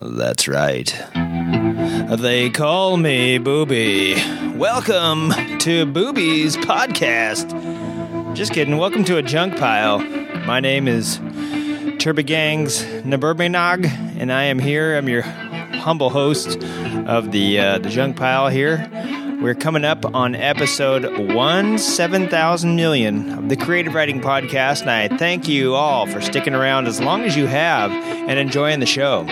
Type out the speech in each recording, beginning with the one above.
That's right. They call me Booby. Welcome to Booby's podcast. Just kidding. Welcome to a junk pile. My name is Turbogangs Naburbinog, and I am here. I'm your humble host of the uh, the junk pile here. We're coming up on episode one seven thousand million of the Creative Riding Podcast, and I thank you all for sticking around as long as you have and enjoying the show.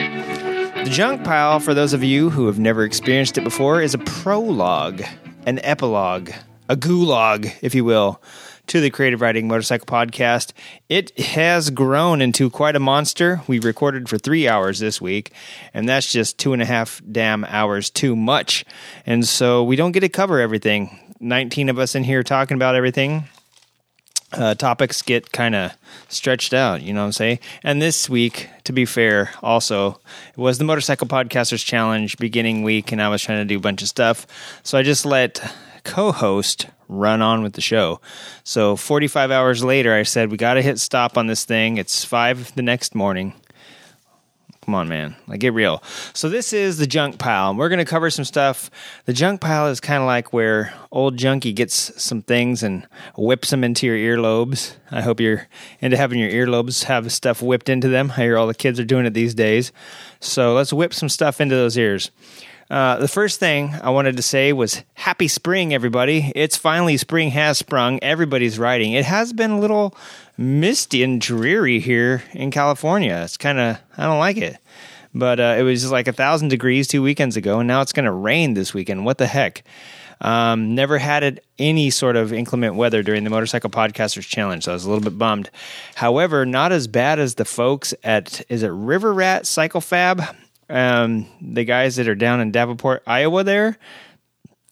The junk pile, for those of you who have never experienced it before, is a prologue, an epilogue, a gulag, if you will, to the Creative Riding Motorcycle Podcast. It has grown into quite a monster. We recorded for three hours this week, and that's just two and a half damn hours too much. And so we don't get to cover everything. 19 of us in here talking about everything uh, topics get kind of stretched out, you know what I'm saying? And this week, to be fair, also, it was the Motorcycle Podcasters Challenge beginning week, and I was trying to do a bunch of stuff. So I just let co host run on with the show. So 45 hours later, I said, We got to hit stop on this thing. It's five the next morning. Come on, man. Like, get real. So, this is the junk pile. and We're going to cover some stuff. The junk pile is kind of like where old junkie gets some things and whips them into your earlobes. I hope you're into having your earlobes have stuff whipped into them. I hear all the kids are doing it these days. So, let's whip some stuff into those ears. Uh, the first thing I wanted to say was happy spring, everybody. It's finally spring has sprung. Everybody's riding. It has been a little misty and dreary here in California. It's kind of, I don't like it. But uh, it was like a thousand degrees two weekends ago, and now it's going to rain this weekend. What the heck? Um, never had it any sort of inclement weather during the Motorcycle Podcasters Challenge, so I was a little bit bummed. However, not as bad as the folks at is it River Rat Cycle Fab, um, the guys that are down in Davenport, Iowa. There,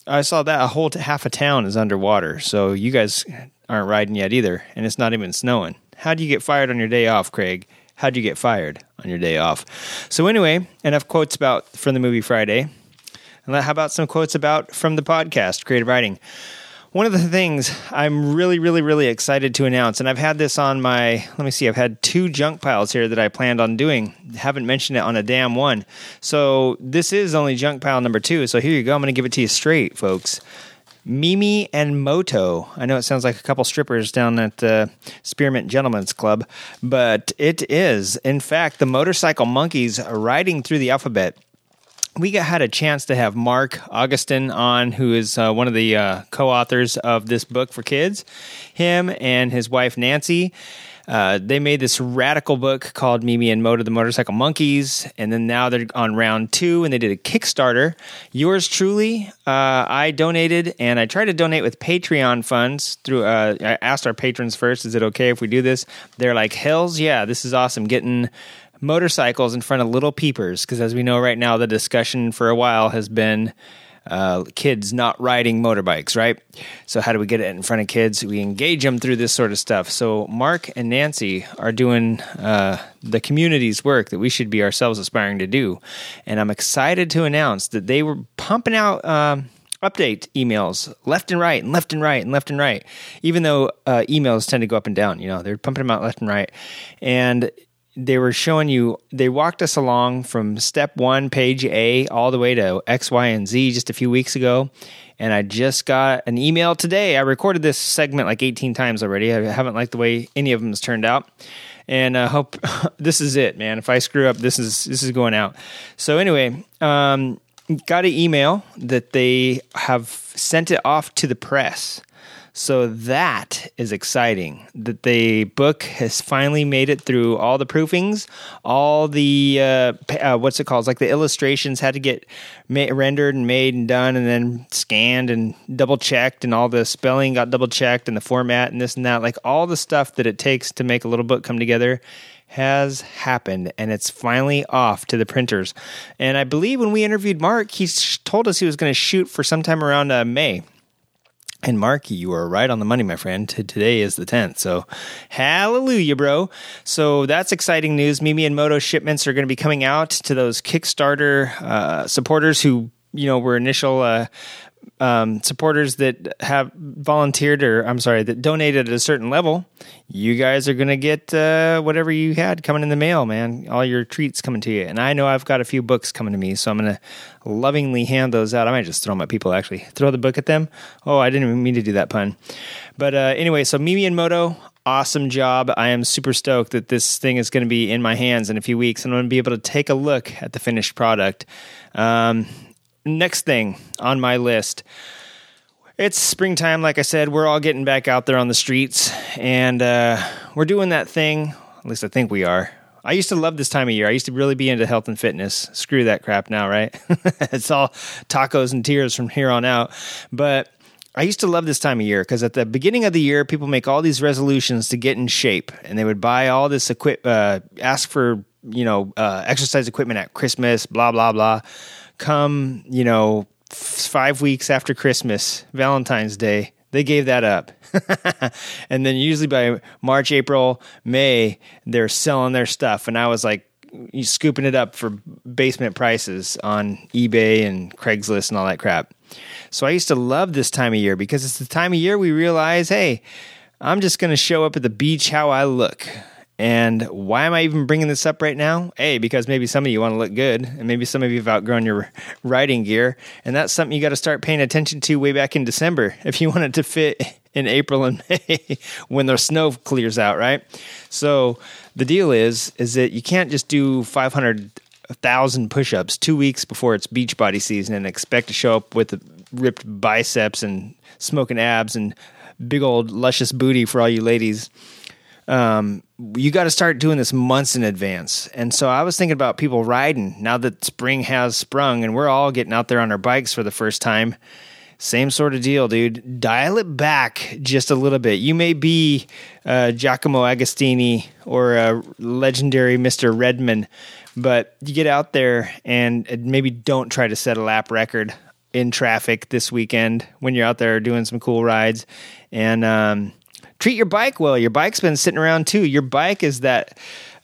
I saw that a whole t- half a town is underwater. So you guys aren't riding yet either, and it's not even snowing. How do you get fired on your day off, Craig? How'd you get fired on your day off? So anyway, enough quotes about from the movie Friday. And how about some quotes about from the podcast, Creative Riding? One of the things I'm really, really, really excited to announce, and I've had this on my, let me see, I've had two junk piles here that I planned on doing. Haven't mentioned it on a damn one. So this is only junk pile number two. So here you go. I'm going to give it to you straight, folks. Mimi and Moto. I know it sounds like a couple strippers down at the Spearmint Gentlemen's Club, but it is, in fact, the motorcycle monkeys riding through the alphabet. We got, had a chance to have Mark Augustin on, who is uh, one of the uh, co authors of this book for kids. Him and his wife, Nancy. Uh, they made this radical book called Mimi and Moto the Motorcycle Monkeys, and then now they're on round two, and they did a Kickstarter. Yours truly, uh, I donated, and I tried to donate with Patreon funds. Through, uh, I asked our patrons first, "Is it okay if we do this?" They're like, "Hell's yeah, this is awesome!" Getting motorcycles in front of little peepers, because as we know right now, the discussion for a while has been uh, kids not riding motorbikes, right? So, how do we get it in front of kids? We engage them through this sort of stuff. So, Mark and Nancy are doing uh, the community's work that we should be ourselves aspiring to do. And I'm excited to announce that they were pumping out. Um, update emails left and right and left and right and left and right even though uh, emails tend to go up and down you know they're pumping them out left and right and they were showing you they walked us along from step one page a all the way to x y and z just a few weeks ago. And i just got an email today. I recorded this segment like 18 times already. I haven't liked the way any of them has turned out. And i hope this is it man. If i screw up this is this is going out. So anyway um, got an email that they have sent it off to the press so that is exciting that the book has finally made it through all the proofings, all the uh, uh, what's it called? It's like the illustrations had to get ma- rendered and made and done, and then scanned and double checked, and all the spelling got double checked, and the format and this and that. Like all the stuff that it takes to make a little book come together has happened and it's finally off to the printers. And I believe when we interviewed Mark, he told us he was going to shoot for sometime around uh, May. And Mark, you are right on the money, my friend. Today is the 10th. So, hallelujah, bro. So, that's exciting news. Mimi and Moto shipments are going to be coming out to those Kickstarter uh, supporters who, you know, were initial uh, um, supporters that have volunteered or I'm sorry that donated at a certain level, you guys are gonna get uh, whatever you had coming in the mail, man. All your treats coming to you, and I know I've got a few books coming to me, so I'm gonna lovingly hand those out. I might just throw them at people actually. Throw the book at them. Oh, I didn't even mean to do that pun, but uh, anyway, so Mimi and Moto, awesome job. I am super stoked that this thing is going to be in my hands in a few weeks and I'm going to be able to take a look at the finished product. Um, next thing on my list. It's springtime, like I said. We're all getting back out there on the streets and uh, we're doing that thing. At least I think we are. I used to love this time of year. I used to really be into health and fitness. Screw that crap now, right? it's all tacos and tears from here on out. But I used to love this time of year because at the beginning of the year, people make all these resolutions to get in shape, and they would buy all this equip, uh, ask for you know uh, exercise equipment at Christmas, blah blah blah. Come, you know, five weeks after Christmas, Valentine's Day, they gave that up, and then usually by March, April, May, they're selling their stuff, and I was like, scooping it up for basement prices on eBay and Craigslist and all that crap. So I used to love this time of year because it's the time of year we realize, hey, I'm just going to show up at the beach how I look. And why am I even bringing this up right now? A, because maybe some of you want to look good, and maybe some of you have outgrown your riding gear. And that's something you got to start paying attention to way back in December if you want it to fit in April and May when the snow clears out, right? So the deal is, is that you can't just do 500 thousand push-ups two weeks before it's beach body season and expect to show up with ripped biceps and smoking abs and big old luscious booty for all you ladies. Um, you got to start doing this months in advance. And so I was thinking about people riding now that spring has sprung and we're all getting out there on our bikes for the first time. Same sort of deal, dude. Dial it back just a little bit. You may be uh, Giacomo Agostini or a legendary Mr. Redman, but you get out there and maybe don't try to set a lap record in traffic this weekend when you're out there doing some cool rides and um, treat your bike well your bike's been sitting around too your bike is that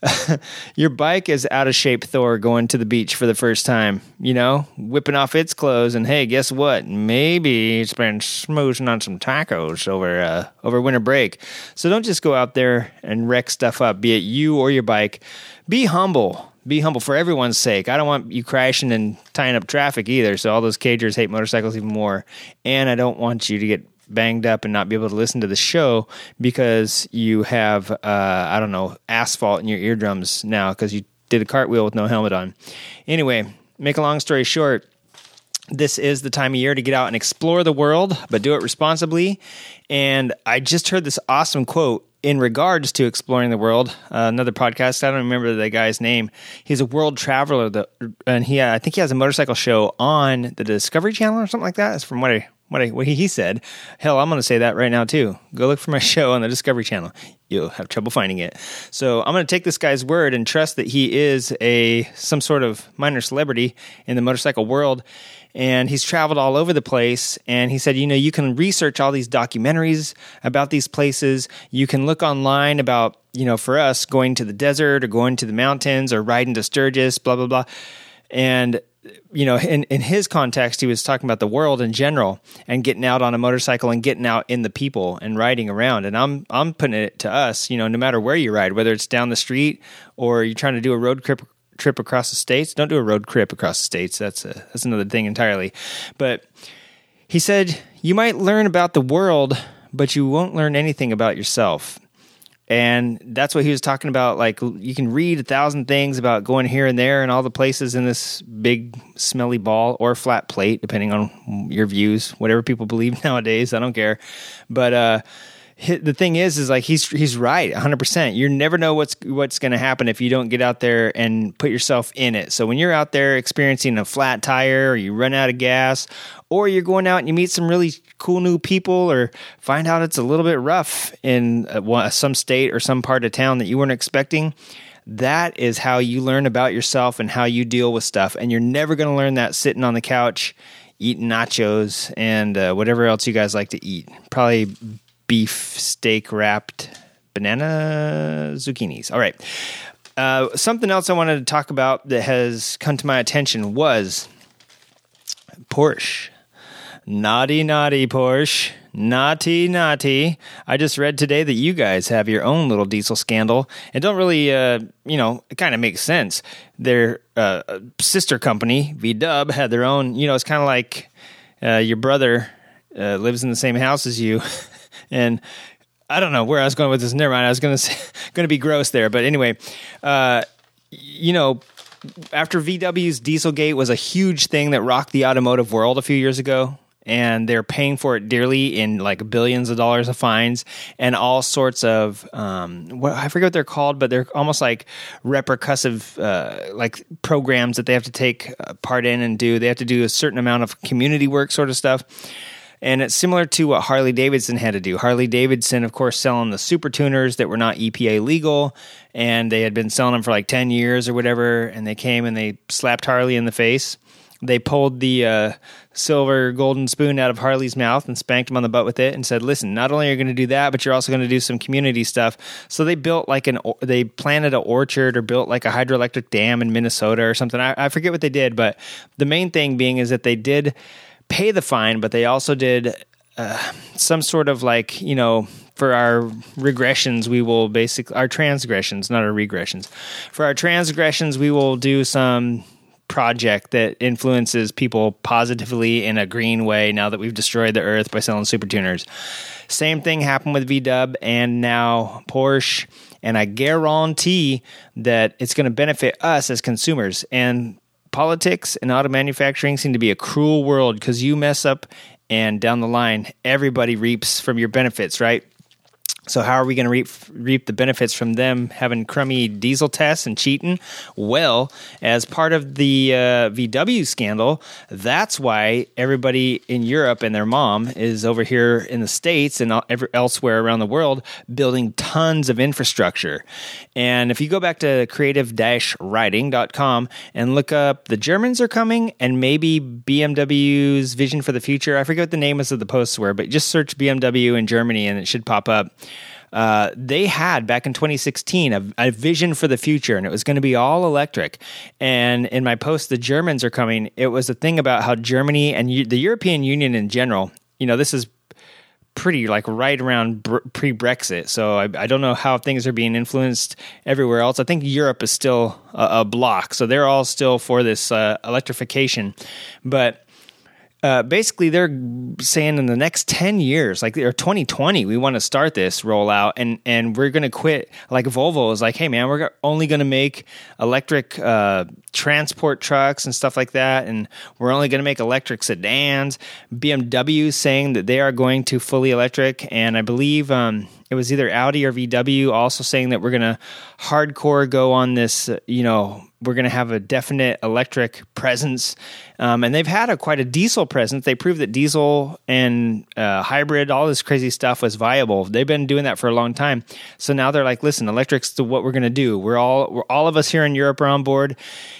your bike is out of shape thor going to the beach for the first time you know whipping off its clothes and hey guess what maybe it's been smoozing on some tacos over uh, over winter break so don't just go out there and wreck stuff up be it you or your bike be humble be humble for everyone's sake. I don't want you crashing and tying up traffic either. So all those cagers hate motorcycles even more. And I don't want you to get banged up and not be able to listen to the show because you have uh, I don't know asphalt in your eardrums now because you did a cartwheel with no helmet on. Anyway, make a long story short. This is the time of year to get out and explore the world, but do it responsibly. And I just heard this awesome quote in regards to exploring the world, uh, another podcast. I don't remember the guy's name. He's a world traveler, that, and he uh, I think he has a motorcycle show on the Discovery Channel or something like that. That's from what I what, I, what he said. Hell, I'm going to say that right now too. Go look for my show on the Discovery Channel. You'll have trouble finding it. So I'm going to take this guy's word and trust that he is a some sort of minor celebrity in the motorcycle world and he's traveled all over the place and he said you know you can research all these documentaries about these places you can look online about you know for us going to the desert or going to the mountains or riding to sturgis blah blah blah and you know in, in his context he was talking about the world in general and getting out on a motorcycle and getting out in the people and riding around and i'm i'm putting it to us you know no matter where you ride whether it's down the street or you're trying to do a road trip trip across the states. Don't do a road trip across the states. That's a, that's another thing entirely. But he said you might learn about the world, but you won't learn anything about yourself. And that's what he was talking about. Like you can read a thousand things about going here and there and all the places in this big smelly ball or flat plate, depending on your views, whatever people believe nowadays. I don't care. But uh, the thing is is like he's he's right 100% you never know what's what's going to happen if you don't get out there and put yourself in it. So when you're out there experiencing a flat tire or you run out of gas or you're going out and you meet some really cool new people or find out it's a little bit rough in uh, some state or some part of town that you weren't expecting that is how you learn about yourself and how you deal with stuff. And you're never going to learn that sitting on the couch eating nachos and uh, whatever else you guys like to eat. Probably beef steak wrapped banana zucchinis. All right. Uh, something else I wanted to talk about that has come to my attention was Porsche. Naughty, naughty, Porsche. Naughty, naughty. I just read today that you guys have your own little diesel scandal. It don't really, uh, you know, it kind of makes sense. Their uh, sister company, VW, had their own, you know, it's kind of like uh, your brother uh, lives in the same house as you. and I don't know where I was going with this. Never mind. I was going to going to be gross there. But anyway, uh, you know, after VW's Dieselgate was a huge thing that rocked the automotive world a few years ago and they're paying for it dearly in like billions of dollars of fines and all sorts of um, what I forget what they're called, but they're almost like repercussive uh, like programs that they have to take part in and do. They have to do a certain amount of community work, sort of stuff. And it's similar to what Harley Davidson had to do. Harley Davidson, of course, selling the super tuners that were not EPA legal, and they had been selling them for like 10 years or whatever. And they came and they slapped Harley in the face. They pulled the uh, silver golden spoon out of Harley's mouth and spanked him on the butt with it and said, "Listen, not only are you going to do that, but you're also going to do some community stuff." So they built like an they planted an orchard or built like a hydroelectric dam in Minnesota or something. I, I forget what they did, but the main thing being is that they did pay the fine, but they also did uh, some sort of like you know for our regressions we will basically our transgressions not our regressions. For our transgressions we will do some project that influences people positively in a green way now that we've destroyed the earth by selling super tuners. Same thing happened with VW and now Porsche and I guarantee that it's going to benefit us as consumers. And politics and auto manufacturing seem to be a cruel world because you mess up and down the line everybody reaps from your benefits right so how are we going to reap reap the benefits from them having crummy diesel tests and cheating? Well, as part of the uh, VW scandal, that's why everybody in Europe and their mom is over here in the states and elsewhere around the world building tons of infrastructure. And if you go back to creative-riding.com and look up the Germans are coming and maybe BMW's vision for the future, I forget what the names of the posts were, but just search BMW in Germany and it should pop up uh, they had back in 2016 a, a, vision for the future, and it was going to be all electric. And in my post, the Germans are coming. It was a thing about how Germany and U- the European Union in general. You know, this is pretty like right around br- pre-Brexit. So I, I, don't know how things are being influenced everywhere else. I think Europe is still a, a block, so they're all still for this uh, electrification, but uh, basically they're saying in the next 10 years like or 2020 we want to start this rollout and and we're going to quit. Like volvo is like hey man we're only going to make electric uh, transport trucks and stuff like that and we're only going to make electric sedans. Bmw saying that they are going to fully electric and i believe um, it was either Audi or VW also saying that we're going to hardcore go on this, uh, you know, we're going to have a definite electric presence. Um, and they've had a quite a diesel presence. They proved that diesel and uh, hybrid, all this crazy stuff was viable. They've been doing that for a long time. So now they're like, listen, electric's what we're going to do. We're all, we're, all of us here in Europe are on board.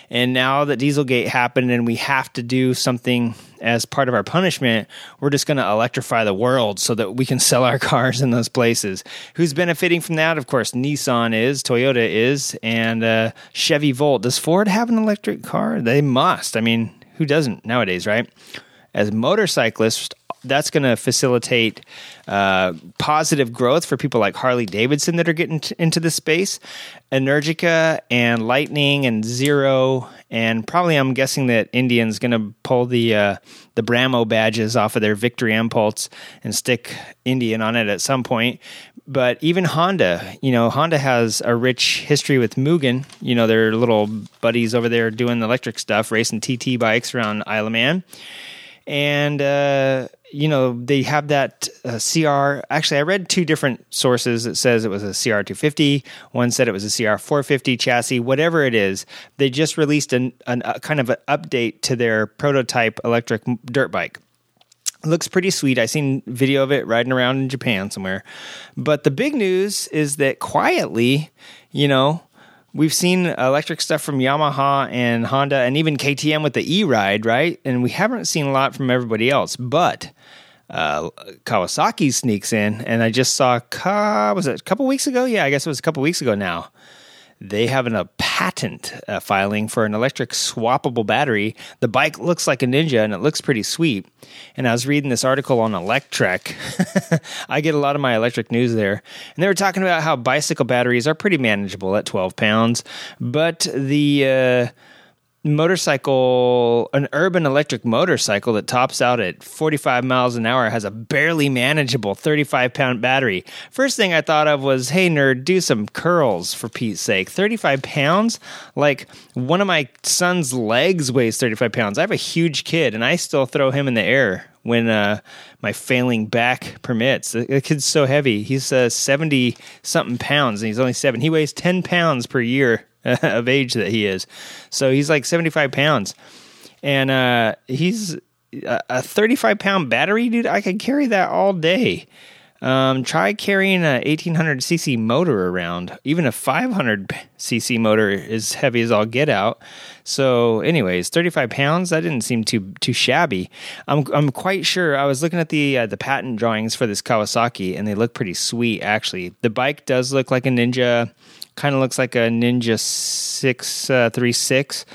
And now that Dieselgate happened and we have to do something as part of our punishment, we're just going to electrify the world so that we can sell our cars in those places. Who's benefiting from that? Of course, Nissan is, Toyota is, and uh, Chevy Volt. Does Ford have an electric car? They must. I mean, who doesn't nowadays, right? As motorcyclists, that's going to facilitate uh, positive growth for people like Harley Davidson that are getting t- into the space. Energica and Lightning and Zero and probably I'm guessing that Indian's going to pull the uh, the Brammo badges off of their Victory Empulse and stick Indian on it at some point. But even Honda, you know, Honda has a rich history with Mugen. You know, their little buddies over there doing the electric stuff, racing TT bikes around Isle of Man and uh, you know they have that uh, CR. Actually, I read two different sources. It says it was a CR 250. One said it was a CR 450 chassis. Whatever it is, they just released an, an a kind of an update to their prototype electric dirt bike. It looks pretty sweet. I seen video of it riding around in Japan somewhere. But the big news is that quietly, you know, we've seen electric stuff from Yamaha and Honda and even KTM with the E Ride, right? And we haven't seen a lot from everybody else. But uh, Kawasaki sneaks in, and I just saw, was it a couple weeks ago? Yeah, I guess it was a couple weeks ago now. They have an, a patent uh, filing for an electric swappable battery. The bike looks like a Ninja and it looks pretty sweet. And I was reading this article on Electrek. I get a lot of my electric news there. And they were talking about how bicycle batteries are pretty manageable at 12 pounds, but the. Uh, motorcycle, an urban electric motorcycle that tops out at 45 miles an hour has a barely manageable 35 pound battery. First thing I thought of was, hey, nerd, do some curls for Pete's sake. 35 pounds? Like one of my son's legs weighs 35 pounds. I have a huge kid and I still throw him in the air when uh, my failing back permits. The, the kid's so heavy. He's uh, 70 something pounds and he's only seven. He weighs 10 pounds per year of age that he is. So he's like 75 pounds. And uh, he's a, a 35 pound battery, dude. I could carry that all day. Um, try carrying a 1800 cc motor around. Even a 500 cc motor is heavy as all get out. So, anyways, 35 pounds. That didn't seem too too shabby. I'm I'm quite sure. I was looking at the uh, the patent drawings for this Kawasaki, and they look pretty sweet. Actually, the bike does look like a Ninja kind of looks like a Ninja six uh, three six,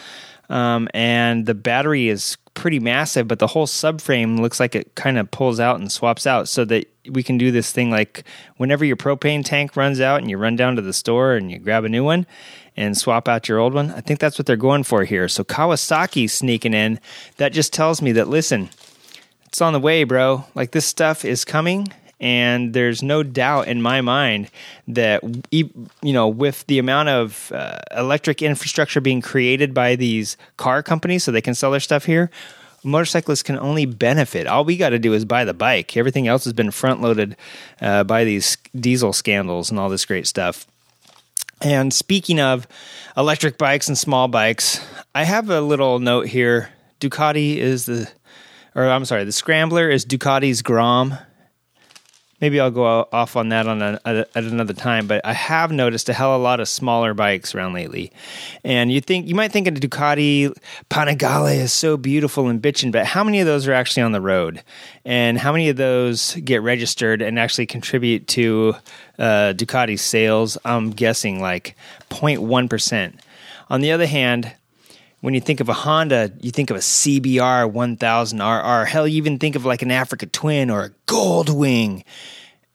um, and the battery is pretty massive. But the whole subframe looks like it kind of pulls out and swaps out, so that we can do this thing like whenever your propane tank runs out and you run down to the store and you grab a new one and swap out your old one. I think that's what they're going for here. So Kawasaki sneaking in. That just tells me that listen, it's on the way, bro. Like this stuff is coming and there's no doubt in my mind that you know with the amount of uh, electric infrastructure being created by these car companies so they can sell their stuff here motorcyclists can only benefit. All we got to do is buy the bike. Everything else has been front loaded uh, by these diesel scandals and all this great stuff. And speaking of electric bikes and small bikes i have a little note here. Ducati is the or i'm sorry the scrambler is ducati's grom maybe I'll go off on that on a, at another time. But I have noticed a hell of a lot of smaller bikes around lately, and you think you might think a Ducati Panigale is so beautiful and bitching, but how many of those are actually on the road, and how many of those get registered and actually contribute to uh, Ducati sales? I'm guessing like 0.1 percent. On the other hand, when you think of a Honda, you think of a CBR 1000RR. Hell, you even think of like an Africa Twin or a Goldwing.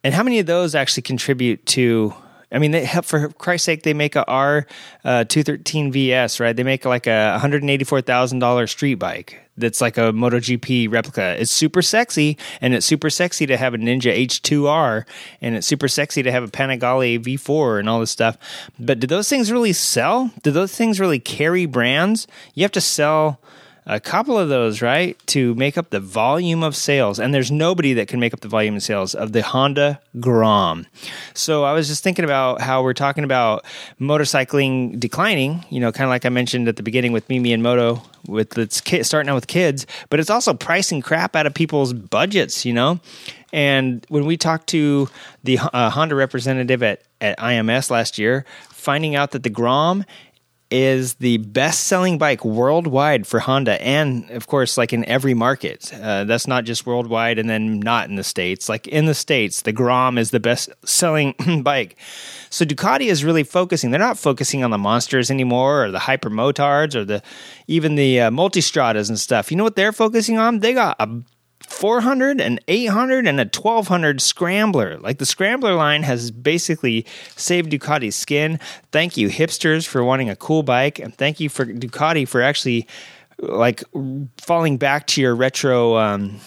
And how many of those actually contribute to? I mean, they have, for Christ's sake, they make a R uh, two thirteen VS, right? They make like a one hundred eighty four thousand dollar street bike that's like a MotoGP replica. It's super sexy, and it's super sexy to have a Ninja H2R, and it's super sexy to have a Panigale V4 and all this stuff. But do those things really sell? Do those things really carry brands? You have to sell a couple of those, right, to make up the volume of sales. And there's nobody that can make up the volume of sales of the Honda Grom. So I was just thinking about how we're talking about motorcycling declining, you know, kind of like I mentioned at the beginning with Mimi and Moto, with its starting out with kids, but it's also pricing crap out of people's budgets, you know? And when we talked to the uh, Honda representative at, at IMS last year, finding out that the Grom is the best selling bike worldwide for Honda, and of course, like in every market. Uh, that's not just worldwide and then not in the States. Like in the States, the Grom is the best selling bike. So Ducati is really focusing. They're not focusing on the monsters anymore, or the hyper motards, or the even the uh, multistradas and stuff. You know what they're focusing on? They got a 400 and 800 and a 1200 scrambler like the scrambler line has basically saved ducati's skin thank you hipsters for wanting a cool bike and thank you for ducati for actually like falling back to your retro um,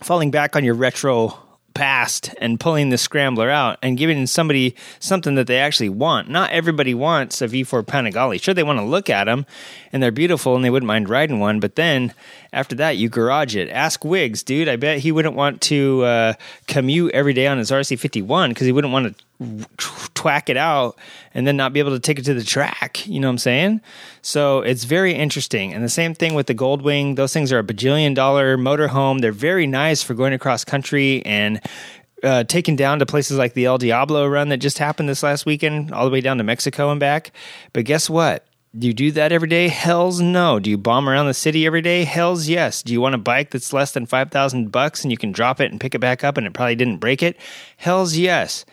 falling back on your retro past and pulling the scrambler out and giving somebody something that they actually want. Not everybody wants a V4 Panigale. Sure, they want to look at them and they're beautiful and they wouldn't mind riding one, but then after that, you garage it. Ask Wiggs, dude. I bet he wouldn't want to uh, commute every day on his RC51 because he wouldn't want to twack it out and then not be able to take it to the track. You know what I'm saying? So it's very interesting. And the same thing with the Goldwing. Those things are a bajillion dollar motorhome. They're very nice for going across country and uh, taken down to places like the El Diablo run that just happened this last weekend, all the way down to Mexico and back. But guess what? Do you do that every day? Hell's no. Do you bomb around the city every day? Hell's yes. Do you want a bike that's less than 5000 bucks and you can drop it and pick it back up and it probably didn't break it? Hell's yes.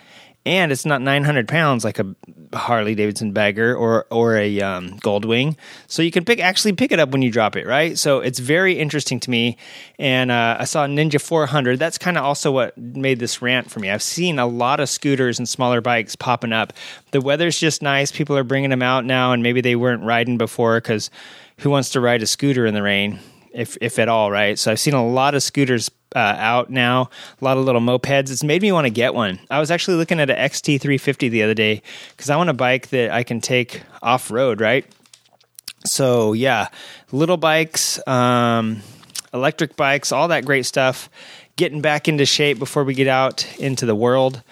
And it's not 900 pounds like a Harley Davidson bagger or or a um, Goldwing. So you can pick actually pick it up when you drop it, right? So it's very interesting to me. And uh, I saw Ninja 400. That's kind of also what made this rant for me. I've seen a lot of scooters and smaller bikes popping up. The weather's just nice. People are bringing them out now, and maybe they weren't riding before because who wants to ride a scooter in the rain? If, if at all, right? So I've seen a lot of scooters uh, out now. A lot of little mopeds. It's made me want to get one. I was actually looking at an XT350 the other day because I want a bike that I can take off road, right? So yeah, little bikes, um, electric bikes, all that great stuff. Getting back into shape before we get out into the world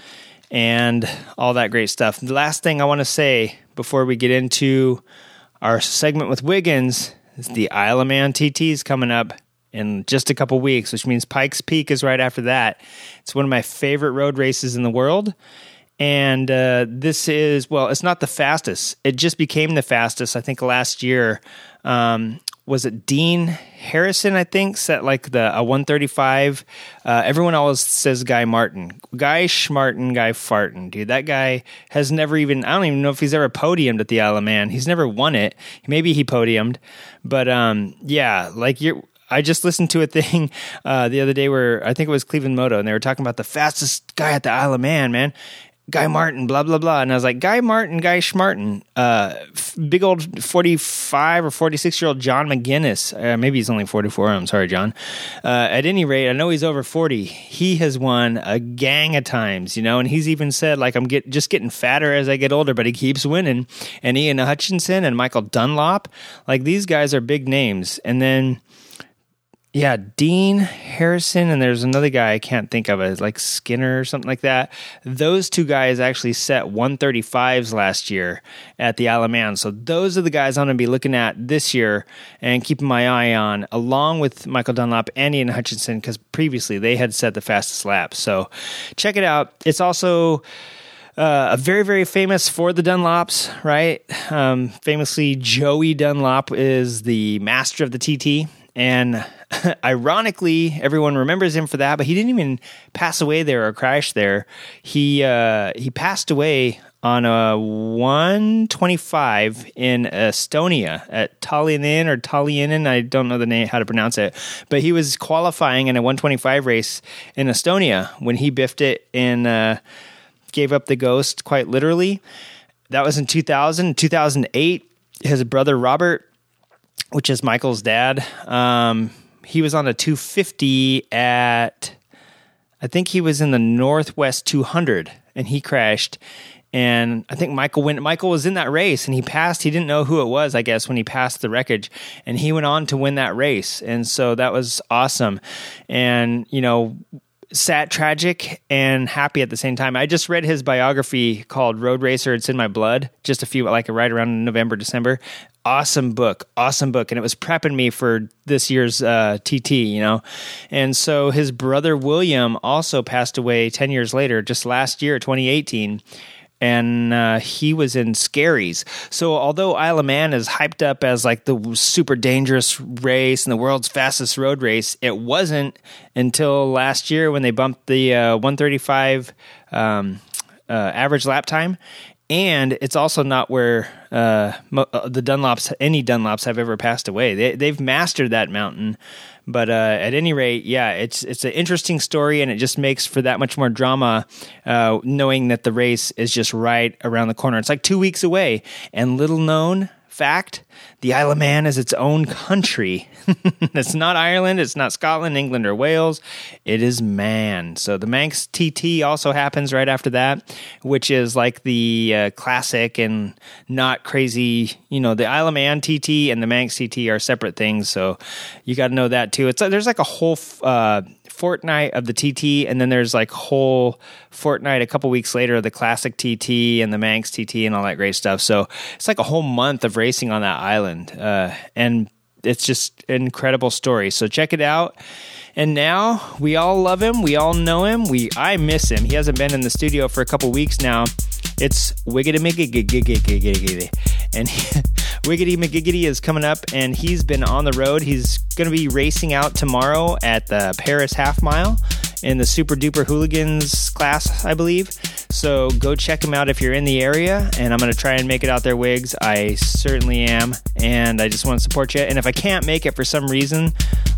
and all that great stuff. The last thing I want to say before we get into our segment with Wiggins is the Isle of Man TTs coming up in just a couple weeks, which means Pikes Peak is right after that. It's one of my favorite road races in the world. And uh, this is, well, it's not the fastest. It just became the fastest, I think, last year. Um, was it Dean Harrison? I think set like the a 135. Uh, everyone always says Guy Martin, Guy Schmartin, Guy Fartin. Dude, that guy has never even. I don't even know if he's ever podiumed at the Isle of Man. He's never won it. Maybe he podiumed, but um, yeah, like you're I just listened to a thing uh, the other day where I think it was Cleveland Moto, and they were talking about the fastest guy at the Isle of Man, man. Guy Martin, blah blah blah, and I was like, Guy Martin, Guy Schmartin, uh, f- big old forty-five or forty-six-year-old John McGuinness. Uh, maybe he's only forty-four. I'm sorry, John. Uh, at any rate, I know he's over forty. He has won a gang of times, you know, and he's even said like I'm get just getting fatter as I get older, but he keeps winning. And Ian Hutchinson and Michael Dunlop, like these guys are big names, and then yeah, Dean Harrison, and there's another guy I can't think of it, like Skinner or something like that. Those two guys actually set 135s last year at the Isle of Man. So those are the guys I'm going to be looking at this year and keeping my eye on, along with Michael Dunlop and Ian Hutchinson, because previously they had set the fastest lap. So check it out. It's also. Uh, a very, very famous for the Dunlops, right? Um, famously, Joey Dunlop is the master of the TT. And ironically, everyone remembers him for that, but he didn't even pass away there or crash there. He uh, he passed away on a 125 in Estonia at Tallinn or Tallinn. I don't know the name, how to pronounce it, but he was qualifying in a 125 race in Estonia when he biffed it and uh, gave up the ghost quite literally. That was in 2000. 2008, his brother Robert, which is Michael's dad, um, he was on a 250 at I think he was in the Northwest 200 and he crashed. And I think Michael went Michael was in that race and he passed. He didn't know who it was I guess when he passed the wreckage. And he went on to win that race. And so that was awesome. And you know sad tragic and happy at the same time. I just read his biography called Road Racer. It's in my blood just a few like right around November December awesome book, awesome book, and it was prepping me for this year's uh, TT, you know. And so his brother William also passed away ten years later, just last year, 2018. And uh, he was in Skerries. So, although Isle of Man is hyped up as like the super dangerous race and the world's fastest road race, it wasn't until last year when they bumped the uh, 135 um, uh, average lap time and it's also not where uh, uh, the Dunlops, any Dunlops, have ever passed away. They, they've mastered that mountain, but uh, at any rate, yeah, it's it's an interesting story, and it just makes for that much more drama, uh, knowing that the race is just right around the corner. It's like two weeks away, and little known fact the Isle of Man is its own country. it's not Ireland, it's not Scotland, England, or Wales. It is Man. So the Manx TT also happens right after that, which is like the uh, classic and not crazy. You know, the Isle of Man TT and the Manx TT are separate things. So you got to know that too. It's there's like a whole. Uh, fortnight of the TT, and then there's like whole fortnight a couple weeks later of the classic TT and the Manx TT and all that great stuff. So it's like a whole month of racing on that island, uh, and it's just an incredible story. So check it out. And now we all love him. We all know him. We I miss him. He hasn't been in the studio for a couple weeks now. It's Wiggity McGiggity. And Wiggity McGiggity is coming up, and he's been on the road. He's going to be racing out tomorrow at the Paris Half Mile. in the Super Duper Hooligans class, I believe. So go check him out if you're in the area. And I'm going to try and make it out there, Wigs. I certainly am. And I just want to support you. And if I can't make it for some reason,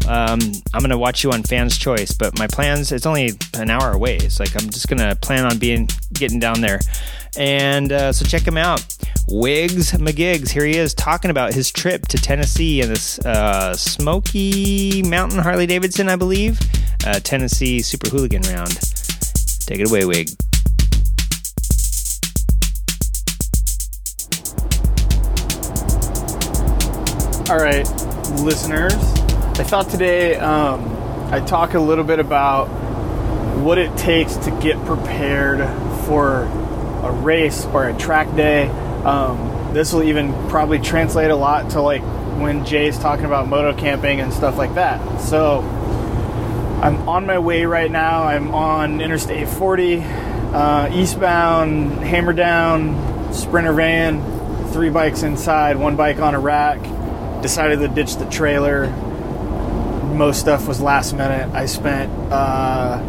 um, I'm going to watch you on Fans Choice. But my plans, it's only an hour away. It's like I'm just going to plan on being getting down there. And uh, so check him out. Wigs McGigs, here he is talking about his trip to Tennessee and this uh, Smoky Mountain Harley Davidson, I believe, uh, Tennessee Super Hooligan round. Take it away, Wig. All right, listeners. I thought today um, I'd talk a little bit about what it takes to get prepared for a race or a track day. Um, this will even probably translate a lot to like when Jay's talking about moto camping and stuff like that. So I'm on my way right now. I'm on Interstate 40, uh, eastbound, hammer down, sprinter van, three bikes inside, one bike on a rack decided to ditch the trailer. Most stuff was last minute. I spent, uh,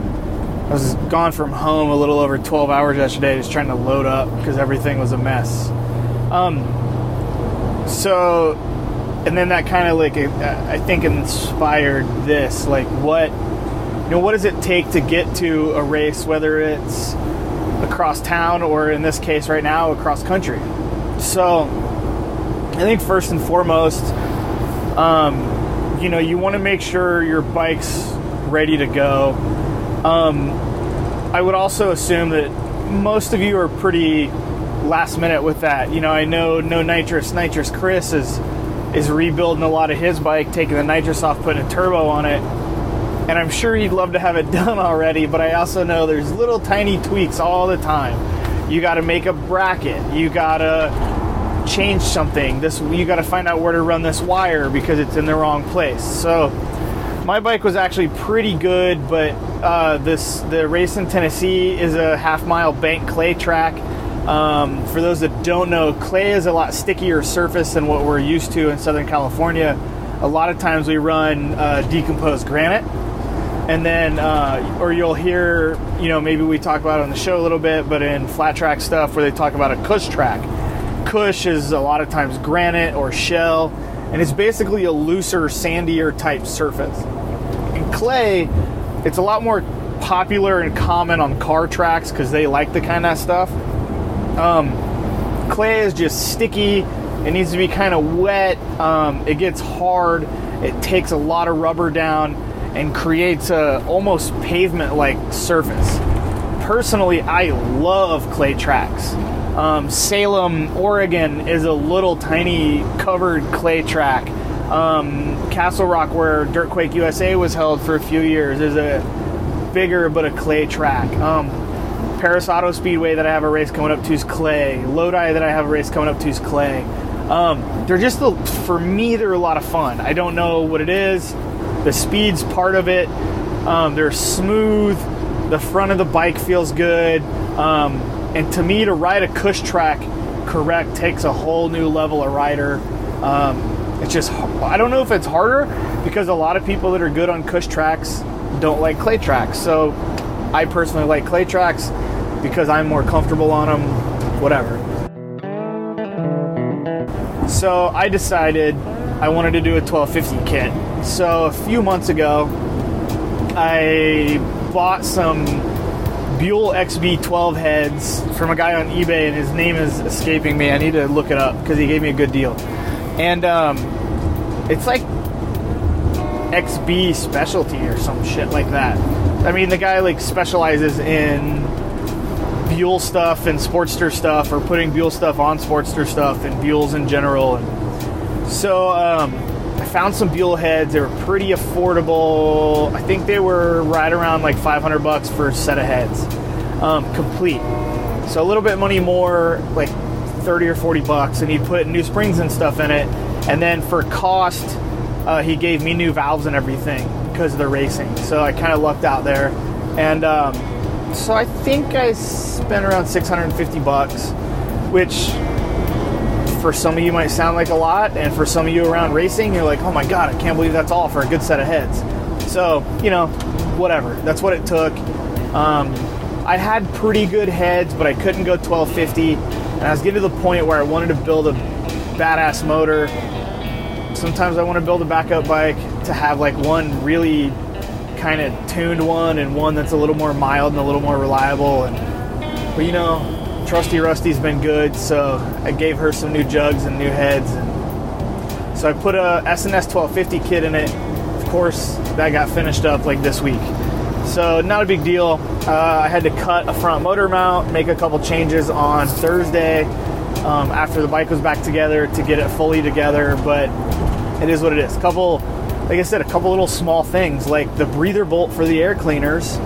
I was gone from home a little over 12 hours yesterday just trying to load up because everything was a mess. Um, so, and then that kind of like, I think inspired this. Like, what, you know, what does it take to get to a race, whether it's across town or in this case right now, across country? So, I think first and foremost, um, you know, you want to make sure your bike's ready to go. Um, I would also assume that most of you are pretty last minute with that. You know, I know no nitrous, nitrous Chris is is rebuilding a lot of his bike, taking the nitrous off, putting a turbo on it. And I'm sure he'd love to have it done already, but I also know there's little tiny tweaks all the time. You got to make a bracket. You got to change something. This you got to find out where to run this wire because it's in the wrong place. So my bike was actually pretty good, but uh, this the race in Tennessee is a half mile bank clay track. Um, for those that don't know, clay is a lot stickier surface than what we're used to in Southern California. A lot of times we run uh, decomposed granite, and then uh, or you'll hear, you know, maybe we talk about it on the show a little bit, but in flat track stuff where they talk about a cush track Cush is a lot of times granite or shell, and it's basically a looser, sandier type surface. In clay, it's a lot more popular and common on car tracks because they like the kind of stuff. Um, clay is just sticky. It needs to be kind of wet. Um, it gets hard. It takes a lot of rubber down and creates a almost pavement-like surface. Personally, I love clay tracks. Um, Salem, Oregon is a little tiny covered clay track. Um, Castle Rock, where Dirtquake USA was held for a few years, is a bigger but a clay track. Um, Paris Auto Speedway that I have a race coming up to is clay. Lodi that I have a race coming up to is clay. Um, they're just, for me, they're a lot of fun. I don't know what it is. The speed's part of it. Um, they're smooth. The front of the bike feels good. Um, and to me, to ride a Cush track correct takes a whole new level of rider. Um, it's just, I don't know if it's harder because a lot of people that are good on Cush tracks don't like clay tracks. So I personally like clay tracks because I'm more comfortable on them, whatever. So I decided I wanted to do a 1250 kit. So a few months ago, I bought some Buell XB12 heads from a guy on eBay, and his name is escaping me. I need to look it up because he gave me a good deal. And um, it's like XB specialty or some shit like that. I mean, the guy like specializes in Buell stuff and Sportster stuff, or putting Buell stuff on Sportster stuff and Buells in general. And so um, I found some Buell heads. They were pretty affordable. I think they were right around like 500 bucks for a set of heads, um, complete. So a little bit money more, like 30 or 40 bucks, and he put new springs and stuff in it. And then for cost, uh, he gave me new valves and everything because of the racing. So I kind of lucked out there. And um, so I think I spent around 650 bucks, which for some of you might sound like a lot, and for some of you around racing, you're like, oh my god, I can't believe that's all for a good set of heads. So, you know, whatever. That's what it took. Um, I had pretty good heads, but I couldn't go 1250, and I was getting to the point where I wanted to build a badass motor. Sometimes I want to build a backup bike to have like one really kind of tuned one and one that's a little more mild and a little more reliable. And but you know, Trusty Rusty's been good, so I gave her some new jugs and new heads, and so I put a S&S 1250 kit in it. Of course, that got finished up like this week, so not a big deal. Uh, I had to cut a front motor mount, make a couple changes on Thursday um, after the bike was back together to get it fully together, but it is what it is. A couple like I said, a couple little small things like the breather bolt for the air cleaners.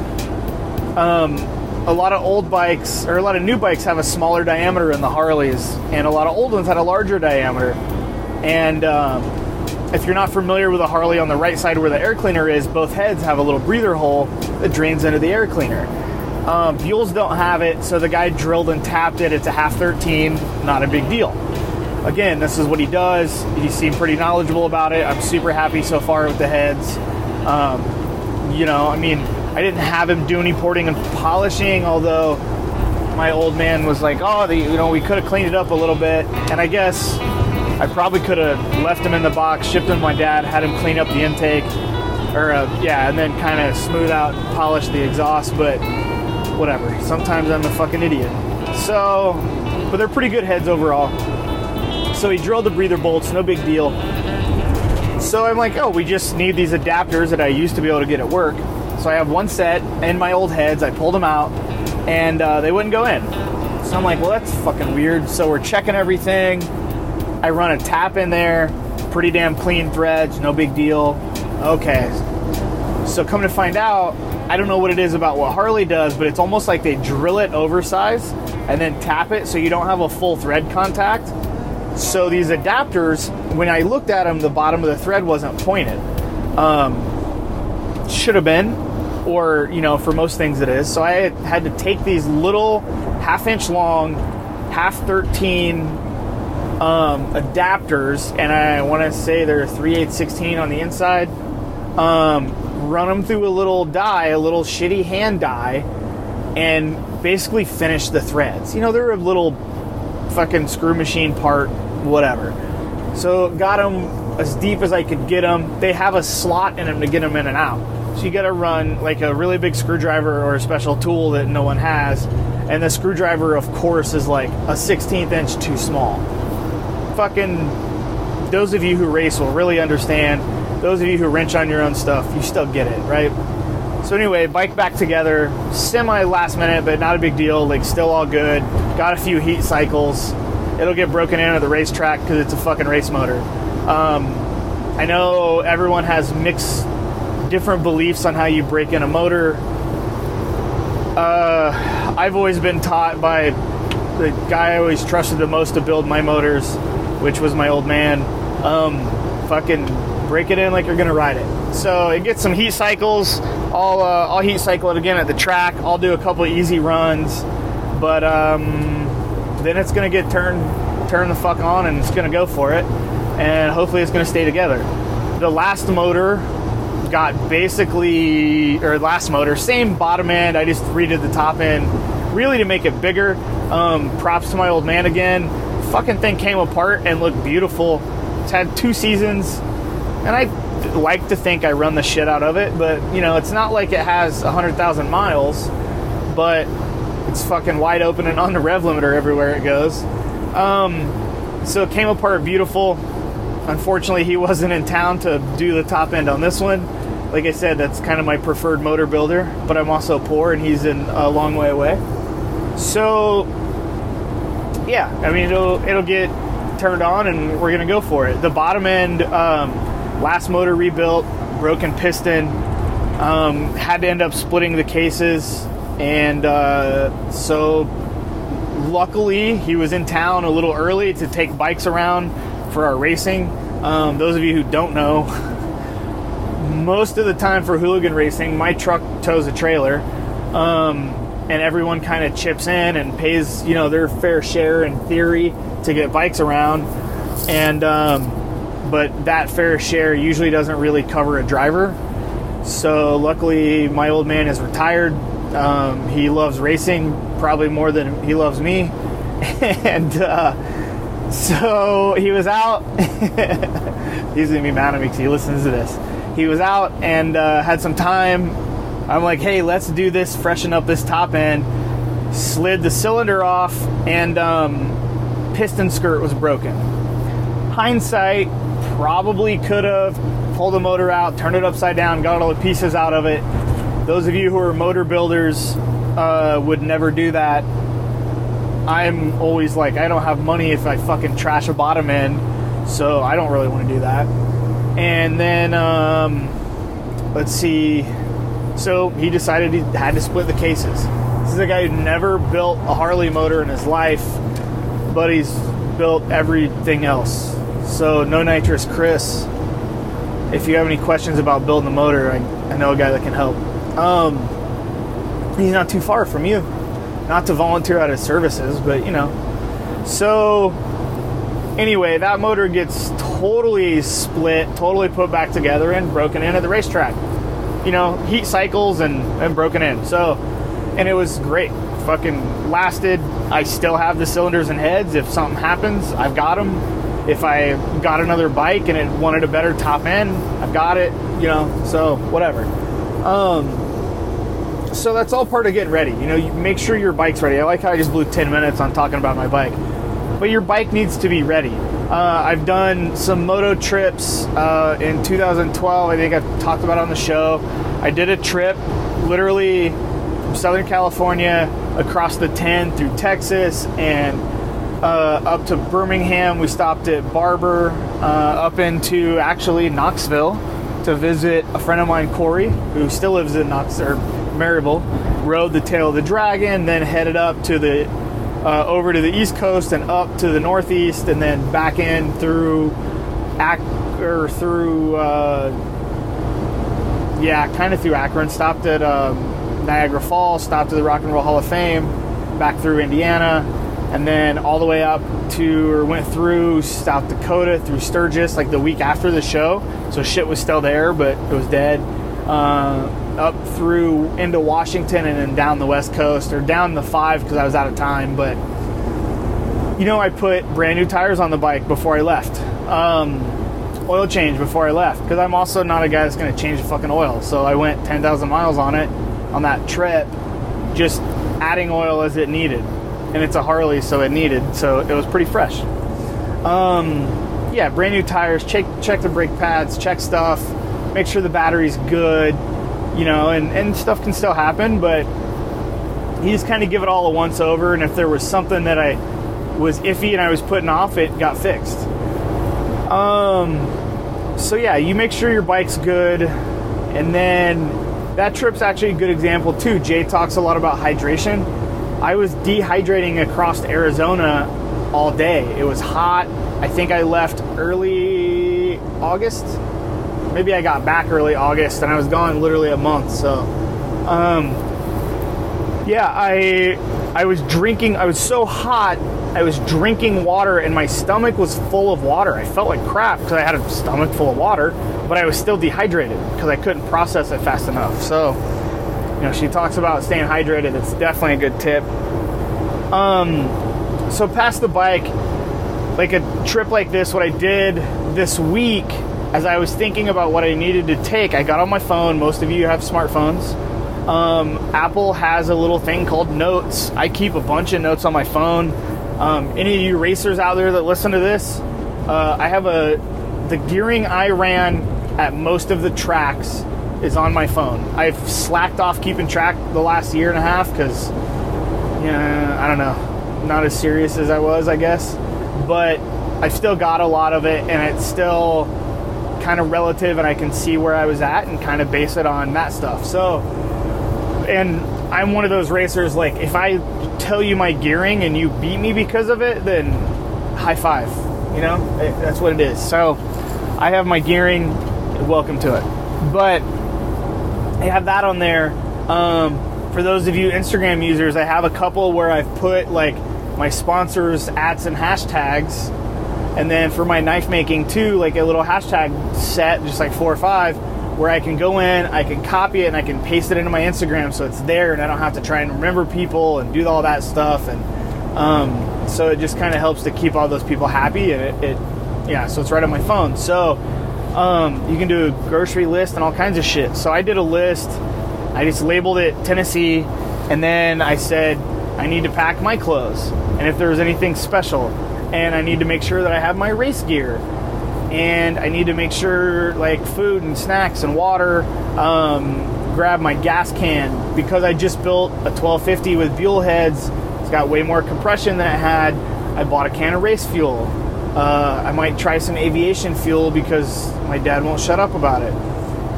Um, a lot of old bikes or a lot of new bikes have a smaller diameter in the Harleys, and a lot of old ones had a larger diameter. And um, if you're not familiar with a Harley on the right side where the air cleaner is, both heads have a little breather hole that drains into the air cleaner. Um, Buells don't have it, so the guy drilled and tapped it. It's a half 13, not a big deal again, this is what he does. He seemed pretty knowledgeable about it. I'm super happy so far with the heads. Um, you know, I mean, I didn't have him do any porting and polishing, although my old man was like, "Oh, the, you know, we could have cleaned it up a little bit." And I guess I probably could have left him in the box, shipped him to my dad, had him clean up the intake, or uh, yeah, and then kind of smooth out and polish the exhaust. But whatever. Sometimes I'm a fucking idiot. So, but they're pretty good heads overall. So he drilled the breather bolts, no big deal. So I'm like, oh, we just need these adapters that I used to be able to get at work. So I have one set in my old heads. I pulled them out, and uh, they wouldn't go in. So I'm like, well, that's fucking weird. So we're checking everything. I run a tap in there, pretty damn clean threads, no big deal. Okay. So come to find out, I don't know what it is about what Harley does, but it's almost like they drill it oversized and then tap it so you don't have a full thread contact. So these adapters, when I looked at them, the bottom of the thread wasn't pointed. Um, should have been, or you know, for most things it is. So I had to take these little half inch long, half 13 um, adapters, and I want to say they're 3 8 16 on the inside. Um, run them through a little die, a little shitty hand die, and basically finish the threads. You know, they're a little fucking screw machine part, whatever. So got them as deep as I could get them. They have a slot in them to get them in and out. So you got to run like a really big screwdriver or a special tool that no one has. And the screwdriver, of course, is like a 16th inch too small. Fucking, those of you who race will really understand. Those of you who wrench on your own stuff, you still get it, right? So anyway, bike back together, semi last minute, but not a big deal. Like still all good. Got a few heat cycles. It'll get broken in at the racetrack because it's a fucking race motor. Um, I know everyone has mixed, different beliefs on how you break in a motor. Uh, I've always been taught by the guy I always trusted the most to build my motors, which was my old man. Um, fucking break it in like you're gonna ride it. So it gets some heat cycles. I'll uh, I'll heat cycle it again at the track. I'll do a couple easy runs, but um, then it's gonna get turned turned the fuck on and it's gonna go for it, and hopefully it's gonna stay together. The last motor got basically or last motor same bottom end. I just redid the top end really to make it bigger. Um, props to my old man again. Fucking thing came apart and looked beautiful. It's had two seasons and I like to think I run the shit out of it, but you know, it's not like it has 100,000 miles, but it's fucking wide open and on the rev limiter everywhere it goes. Um, so it came apart beautiful. Unfortunately, he wasn't in town to do the top end on this one. Like I said, that's kind of my preferred motor builder, but I'm also poor and he's in a long way away. So, yeah, I mean, it'll, it'll get turned on and we're gonna go for it. The bottom end, um, last motor rebuilt, broken piston, um, had to end up splitting the cases, and uh, so luckily he was in town a little early to take bikes around for our racing. Um, those of you who don't know, most of the time for hooligan racing, my truck tows a trailer. Um, and everyone kind of chips in and pays, you know, their fair share in theory to get bikes around. And um, but that fair share usually doesn't really cover a driver. So luckily, my old man is retired. Um, he loves racing probably more than he loves me, and uh, so he was out. He's gonna be mad at me because he listens to this. He was out and uh, had some time. I'm like, hey, let's do this, freshen up this top end. Slid the cylinder off, and um, piston skirt was broken. Hindsight, probably could have pulled the motor out, turned it upside down, got all the pieces out of it. Those of you who are motor builders uh, would never do that. I'm always like, I don't have money if I fucking trash a bottom end, so I don't really want to do that. And then, um, let's see. So he decided he had to split the cases. This is a guy who never built a Harley motor in his life, but he's built everything else. So, no nitrous, Chris. If you have any questions about building the motor, I, I know a guy that can help. Um, he's not too far from you. Not to volunteer out his services, but you know. So, anyway, that motor gets totally split, totally put back together, and broken in at the racetrack. You know, heat cycles and, and broken in. So, and it was great. Fucking lasted. I still have the cylinders and heads. If something happens, I've got them. If I got another bike and it wanted a better top end, I've got it. You know, so whatever. Um, so that's all part of getting ready. You know, you make sure your bike's ready. I like how I just blew 10 minutes on talking about my bike, but your bike needs to be ready. Uh, I've done some moto trips uh, in 2012. I think I've talked about on the show. I did a trip literally from Southern California across the 10 through Texas and uh, up to Birmingham. We stopped at Barber, uh, up into actually Knoxville to visit a friend of mine, Corey, who still lives in Knoxville, Maryville. Rode the tail of the dragon, then headed up to the uh, over to the east coast and up to the northeast, and then back in through Ac- or through uh, yeah, kind of through Akron. Stopped at um, Niagara Falls, stopped at the Rock and Roll Hall of Fame, back through Indiana, and then all the way up to or went through South Dakota through Sturgis like the week after the show. So shit was still there, but it was dead. Uh, up through into Washington and then down the West Coast or down the five because I was out of time. But you know, I put brand new tires on the bike before I left. Um, oil change before I left because I'm also not a guy that's going to change the fucking oil. So I went 10,000 miles on it on that trip, just adding oil as it needed. And it's a Harley, so it needed. So it was pretty fresh. Um, yeah, brand new tires. Check check the brake pads. Check stuff. Make sure the battery's good. You know, and and stuff can still happen, but you just kind of give it all a once over. And if there was something that I was iffy and I was putting off, it got fixed. Um, so yeah, you make sure your bike's good, and then that trip's actually a good example too. Jay talks a lot about hydration. I was dehydrating across Arizona all day. It was hot. I think I left early August. Maybe I got back early August, and I was gone literally a month. So, um, yeah, I I was drinking. I was so hot. I was drinking water, and my stomach was full of water. I felt like crap because I had a stomach full of water, but I was still dehydrated because I couldn't process it fast enough. So, you know, she talks about staying hydrated. It's definitely a good tip. Um, so past the bike, like a trip like this, what I did this week, as I was thinking about what I needed to take, I got on my phone. Most of you have smartphones. Um, Apple has a little thing called Notes. I keep a bunch of notes on my phone. Um, any of you racers out there that listen to this, uh, I have a the gearing I ran at most of the tracks is on my phone. I've slacked off keeping track the last year and a half because, yeah, I don't know, not as serious as I was, I guess. But I've still got a lot of it, and it's still kind of relative, and I can see where I was at and kind of base it on that stuff. So, and I'm one of those racers. Like, if I tell you my gearing and you beat me because of it, then high five. You know, that's what it is. So, I have my gearing. Welcome to it. But I have that on there. Um, for those of you Instagram users, I have a couple where I've put like my sponsors, ads, and hashtags. And then for my knife making too, like a little hashtag set, just like four or five, where I can go in, I can copy it, and I can paste it into my Instagram so it's there, and I don't have to try and remember people and do all that stuff. And um, so it just kind of helps to keep all those people happy, and it, it, yeah, so it's right on my phone. So um, you can do a grocery list and all kinds of shit. So I did a list. I just labeled it Tennessee, and then I said I need to pack my clothes, and if there's anything special, and I need to make sure that I have my race gear and I need to make sure like food and snacks and water. Um, grab my gas can because I just built a 1250 with Buell heads. It's got way more compression than it had. I bought a can of race fuel. Uh, I might try some aviation fuel because my dad won't shut up about it.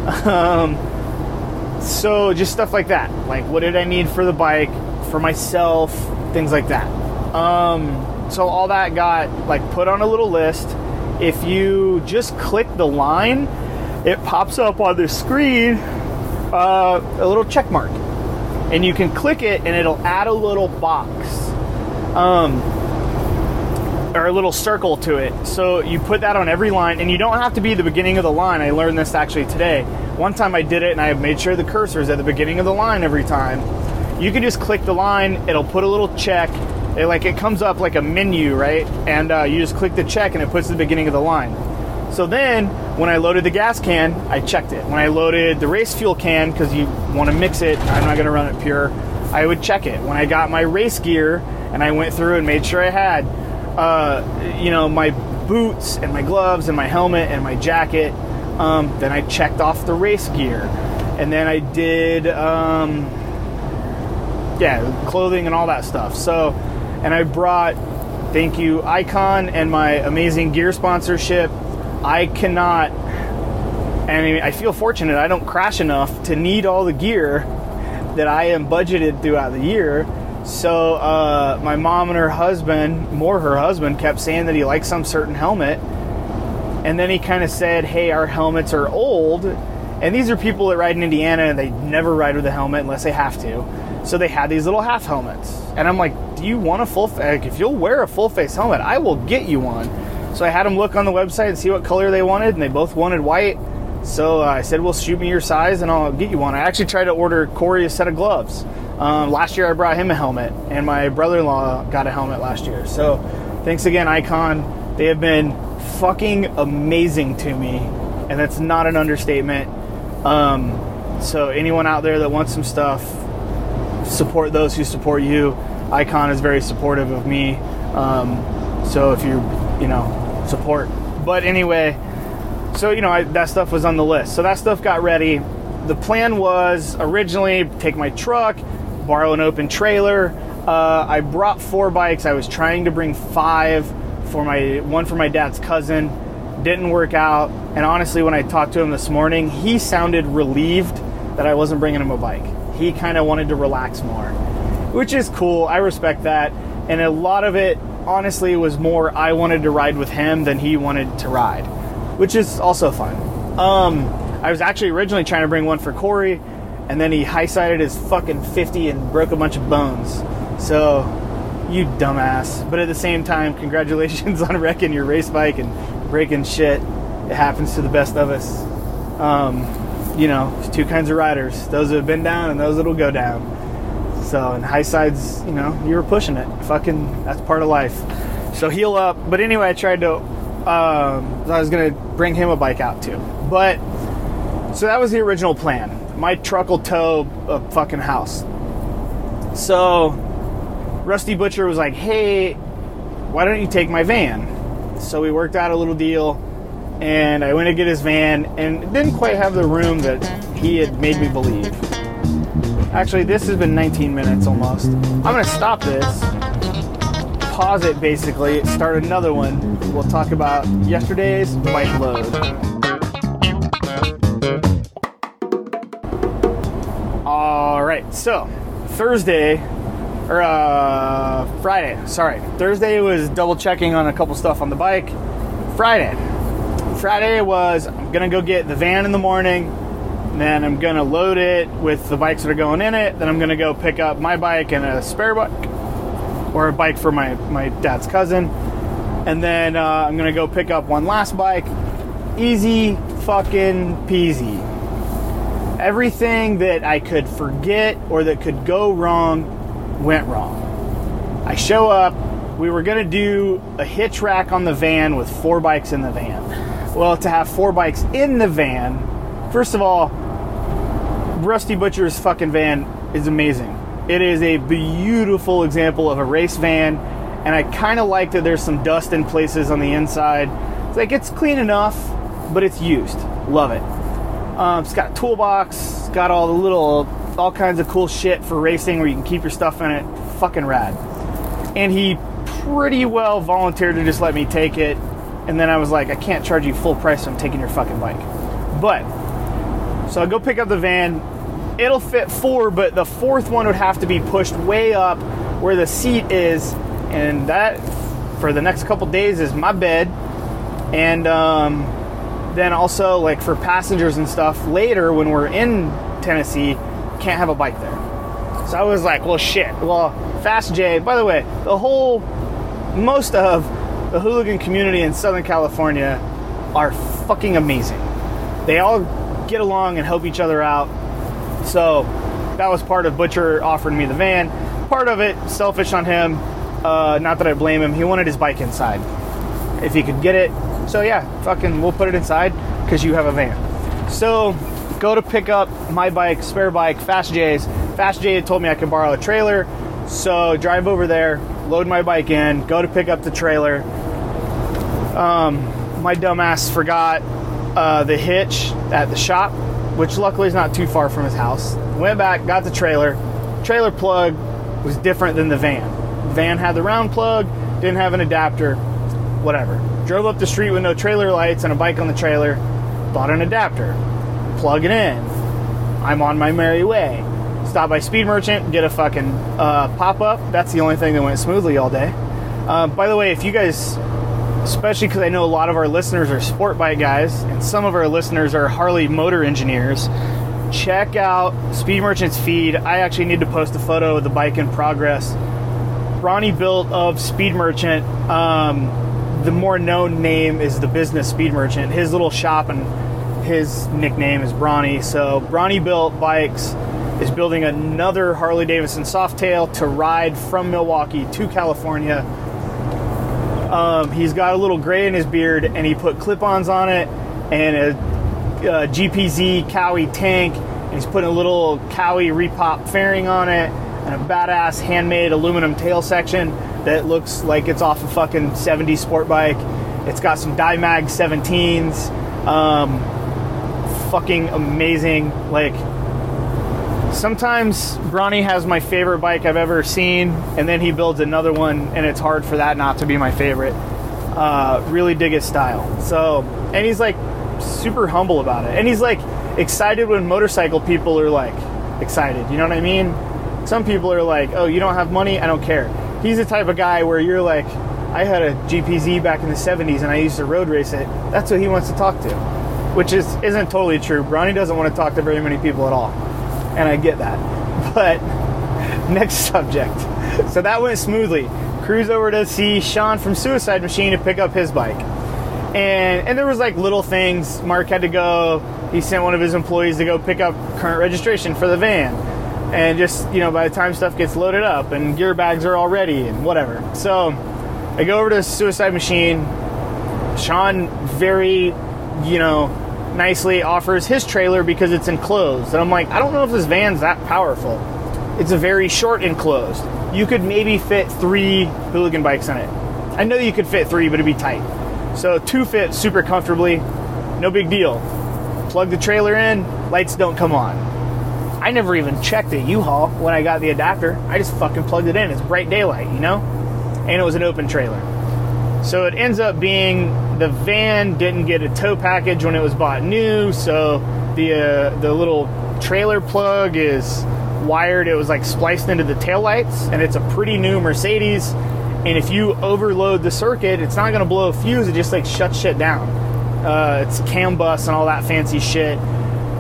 Um, so just stuff like that. Like what did I need for the bike, for myself, things like that. Um, so all that got like put on a little list if you just click the line, it pops up on the screen uh, a little check mark. And you can click it and it'll add a little box um, or a little circle to it. So you put that on every line and you don't have to be the beginning of the line. I learned this actually today. One time I did it and I made sure the cursor is at the beginning of the line every time. You can just click the line, it'll put a little check it like it comes up like a menu, right? And uh, you just click the check and it puts the beginning of the line. So then, when I loaded the gas can, I checked it. When I loaded the race fuel can, because you want to mix it, I'm not going to run it pure. I would check it. When I got my race gear, and I went through and made sure I had, uh, you know, my boots and my gloves and my helmet and my jacket. Um, then I checked off the race gear, and then I did, um, yeah, clothing and all that stuff. So and I brought thank you Icon and my amazing gear sponsorship. I cannot and I feel fortunate I don't crash enough to need all the gear that I am budgeted throughout the year. So uh, my mom and her husband, more her husband, kept saying that he likes some certain helmet, and then he kind of said, "Hey, our helmets are old." And these are people that ride in Indiana and they never ride with a helmet unless they have to. So they had these little half helmets. And I'm like, you want a full face? If you'll wear a full face helmet, I will get you one. So I had them look on the website and see what color they wanted, and they both wanted white. So uh, I said, well, shoot me your size and I'll get you one. I actually tried to order Corey a set of gloves. Um, last year I brought him a helmet, and my brother in law got a helmet last year. So thanks again, Icon. They have been fucking amazing to me, and that's not an understatement. Um, so anyone out there that wants some stuff, support those who support you. Icon is very supportive of me. Um, so if you, you know, support. But anyway, so you know I, that stuff was on the list. So that stuff got ready. The plan was originally take my truck, borrow an open trailer. Uh, I brought four bikes. I was trying to bring five for my one for my dad's cousin. Didn't work out. And honestly, when I talked to him this morning, he sounded relieved that I wasn't bringing him a bike he kind of wanted to relax more, which is cool. I respect that. And a lot of it, honestly, was more I wanted to ride with him than he wanted to ride, which is also fun. Um, I was actually originally trying to bring one for Corey, and then he high sided his fucking 50 and broke a bunch of bones. So, you dumbass. But at the same time, congratulations on wrecking your race bike and breaking shit. It happens to the best of us. Um, you know, two kinds of riders those that have been down and those that'll go down. So, and high sides, you know, you were pushing it. Fucking, that's part of life. So, heal up. But anyway, I tried to, um, I was to bring him a bike out too. But, so that was the original plan. My truck will tow a fucking house. So, Rusty Butcher was like, hey, why don't you take my van? So, we worked out a little deal and I went to get his van and didn't quite have the room that he had made me believe. Actually, this has been 19 minutes almost. I'm gonna stop this, pause it basically, start another one. We'll talk about yesterday's bike load. All right, so Thursday or uh, Friday, sorry. Thursday was double checking on a couple stuff on the bike. Friday, Friday was I'm gonna go get the van in the morning, then I'm gonna load it with the bikes that are going in it. Then I'm gonna go pick up my bike and a spare bike, or a bike for my my dad's cousin, and then uh, I'm gonna go pick up one last bike. Easy fucking peasy. Everything that I could forget or that could go wrong went wrong. I show up, we were gonna do a hitch rack on the van with four bikes in the van. Well, to have four bikes in the van, first of all, Rusty Butcher's fucking van is amazing. It is a beautiful example of a race van, and I kind of like that there's some dust in places on the inside. It's like it's clean enough, but it's used. Love it. Um, it's got a toolbox, it's got all the little, all kinds of cool shit for racing where you can keep your stuff in it. Fucking rad. And he pretty well volunteered to just let me take it. And then I was like, I can't charge you full price, so I'm taking your fucking bike. But, so I go pick up the van. It'll fit four, but the fourth one would have to be pushed way up where the seat is. And that, for the next couple days, is my bed. And, um, then also like for passengers and stuff later when we're in Tennessee, can't have a bike there. So I was like, well, shit. Well, Fast J. By the way, the whole, most of the hooligan community in Southern California are fucking amazing. They all get along and help each other out. So that was part of Butcher offering me the van. Part of it, selfish on him. Uh, not that I blame him. He wanted his bike inside. If he could get it, so yeah, fucking, we'll put it inside because you have a van. So go to pick up my bike, spare bike, Fast J's. Fast J had told me I could borrow a trailer, so drive over there, load my bike in, go to pick up the trailer. Um, my dumbass forgot uh, the hitch at the shop, which luckily is not too far from his house. Went back, got the trailer. Trailer plug was different than the van. Van had the round plug, didn't have an adapter, whatever. Drove up the street with no trailer lights and a bike on the trailer, bought an adapter, plug it in. I'm on my merry way. Stop by Speed Merchant, get a fucking uh, pop up. That's the only thing that went smoothly all day. Uh, by the way, if you guys, especially because I know a lot of our listeners are sport bike guys and some of our listeners are Harley motor engineers, check out Speed Merchant's feed. I actually need to post a photo of the bike in progress. Ronnie built of Speed Merchant. Um, the more known name is the business Speed Merchant. His little shop and his nickname is Bronny. So Bronny built bikes is building another Harley Davidson Softail to ride from Milwaukee to California. Um, he's got a little gray in his beard, and he put clip-ons on it and a, a GPZ Cowie tank. And he's putting a little Cowie repop fairing on it and a badass handmade aluminum tail section that looks like it's off a fucking 70s sport bike. It's got some Dymag 17s. Um, fucking amazing. Like, sometimes Bronny has my favorite bike I've ever seen, and then he builds another one, and it's hard for that not to be my favorite. Uh, really dig his style. So, and he's like super humble about it. And he's like excited when motorcycle people are like excited. You know what I mean? Some people are like, oh, you don't have money? I don't care. He's the type of guy where you're like, I had a GPZ back in the 70s and I used to road race it. That's what he wants to talk to, which is, isn't totally true. Bronny doesn't want to talk to very many people at all. And I get that. But next subject. So that went smoothly. Cruise over to see Sean from Suicide Machine to pick up his bike. And, and there was like little things. Mark had to go. He sent one of his employees to go pick up current registration for the van and just you know by the time stuff gets loaded up and gear bags are all ready and whatever so i go over to suicide machine sean very you know nicely offers his trailer because it's enclosed and i'm like i don't know if this van's that powerful it's a very short enclosed you could maybe fit three hooligan bikes in it i know you could fit three but it'd be tight so two fit super comfortably no big deal plug the trailer in lights don't come on I never even checked a U-Haul when I got the adapter. I just fucking plugged it in. It's bright daylight, you know? And it was an open trailer. So it ends up being the van didn't get a tow package when it was bought new, so the uh, the little trailer plug is wired. It was like spliced into the taillights, and it's a pretty new Mercedes. And if you overload the circuit, it's not going to blow a fuse. It just like shuts shit down. Uh, it's CAN bus and all that fancy shit.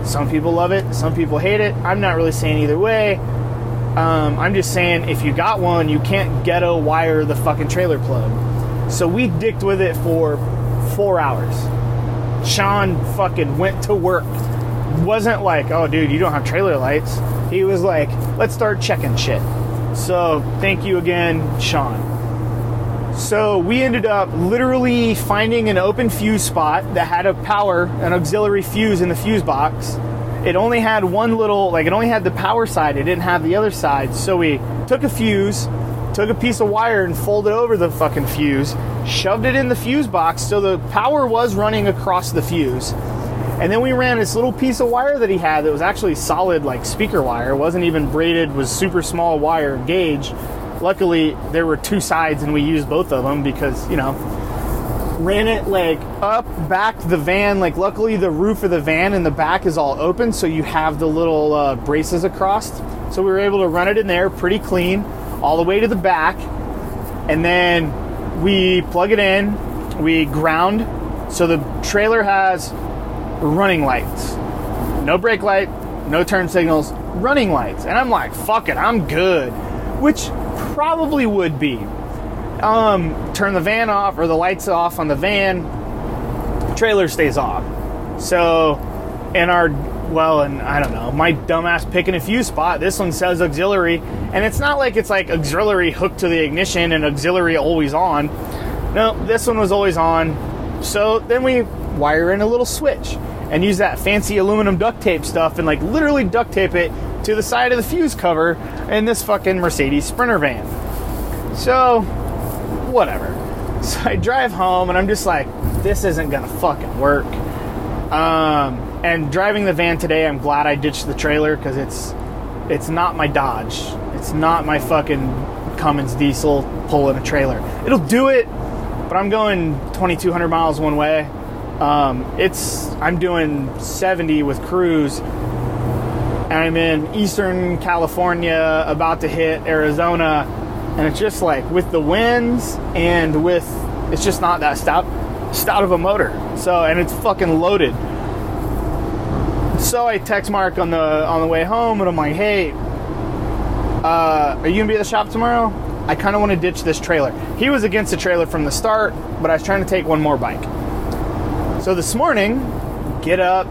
Some people love it, some people hate it. I'm not really saying either way. Um, I'm just saying if you got one, you can't ghetto wire the fucking trailer plug. So we dicked with it for four hours. Sean fucking went to work wasn't like, oh, dude, you don't have trailer lights. He was like, let's start checking shit. So thank you again, Sean. So we ended up literally finding an open fuse spot that had a power, an auxiliary fuse in the fuse box. It only had one little, like it only had the power side, it didn't have the other side. So we took a fuse, took a piece of wire and folded over the fucking fuse, shoved it in the fuse box so the power was running across the fuse. And then we ran this little piece of wire that he had that was actually solid, like speaker wire. It wasn't even braided, was super small wire gauge. Luckily, there were two sides and we used both of them because, you know, ran it like up, back the van. Like, luckily, the roof of the van and the back is all open, so you have the little uh, braces across. So we were able to run it in there pretty clean all the way to the back. And then we plug it in, we ground. So the trailer has running lights. No brake light, no turn signals, running lights. And I'm like, fuck it, I'm good. Which probably would be. Um, turn the van off or the lights off on the van, trailer stays off. So, in our, well, and I don't know, my dumbass picking a fuse spot, this one says auxiliary, and it's not like it's like auxiliary hooked to the ignition and auxiliary always on. No, this one was always on. So then we wire in a little switch and use that fancy aluminum duct tape stuff and like literally duct tape it to the side of the fuse cover in this fucking Mercedes Sprinter van. So, whatever. So I drive home and I'm just like, this isn't gonna fucking work. Um, and driving the van today, I'm glad I ditched the trailer because it's it's not my Dodge. It's not my fucking Cummins diesel pulling a trailer. It'll do it, but I'm going 2,200 miles one way. Um, it's I'm doing 70 with cruise, and I'm in Eastern California, about to hit Arizona, and it's just like with the winds and with it's just not that stout stout of a motor. So and it's fucking loaded. So I text Mark on the on the way home, and I'm like, hey, uh, are you gonna be at the shop tomorrow? I kind of want to ditch this trailer. He was against the trailer from the start, but I was trying to take one more bike. So this morning, get up,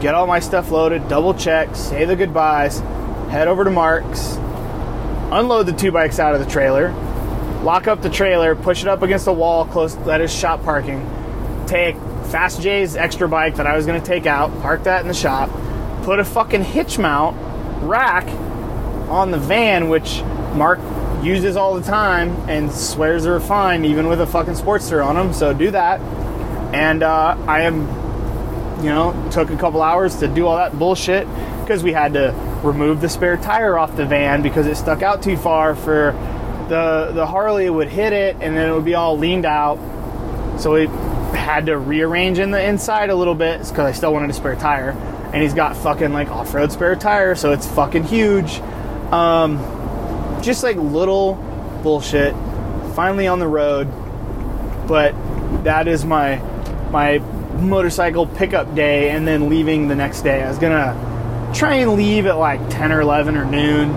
get all my stuff loaded, double check, say the goodbyes, head over to Mark's, unload the two bikes out of the trailer, lock up the trailer, push it up against the wall close that is shop parking, take Fast J's extra bike that I was going to take out, park that in the shop, put a fucking hitch mount rack on the van, which Mark uses all the time and swears they're fine, even with a fucking Sportster on them. So do that. And uh, I am, you know, took a couple hours to do all that bullshit because we had to remove the spare tire off the van because it stuck out too far for the the Harley would hit it and then it would be all leaned out. So we had to rearrange in the inside a little bit because I still wanted a spare tire. And he's got fucking like off-road spare tire, so it's fucking huge. Um, just like little bullshit. Finally on the road, but that is my my motorcycle pickup day, and then leaving the next day. I was gonna try and leave at like 10 or 11 or noon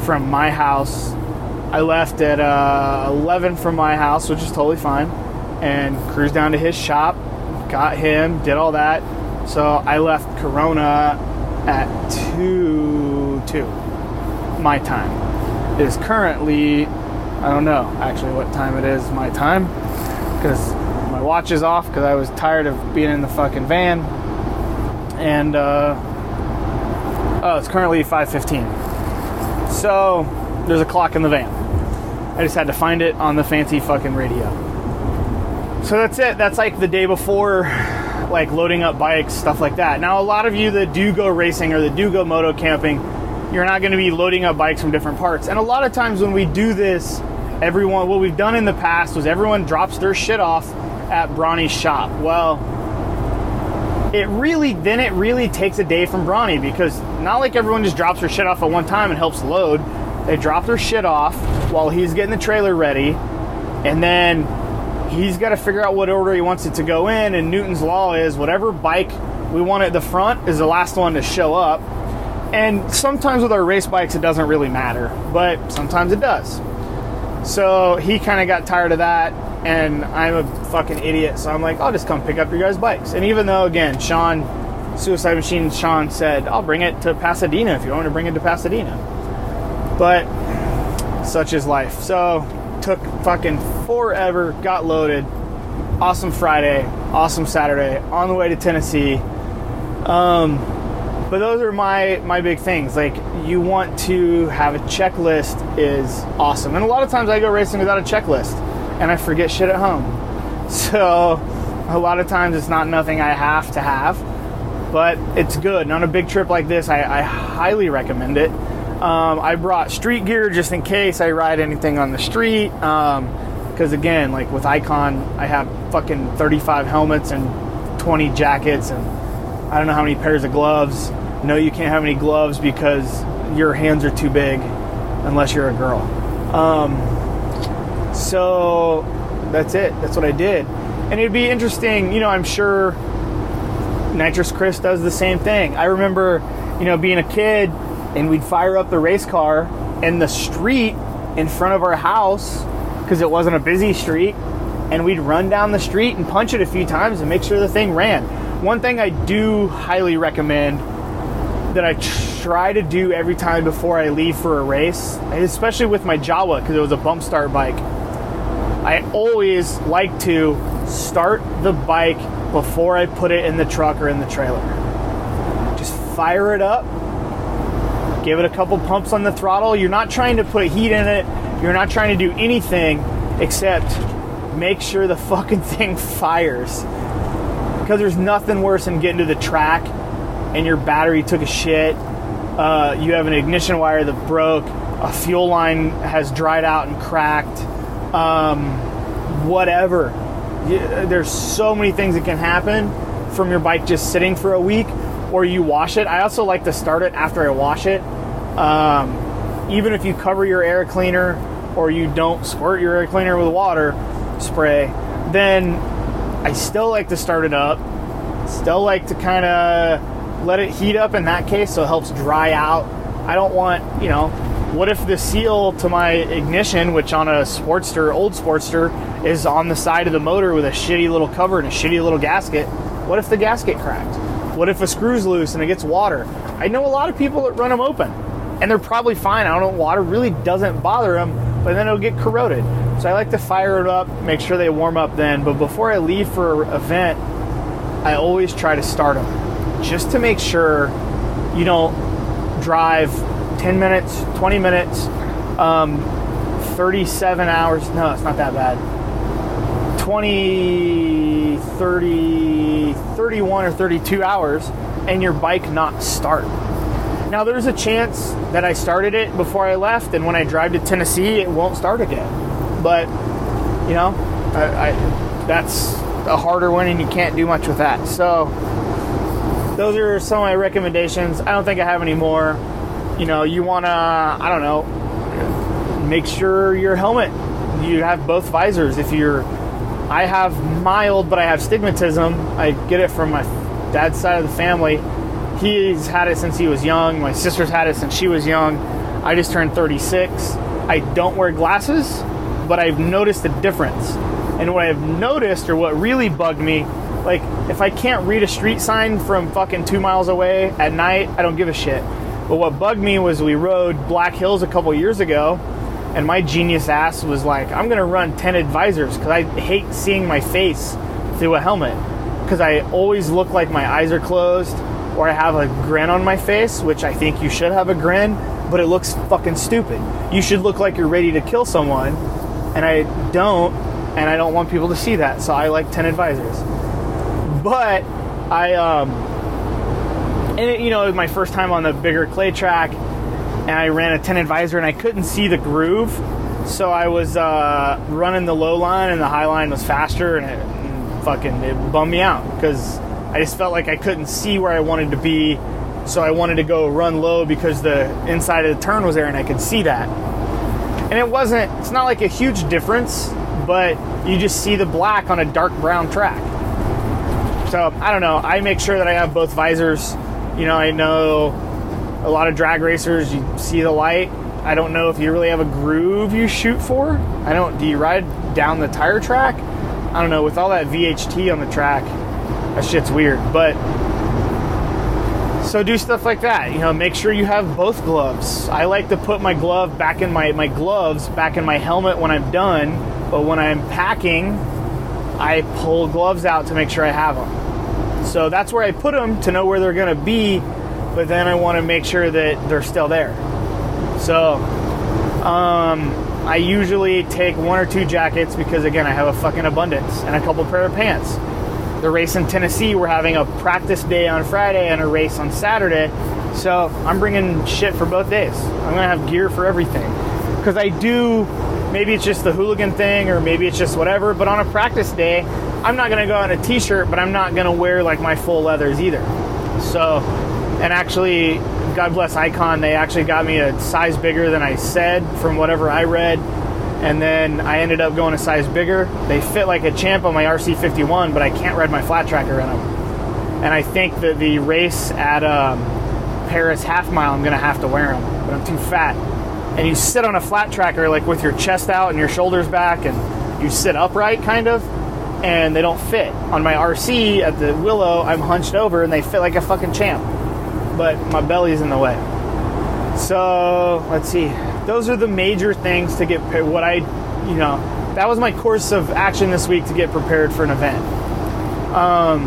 from my house. I left at uh, 11 from my house, which is totally fine, and cruised down to his shop, got him, did all that. So I left Corona at 2 2 my time. It is currently, I don't know actually what time it is my time, because my watch is off because I was tired of being in the fucking van. And, uh, oh, it's currently 5.15. So, there's a clock in the van. I just had to find it on the fancy fucking radio. So that's it. That's like the day before, like loading up bikes, stuff like that. Now, a lot of you that do go racing or that do go moto camping, you're not going to be loading up bikes from different parts. And a lot of times when we do this, everyone, what we've done in the past was everyone drops their shit off at Brawny's shop. Well, it really, then it really takes a day from Brawny because not like everyone just drops their shit off at one time and helps load. They drop their shit off while he's getting the trailer ready, and then he's got to figure out what order he wants it to go in. And Newton's law is whatever bike we want at the front is the last one to show up. And sometimes with our race bikes, it doesn't really matter, but sometimes it does. So he kind of got tired of that, and I'm a fucking idiot. So I'm like, I'll just come pick up your guys' bikes. And even though, again, Sean Suicide Machine Sean said, I'll bring it to Pasadena if you want to bring it to Pasadena. But such is life. So took fucking forever, got loaded. Awesome Friday, awesome Saturday, on the way to Tennessee. Um, but those are my my big things. Like you want to have a checklist is awesome. And a lot of times I go racing without a checklist and I forget shit at home. So a lot of times it's not nothing I have to have, but it's good. And on a big trip like this, I, I highly recommend it. Um, I brought street gear just in case I ride anything on the street. Because um, again, like with Icon, I have fucking 35 helmets and 20 jackets and I don't know how many pairs of gloves. No, you can't have any gloves because your hands are too big unless you're a girl. Um, so that's it. That's what I did. And it'd be interesting, you know, I'm sure Nitrous Chris does the same thing. I remember, you know, being a kid and we'd fire up the race car in the street in front of our house because it wasn't a busy street and we'd run down the street and punch it a few times and make sure the thing ran. One thing I do highly recommend that I try to do every time before I leave for a race, especially with my Jawa because it was a bump start bike. I always like to start the bike before I put it in the truck or in the trailer. Just fire it up, give it a couple pumps on the throttle. You're not trying to put heat in it, you're not trying to do anything except make sure the fucking thing fires. Because there's nothing worse than getting to the track and your battery took a shit. Uh, you have an ignition wire that broke, a fuel line has dried out and cracked, um, whatever. There's so many things that can happen from your bike just sitting for a week or you wash it. I also like to start it after I wash it. Um, even if you cover your air cleaner or you don't squirt your air cleaner with water spray, then I still like to start it up. Still like to kind of let it heat up in that case so it helps dry out. I don't want, you know, what if the seal to my ignition, which on a Sportster, old Sportster, is on the side of the motor with a shitty little cover and a shitty little gasket? What if the gasket cracked? What if a screw's loose and it gets water? I know a lot of people that run them open and they're probably fine. I don't know, water really doesn't bother them, but then it'll get corroded. So I like to fire it up, make sure they warm up then. But before I leave for an event, I always try to start them just to make sure you don't drive 10 minutes, 20 minutes, um, 37 hours. No, it's not that bad. 20, 30, 31 or 32 hours and your bike not start. Now, there's a chance that I started it before I left, and when I drive to Tennessee, it won't start again. But, you know, I, I, that's a harder one, and you can't do much with that. So, those are some of my recommendations. I don't think I have any more. You know, you want to, I don't know, make sure your helmet, you have both visors. If you're, I have mild, but I have stigmatism. I get it from my dad's side of the family. He's had it since he was young. My sister's had it since she was young. I just turned 36. I don't wear glasses, but I've noticed a difference. And what I've noticed, or what really bugged me, like if I can't read a street sign from fucking two miles away at night, I don't give a shit. But what bugged me was we rode Black Hills a couple years ago, and my genius ass was like, I'm gonna run 10 advisors because I hate seeing my face through a helmet because I always look like my eyes are closed or I have a grin on my face, which I think you should have a grin, but it looks fucking stupid. You should look like you're ready to kill someone, and I don't, and I don't want people to see that, so I like 10 advisors. But I, um, and it, you know, it was my first time on the bigger clay track, and I ran a tinted advisor and I couldn't see the groove, so I was uh, running the low line, and the high line was faster, and it and fucking it bummed me out because I just felt like I couldn't see where I wanted to be, so I wanted to go run low because the inside of the turn was there and I could see that. And it wasn't, it's not like a huge difference, but you just see the black on a dark brown track. So I don't know. I make sure that I have both visors. You know, I know a lot of drag racers, you see the light. I don't know if you really have a groove you shoot for. I don't, do you ride down the tire track? I don't know. With all that VHT on the track, that shit's weird. But So do stuff like that. You know, make sure you have both gloves. I like to put my glove back in my my gloves back in my helmet when I'm done, but when I'm packing, I pull gloves out to make sure I have them. So that's where I put them to know where they're going to be, but then I want to make sure that they're still there. So um, I usually take one or two jackets because again, I have a fucking abundance and a couple pair of pants the race in Tennessee. We're having a practice day on Friday and a race on Saturday. So I'm bringing shit for both days. I'm gonna have gear for everything because I do. Maybe it's just the hooligan thing, or maybe it's just whatever. But on a practice day, I'm not gonna go out in a t-shirt, but I'm not gonna wear like my full leathers either. So, and actually, God bless Icon, they actually got me a size bigger than I said from whatever I read and then I ended up going a size bigger. They fit like a champ on my RC51, but I can't ride my flat tracker in them. And I think that the race at um, Paris half mile, I'm gonna have to wear them, but I'm too fat. And you sit on a flat tracker like with your chest out and your shoulders back, and you sit upright kind of, and they don't fit. On my RC at the Willow, I'm hunched over and they fit like a fucking champ, but my belly's in the way. So let's see those are the major things to get what I, you know, that was my course of action this week to get prepared for an event. Um,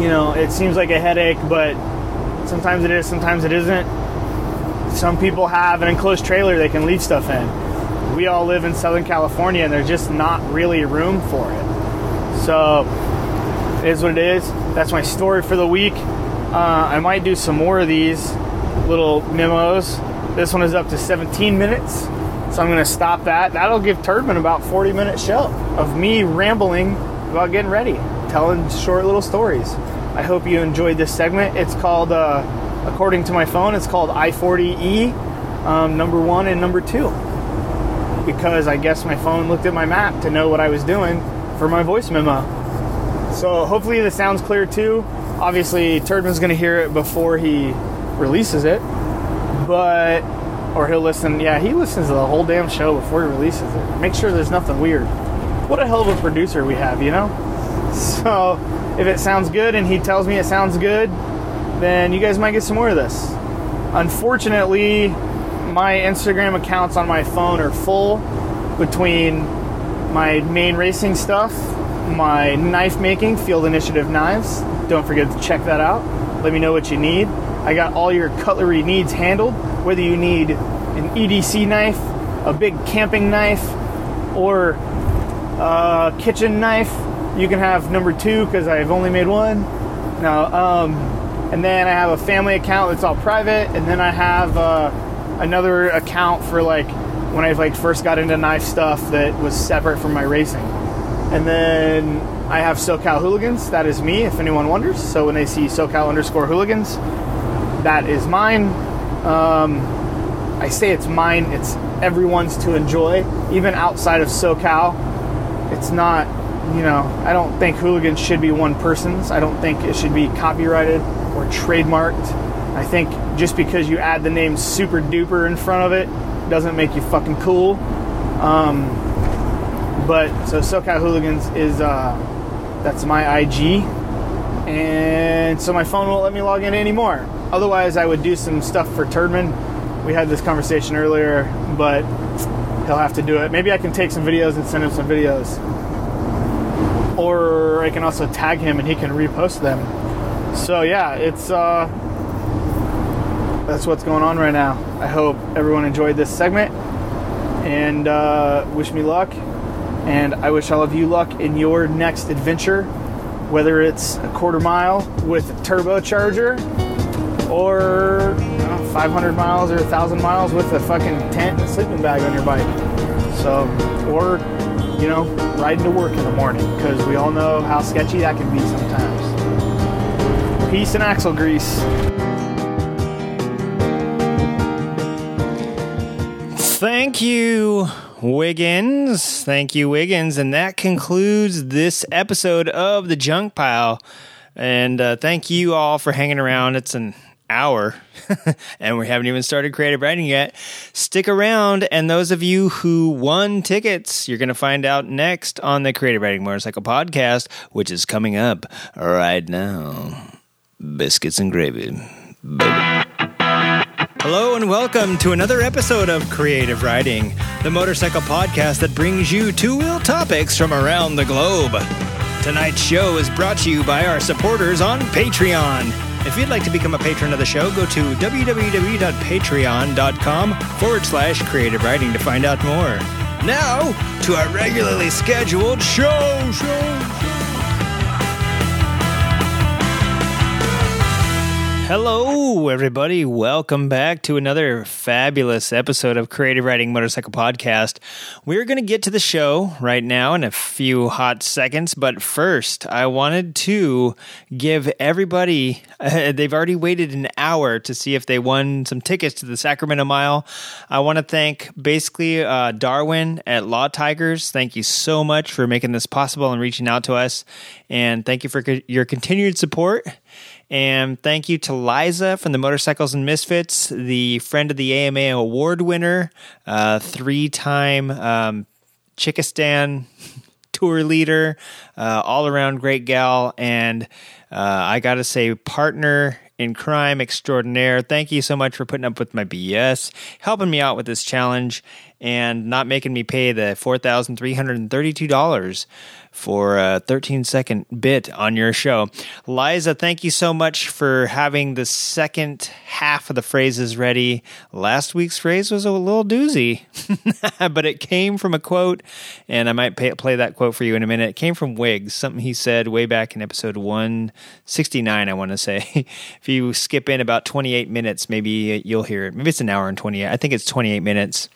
you know, it seems like a headache, but sometimes it is, sometimes it isn't. Some people have an enclosed trailer they can leave stuff in. We all live in Southern California and there's just not really room for it. So, it is what it is. That's my story for the week. Uh, I might do some more of these little memos this one is up to 17 minutes, so I'm going to stop that. That'll give Turdman about 40 minute show of me rambling about getting ready, telling short little stories. I hope you enjoyed this segment. It's called, uh, according to my phone, it's called I-40E, um, number one and number two, because I guess my phone looked at my map to know what I was doing for my voice memo. So hopefully this sounds clear too. Obviously, Turdman's going to hear it before he releases it but or he'll listen. Yeah, he listens to the whole damn show before he releases it. Make sure there's nothing weird. What a hell of a producer we have, you know. So if it sounds good and he tells me it sounds good, then you guys might get some more of this. Unfortunately, my Instagram accounts on my phone are full between my main racing stuff, my knife making, Field Initiative Knives. Don't forget to check that out. Let me know what you need. I got all your cutlery needs handled, whether you need an EDC knife, a big camping knife, or a kitchen knife. You can have number two because I've only made one. Now, um, and then I have a family account that's all private, and then I have uh, another account for like when I like first got into knife stuff that was separate from my racing. And then I have SoCal Hooligans. That is me, if anyone wonders. So when they see SoCal underscore Hooligans, that is mine. Um, I say it's mine, it's everyone's to enjoy, even outside of SoCal. It's not, you know, I don't think hooligans should be one person's. I don't think it should be copyrighted or trademarked. I think just because you add the name super duper in front of it doesn't make you fucking cool. Um, but so SoCal Hooligans is, uh, that's my IG. And so my phone won't let me log in anymore. Otherwise, I would do some stuff for Turdman. We had this conversation earlier, but he'll have to do it. Maybe I can take some videos and send him some videos. Or I can also tag him and he can repost them. So yeah, it's uh that's what's going on right now. I hope everyone enjoyed this segment and uh, wish me luck. And I wish all of you luck in your next adventure, whether it's a quarter mile with a turbocharger or know, 500 miles or 1,000 miles with a fucking tent and sleeping bag on your bike. So, or, you know, riding to work in the morning because we all know how sketchy that can be sometimes. Peace and axle grease. Thank you, Wiggins. Thank you, Wiggins. And that concludes this episode of The Junk Pile. And uh, thank you all for hanging around. It's an hour and we haven't even started creative riding yet. Stick around. And those of you who won tickets, you're going to find out next on the Creative Riding Motorcycle podcast, which is coming up right now. biscuits and gravy. Booby. Hello and welcome to another episode of Creative Riding, the motorcycle podcast that brings you two wheel topics from around the globe. Tonight's show is brought to you by our supporters on Patreon. If you'd like to become a patron of the show, go to www.patreon.com forward slash creative riding to find out more. Now, to our regularly scheduled show, show, show. Hello, everybody. Welcome back to another fabulous episode of Creative Riding Motorcycle Podcast. We're going to get to the show right now in a few hot seconds, but first, I wanted to give everybody, uh, they've already waited an hour to see if they won some tickets to the Sacramento Mile. I want to thank basically uh, Darwin at Law Tigers. Thank you so much for making this possible and reaching out to us. And thank you for co- your continued support. And thank you to Liza from the Motorcycles and Misfits, the friend of the AMA award winner, uh, three time um, Chickistan tour leader, uh, all around great gal. And uh, I got to say, partner in crime extraordinaire. Thank you so much for putting up with my BS, helping me out with this challenge, and not making me pay the $4,332 for a 13 second bit on your show. Liza, thank you so much for having the second half of the phrases ready. Last week's phrase was a little doozy, but it came from a quote, and I might pay, play that quote for you in a minute. It came from Wiggs, something he said way back in episode 169, I want to say. if you skip in about 28 minutes, maybe you'll hear it. Maybe it's an hour and 28. I think it's 28 minutes.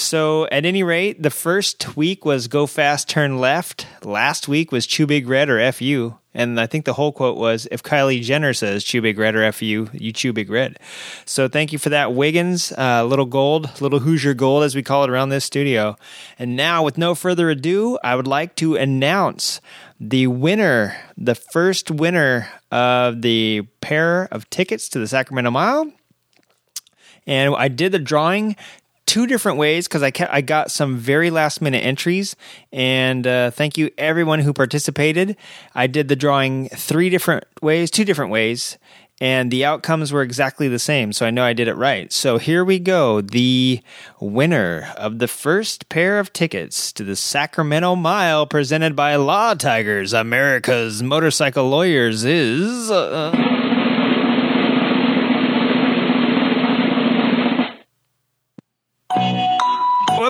So, at any rate, the first week was Go Fast, Turn Left. Last week was Chew Big Red or FU. And I think the whole quote was if Kylie Jenner says chew big red or FU, you chew big red. So thank you for that, Wiggins. Uh, little gold, little Hoosier gold, as we call it around this studio. And now, with no further ado, I would like to announce the winner, the first winner of the pair of tickets to the Sacramento Mile. And I did the drawing two different ways because I I got some very last minute entries, and uh, thank you everyone who participated. I did the drawing three different ways, two different ways, and the outcomes were exactly the same. So I know I did it right. So here we go. The winner of the first pair of tickets to the Sacramento Mile, presented by Law Tigers, America's motorcycle lawyers, is. Uh,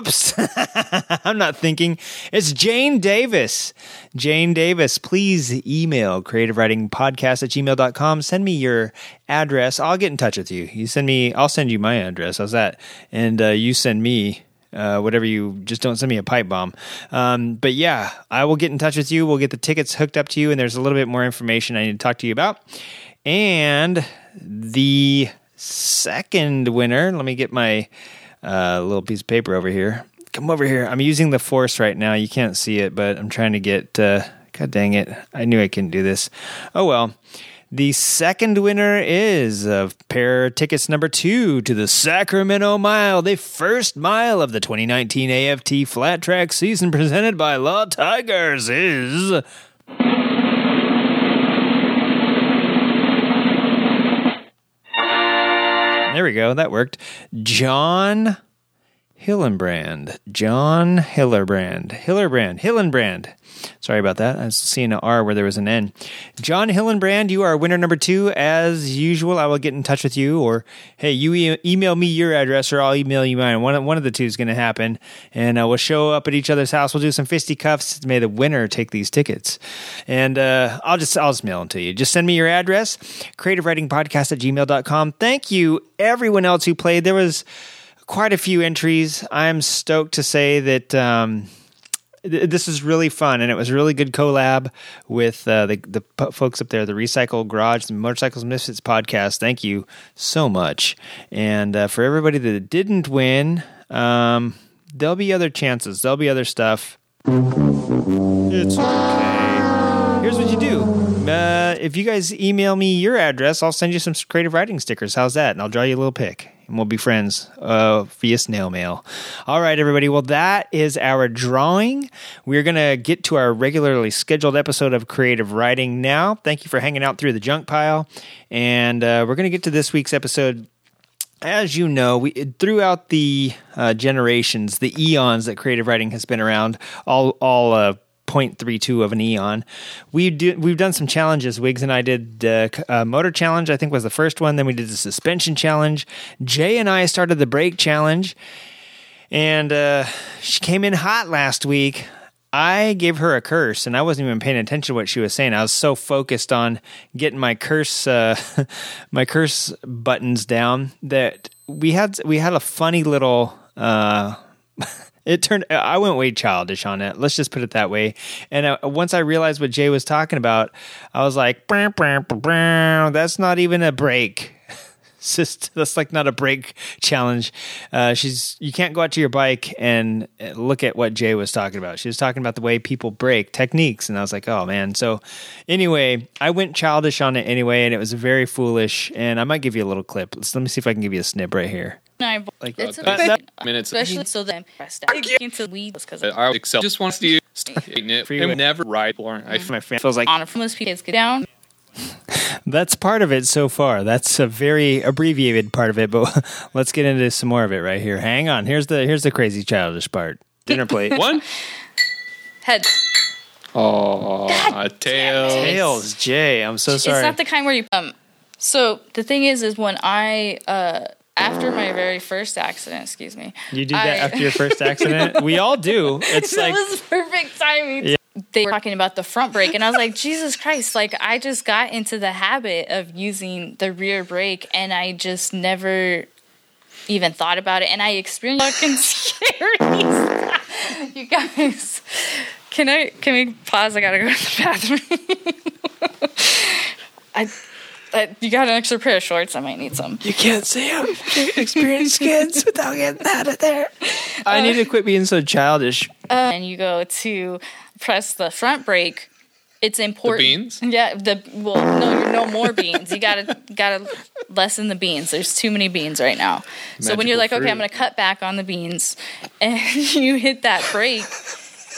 Whoops. I'm not thinking. It's Jane Davis. Jane Davis, please email creative riding podcast at gmail.com. Send me your address. I'll get in touch with you. You send me, I'll send you my address. How's that? And uh, you send me uh, whatever you just don't send me a pipe bomb. Um, but yeah, I will get in touch with you. We'll get the tickets hooked up to you, and there's a little bit more information I need to talk to you about. And the second winner, let me get my uh, little piece of paper over here. Come over here. I'm using the force right now. You can't see it, but I'm trying to get. Uh, God dang it! I knew I couldn't do this. Oh well. The second winner is of pair tickets number two to the Sacramento Mile, the first mile of the 2019 AFT Flat Track season presented by Law Tigers is. There we go. That worked. John Hillenbrand. John Hillerbrand. Hillerbrand. Hillenbrand. Sorry about that. I was seeing an R where there was an N. John Hillenbrand, you are winner number two. As usual, I will get in touch with you, or hey, you e- email me your address, or I'll email you mine. One, one of the two is going to happen, and uh, we'll show up at each other's house. We'll do some fisticuffs. May the winner take these tickets, and uh, I'll just I'll just mail them to you. Just send me your address, creative riding podcast at gmail.com. Thank you, everyone else who played. There was quite a few entries. I'm stoked to say that um, th- this is really fun, and it was really good collab with uh, the the p- folks up there, the Recycle Garage, the Motorcycles Misfits podcast. Thank you so much, and uh, for everybody that didn't win, um, there'll be other chances. There'll be other stuff. It's okay. Here's what you do. Uh, if you guys email me your address, I'll send you some creative riding stickers. How's that? And I'll draw you a little pic. And we'll be friends uh, via snail mail. All right, everybody. Well, that is our drawing. We're going to get to our regularly scheduled episode of Creative Riding now. Thank you for hanging out through the junk pile. And uh, we're going to get to this week's episode as you know, we throughout the uh, generations, the eons that creative riding has been around, all all uh, 0.32 of an eon. We do, we've done some challenges. Wiggs and I did uh, motor challenge. I think was the first one. Then we did the suspension challenge. Jay and I started the brake challenge, and uh, she came in hot last week. I gave her a curse, and I wasn't even paying attention to what she was saying. I was so focused on getting my curse, uh, my curse buttons down that we had we had a funny little. Uh, it turned. I went way childish on it. Let's just put it that way. And once I realized what Jay was talking about, I was like, "That's not even a break." Just that's like not a break challenge. Uh, she's you can't go out to your bike and uh, look at what Jay was talking about. She was talking about the way people break techniques, and I was like, oh man. So anyway, I went childish on it anyway, and it was very foolish. And I might give you a little clip. Let's, let me see if I can give you a snip right here. I, Like- it's a Uh, perfect, that- minutes. especially so that I'm pressed out. Into we because I Excel just wants to use it. For you. and never write boring. I My fan feels like on from most kids get down. that's part of it so far. That's a very abbreviated part of it, but let's get into some more of it right here. Hang on. Here's the here's the crazy childish part. Dinner plate. one. Head. Oh, tails. Tails, Jay. I'm so sorry. It's not the kind where you um. So the thing is, is when I uh after my very first accident, excuse me, You did that I- after your first accident? we all do. It's that like was perfect timing. Yeah. They were talking about the front brake, and I was like, Jesus Christ! Like I just got into the habit of using the rear brake, and I just never even thought about it, and I experienced fucking scary. you guys, can I? Can we pause? I gotta go to the bathroom. I. I, you got an extra pair of shorts? I might need some. you can't say I'm experienced kids without getting out of there. I need to quit being so childish. Uh, and you go to press the front brake, it's important. beans? Yeah. The well, no, you're no more beans. You gotta gotta lessen the beans. There's too many beans right now. so when you're like, Magical okay, I'm gonna cut back on the beans, and you hit that brake.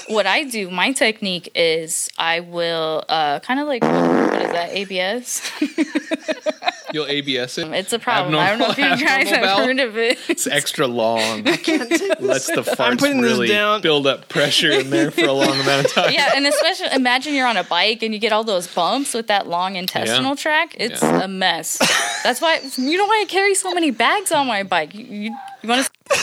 What I do, my technique is I will uh, kind of like what is that ABS? You'll ABS it. It's a problem. I don't know if you guys have abnormal heard of it. It's extra long. I can't putting this Let's the farts really down. build up pressure in there for a long amount of time. yeah, and especially imagine you're on a bike and you get all those bumps with that long intestinal Yeah. tract. It's Yeah. a mess. That's why you know why I carry so many bags on my bike. You, you, you want to?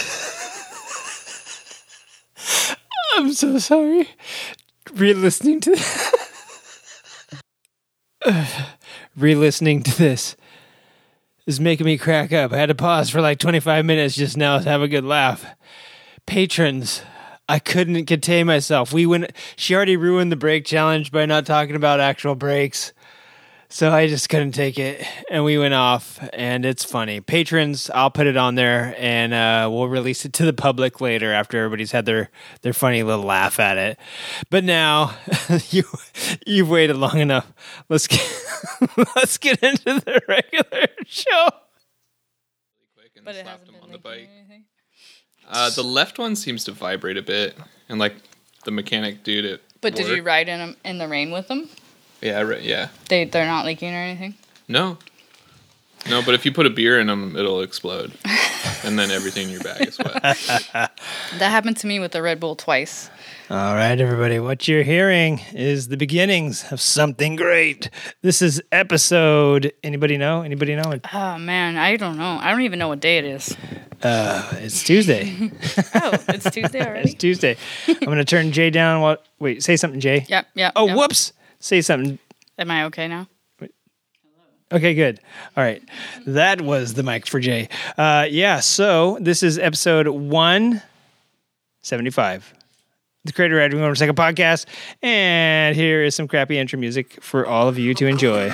I'm so sorry. Re-listening to re-listening to this is making me crack up. I had to pause for like 25 minutes just now to have a good laugh. Patrons, I couldn't contain myself. We went. She already ruined the break challenge by not talking about actual breaks. So I just couldn't take it, and we went off, and it's funny. Patrons, I'll put it on there, and uh, we'll release it to the public later after everybody's had their their funny little laugh at it. But now you you've waited long enough. Let's get let's get into the regular show. Quick and But it slapped hasn't him been on the bike. anything. Uh, the left one seems to vibrate a bit, and like the mechanic dude it. But did you work- ride in 'em- in the rain with them? Yeah, right. Yeah. They they're not leaking or anything. No. No, but if you put a beer in them, it'll explode, and then everything in your bag is wet. That happened to me with the Red Bull twice. All right, everybody. What you're hearing is the beginnings of something great. This is episode. Anybody know? Anybody know? It- Oh man, I don't know. I don't even know what day it is. Uh, it's Tuesday. Oh, it's Tuesday already. It's. Tuesday. I'm going to turn Jay down. What? Wait, say something, Jay. Yep, Yeah. Oh, yep. whoops. Say something. Am I okay now? Okay, good. All right. That was the mic for Jay. Uh, yeah, so this is episode 175. The Creator One Second podcast. And here is some crappy intro music for all of you to enjoy.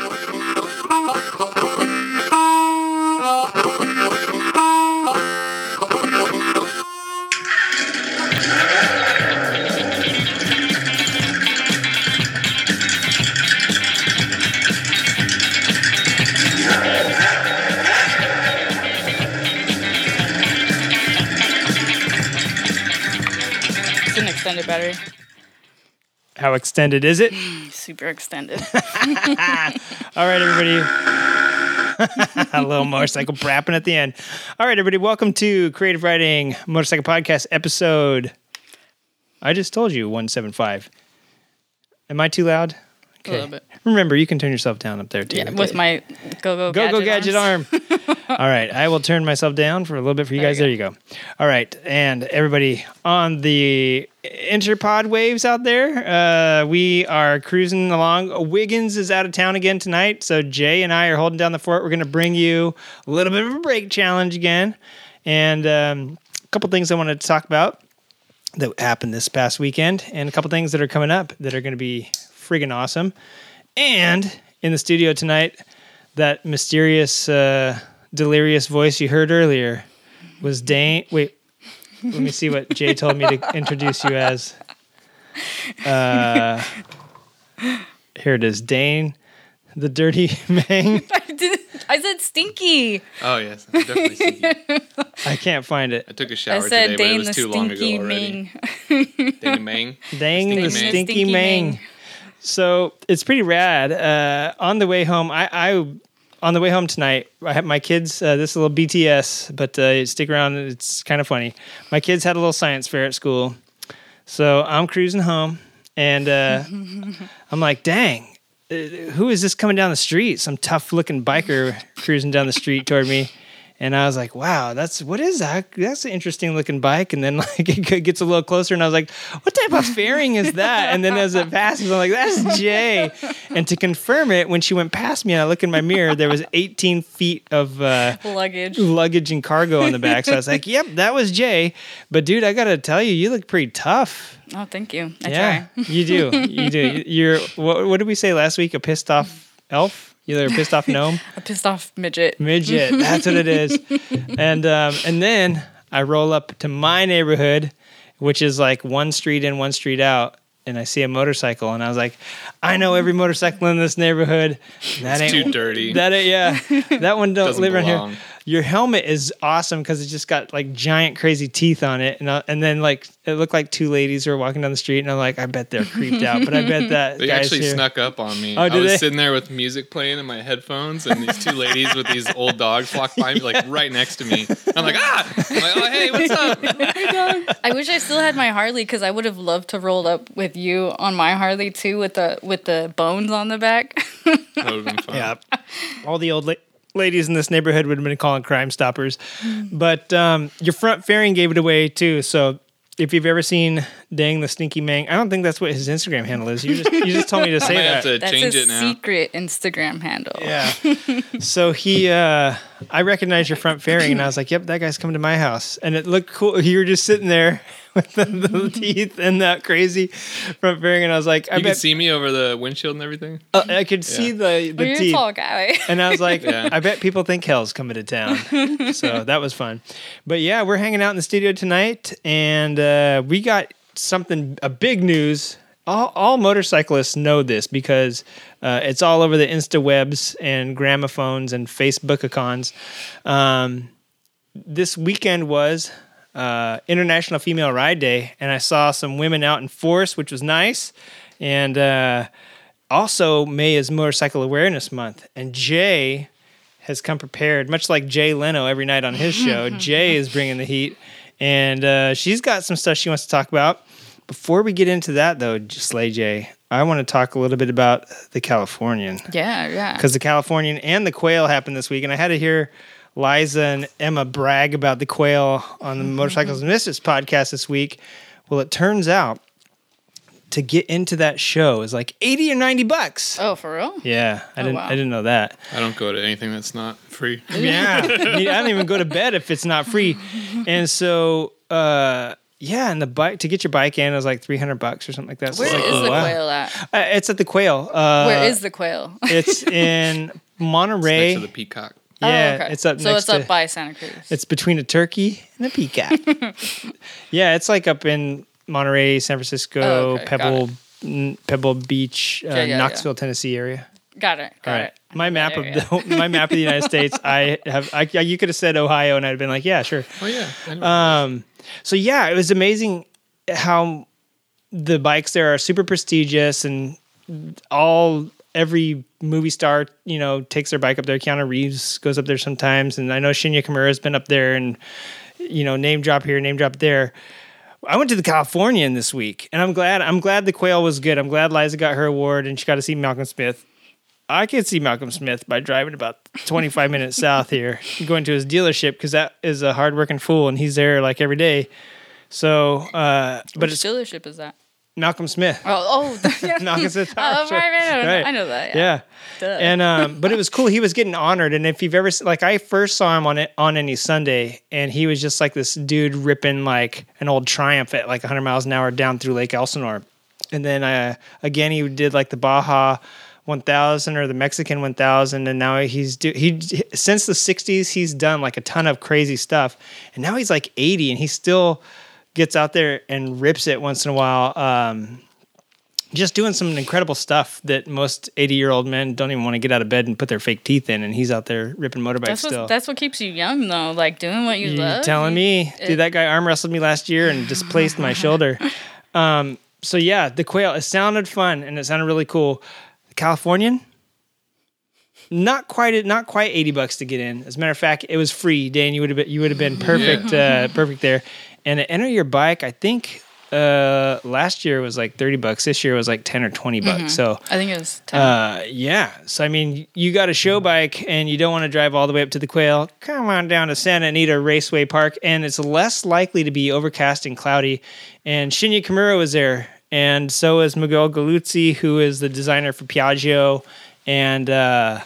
Better. How extended is it? Super extended. All right, everybody. a little motorcycle brapping at the end. All right, everybody. Welcome to Creative Riding Motorcycle Podcast episode. I just told you 175. Am I too loud? A little bit. Remember, you can turn yourself down up there too. Yeah, with my go go Go go gadget arms. arm. All right, I will turn myself down for a little bit for you There guys. you there you go. All right, and everybody on the interpod waves out there, uh, we are cruising along. Wiggins is out of town again tonight, so Jay and I are holding down the fort. We're going to bring you a little bit of a break challenge again, and um, a couple things I wanted to talk about that happened this past weekend, and a couple things that are coming up that are going to be friggin' awesome. And in the studio tonight, that mysterious, uh, delirious voice you heard earlier was Dane. Wait, let me see what Jay told me to introduce you as. Uh, here it is, Dane, the dirty Mang. I, did, I said stinky. Oh yes, definitely. Stinky. I can't find it. I took a shower said today, but it was too long stinky ago already. Ming. Dane Mang. Dang the Stinky stinky, Stinky Mang. Mang. So it's pretty rad. Uh, on the way home, I, I on the way home tonight, I have my kids. Uh, this is a little BTS, but uh, stick around. It's kind of funny. My kids had a little science fair at school, so I'm cruising home, and uh, I'm like, "Dang, uh, who is this coming down the street? Some tough looking biker cruising down the street toward me." And I was like, "Wow, that's what is that? That's an interesting looking bike." And then like it gets a little closer, and I was like, "What type of fairing is that?" And then as it passes, I'm like, "That's Jay." And to confirm it, when she went past me, and I look in my mirror, there was 18 feet of uh, Luggage. luggage and cargo on the back. So I was like, "Yep, that was Jay." But dude, I gotta tell you, you look pretty tough. Oh, thank you. I yeah, try. you do. You do. You're what, what did we say last week? A pissed off elf? You're a pissed off gnome A pissed off midget. midget. That's what it is. and um, and then I roll up to my neighborhood, which is like one street in, one street out, and I see a motorcycle, and I was like, I know every motorcycle in this neighborhood. That It's ain't too dirty. That ain't, yeah, that one don't Doesn't live around belong. here. Your helmet is awesome because it just got like giant crazy teeth on it, and uh, and then like it looked like two ladies were walking down the street, and I'm like, I bet they're creeped out, but I bet that They guy's actually here. snuck up on me. Oh, I was they? sitting there with music playing in my headphones, and these two ladies with these old dogs walked by me, like right next to me. I'm like, ah! I'm like, oh, hey, what's up? I wish I still had my Harley because I would have loved to roll up with you on my Harley too, with the with the bones on the back. That would have been fun. Yeah. All the old la- ladies in this neighborhood would have been calling Crime Stoppers. But um, your front fairing gave it away too. So if you've ever seen Dang the Stinky Mang, I don't think that's what his Instagram handle is. You just you just told me to say might that. have to That's change a it now. secret Instagram handle. Yeah. so he, uh, I recognized your front fairing, and I was like, "Yep, that guy's coming to my house." And it looked cool. You were just sitting there with the, the teeth and that crazy front fairing, and I was like, "I You can bet see me over the windshield and everything. uh, I could see the Well, the you're a teeth." tall guy. And I was like, Yeah. I bet people think hell's coming to town. so that was fun. But yeah, we're hanging out in the studio tonight, and uh, we got something, a big news. All, all motorcyclists know this because uh, it's all over the Insta webs and gramophones and Facebook icons. Um, this weekend was uh, International Female Ride Day, and I saw some women out in force, which was nice. And uh, also, May is Motorcycle Awareness Month, and Jay has come prepared, much like Jay Leno every night on his show. Jay is bringing the heat, and uh, she's got some stuff she wants to talk about. Before we get into that, though, Slay Jay, I want to talk a little bit about the Californian yeah, yeah. because the Californian and the quail happened this week, and I had to hear Liza and Emma brag about the quail on the Motorcycles and Misfits podcast this week. Well, it turns out to get into that show is like eighty or ninety bucks. Oh, for real? Yeah, I Oh, didn't. wow. I didn't know that. I don't go to anything that's not free. Yeah, I I don't even go to bed if it's not free. And so, uh, yeah, and the bike to get your bike in is like three hundred bucks or something like that. So Where it's is like, the wow. quail at? Uh, it's at the Quail. Uh, Where is the quail? it's in Monterey. Next to the peacock. Yeah, Oh, okay. it's up So next it's up to- by Santa Cruz. It's between a turkey and a peacock. yeah, it's like up in Monterey, San Francisco, Oh, okay, Pebble, Pebble Beach, uh, Yeah, yeah, Knoxville, Tennessee area. Got it. Got All right, it. my map that of area. the my map of the United States. I have. I, you could have said Ohio, and I'd have been like, yeah, sure. Oh yeah. Um, so yeah, it was amazing how the bikes there are super prestigious and all every movie star you know takes their bike up there. Keanu Reeves goes up there sometimes, and I know Shinya Kimura has been up there and you know name drop here, name drop there. I went to the Californian this week, and I'm glad. I'm glad the quail was good. I'm glad Liza got her award, and she got to see Malcolm Smith. I could see Malcolm Smith by driving about 25 minutes south here, going to his dealership because that is a hardworking fool, and he's there like every day. So, uh, but Which dealership is that? Malcolm Smith. Oh, oh, yeah. Malcolm Smith. Oh, right, right, I know, Right. I know that. Yeah. Yeah. And um, but it was cool. He was getting honored, and if you've ever like, I first saw him on it on any Sunday, and he was just like this dude ripping like an old Triumph at like 100 miles an hour down through Lake Elsinore, and then uh, again he did like the Baja 1000 or the Mexican 1000, and now he's do he since the 60s he's done like a ton of crazy stuff, and now he's like 80, and he still gets out there and rips it once in a while. Um, just doing some incredible stuff that most 80 year old men don't even want to get out of bed and put their fake teeth in and he's out there ripping motorbikes That's what still that's what keeps you young though, like doing what you, you love. telling me it- dude that guy arm wrestled me last year and displaced my shoulder um, so yeah the quail it sounded fun and it sounded really cool californian? Not quite not quite 80 bucks to get in. As a matter of fact it was free. Dan you would have been you would have been perfect uh, perfect there. And to enter your bike i think uh last year was like 30 bucks. This year was like 10 or 20 bucks. So I think it was 10. uh, yeah. So I mean, you got a show bike and you don't want to drive all the way up to the Quail. Come on down to Santa Anita Raceway Park, and it's less likely to be overcast and cloudy. And Shinya Kimura was there, and so is Miguel Galluzzi, who is the designer for Piaggio and uh,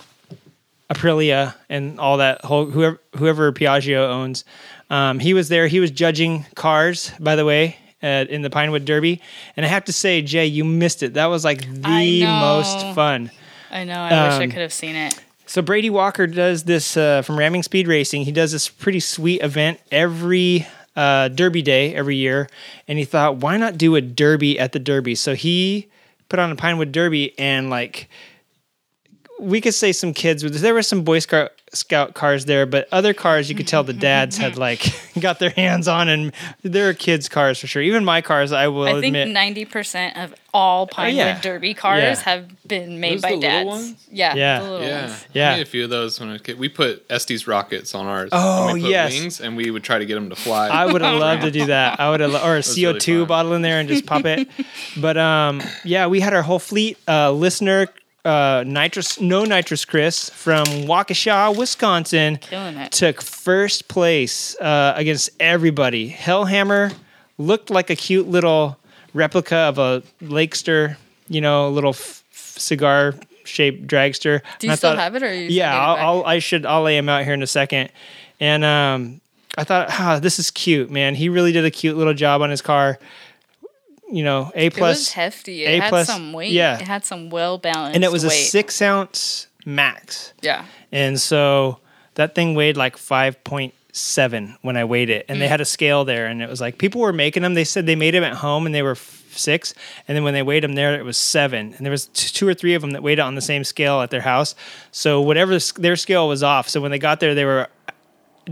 Aprilia and all that whole whoever whoever Piaggio owns. Um, he was there. He was judging cars, by the way. Uh, in the Pinewood Derby, and I have to say, Jay, you missed it. That was like the most fun. I know. I wish I um, could have seen it. So Brady Walker does this uh, from Ramming Speed Racing. He does this pretty sweet event every uh, Derby day every year, and he thought, why not do a Derby at the Derby? So he put on a Pinewood Derby, and like we could say some kids. There were some Boy Scout Scout cars there, but other cars you could tell the dads had like got their hands on, and there are kids' cars for sure. Even my cars, I will I think ninety percent of all Pinewood yeah. Derby cars Yeah. have been made Those by the little dads. ones? Yeah, Yeah. the little Yeah, ones. Yeah. I made a few of those when I was a kid. We put Estes rockets on ours. Oh, and we put yes. wings, and we would try to get them to fly. I would have loved to do that. I would have, or a CO two fun. bottle in there and just pop it. But um, yeah, we had our whole fleet. Uh, listener, uh, nitrous, no nitrous, Chris from Waukesha, Wisconsin, took first place uh, against everybody. Hellhammer looked like a cute little replica of a Lakester, you know, little f- f- cigar shaped dragster. Do you still thought- have it, or are you yeah, I'll? I'll I should I'll lay him out here in a second. And um, I thought, ah, this is cute, man. He really did a cute little job on his car. You know, a plus. It was hefty. It A had plus- some weight. yeah. It had some well balanced. and it was a six ounce max. Yeah. And so that thing weighed like 5.7 when I weighed it. And they mm. had a scale there. And it was like people were making them. They said they made them at home and they were f- six. And then when they weighed them there, it was seven. And there was t- two or three of them that weighed it on the same scale at their house. So whatever their scale was off. So when they got there, they were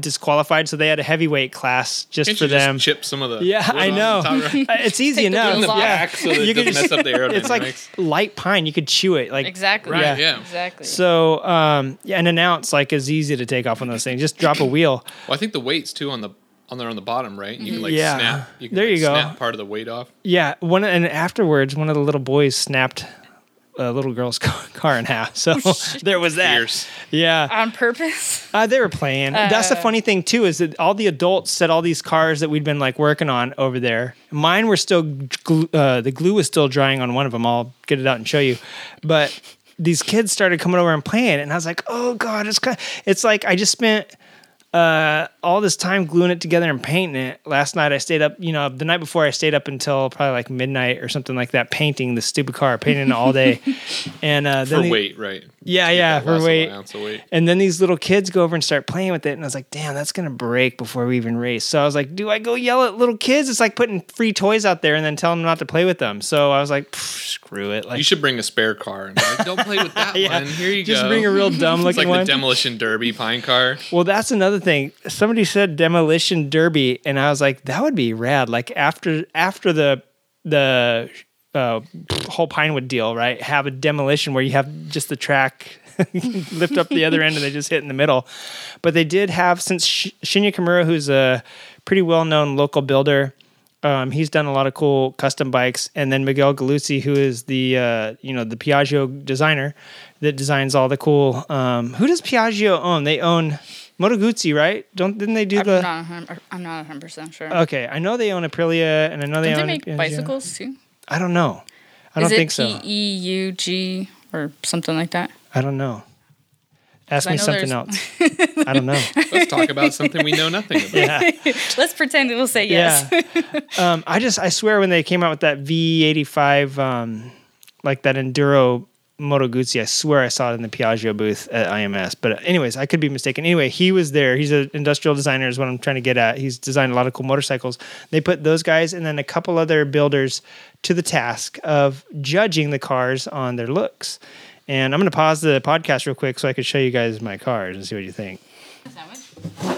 disqualified. So they had a heavyweight class just Can't for you just them. chip some of the Yeah, wood I know. right? It's easy Take enough. the. Yeah. back so You it could doesn't just- mess up the aerodynamics. It's like light pine. You could chew it. Like Exactly. right, yeah. yeah. Exactly. So um, yeah, and an ounce like is easy to take off on those things. Just drop a wheel. Well, I think the weights too on the on there on the bottom, right? You can like Yeah. snap. You can, There like, you go. Snap part of the weight off. Yeah, one and afterwards, one of the little boys snapped a little girl's car in half. So there was that. Fierce. Yeah, on purpose. uh, they were playing. That's the Uh. funny thing too is that all the adults set all these cars that we'd been like working on over there. Mine were still glue, uh, the glue was still drying on one of them. I'll get it out and show you, but. These kids started coming over and playing, and I was like, "Oh God, it's kind it's like I just spent uh, all this time gluing it together and painting it. Last night I stayed up, you know, the night before I stayed up until probably like midnight or something like that, painting the stupid car, painting it all day. And uh, then For the- weight, right? Yeah, yeah, for weight. weight. And then these little kids go over and start playing with it, and I was like, "Damn, that's gonna break before we even race." So I was like, "Do I go yell at little kids? It's like putting free toys out there and then telling them not to play with them." So I was like, "Screw it!" Like, You should bring a spare car and like, don't play with that yeah, one. Here you just go. Just bring a real dumb it's looking like one. the demolition derby pine car. Well, that's another thing. Somebody said demolition derby, and I was like, that would be rad. Like after after the the uh, whole Pinewood deal, right? Have a demolition where you have just the track lift up the other end and they just hit in the middle. But they did have since Sh- Shinya Kimura, who's a pretty well known local builder. Um, he's done a lot of cool custom bikes, and then Miguel Galluzzi, who is the uh, you know the Piaggio designer that designs all the cool. Um, who does Piaggio own? They own Moto Guzzi, right? Don't didn't they do I'm the? not. I'm not 100 percent sure. Okay, I know they own Aprilia, and I know they Don't own. they make Piaggio. bicycles too? I don't know. I don't Is think so. P E U G or something like that? I don't know. Ask me something there's- else. I don't know. Let's talk about something we know nothing about. Yeah. Let's pretend we'll say yes. Yeah. um, I just I swear when they came out with that V85, um, like that enduro Moto Guzzi, I swear I saw it in the Piaggio booth at IMS. But anyways, I could be mistaken. Anyway, he was there. He's an industrial designer, is what I'm trying to get at. He's designed a lot of cool motorcycles. They put those guys and then a couple other builders to the task of judging the cars on their looks. And I'm going to pause the podcast real quick so I could show you guys my cars and see what you think.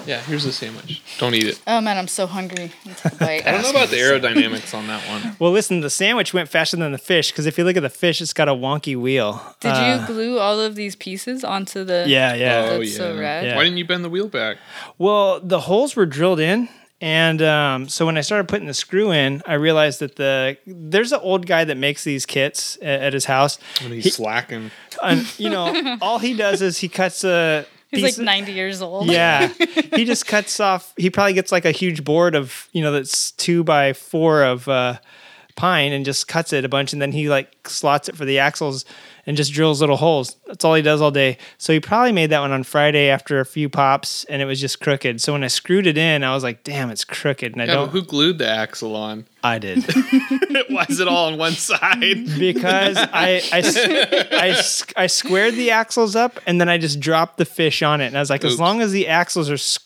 Yeah, here's the sandwich. Don't eat it. Oh man, I'm so hungry. I'll take a bite. I don't know about the aerodynamics on that one. Well, listen, the sandwich went faster than the fish because if you look at the fish, it's got a wonky wheel. Did Uh, you glue all of these pieces onto the? Yeah, yeah. oh That's yeah. so rad. Yeah. Why didn't you bend the wheel back? Well, the holes were drilled in, and um, so when I started putting the screw in, I realized that the there's an old guy that makes these kits at, at his house. And he's He- slacking. And you know, all he does is he cuts a. He's like 90 years old. Yeah, he just cuts off. He probably gets like a huge board of you know that's two by four of uh, pine and just cuts it a bunch, and then he like slots it for the axles and just drills little holes. That's all he does all day. So he probably made that one on Friday after a few pops, and it was just crooked. So when I screwed it in, I was like, "Damn, it's crooked," and I Yeah, don't. who glued the axle on? I did Why is it all on one side? because I I I squared the axles up, and then I just dropped the fish on it, and I was like, as long as the axles are s-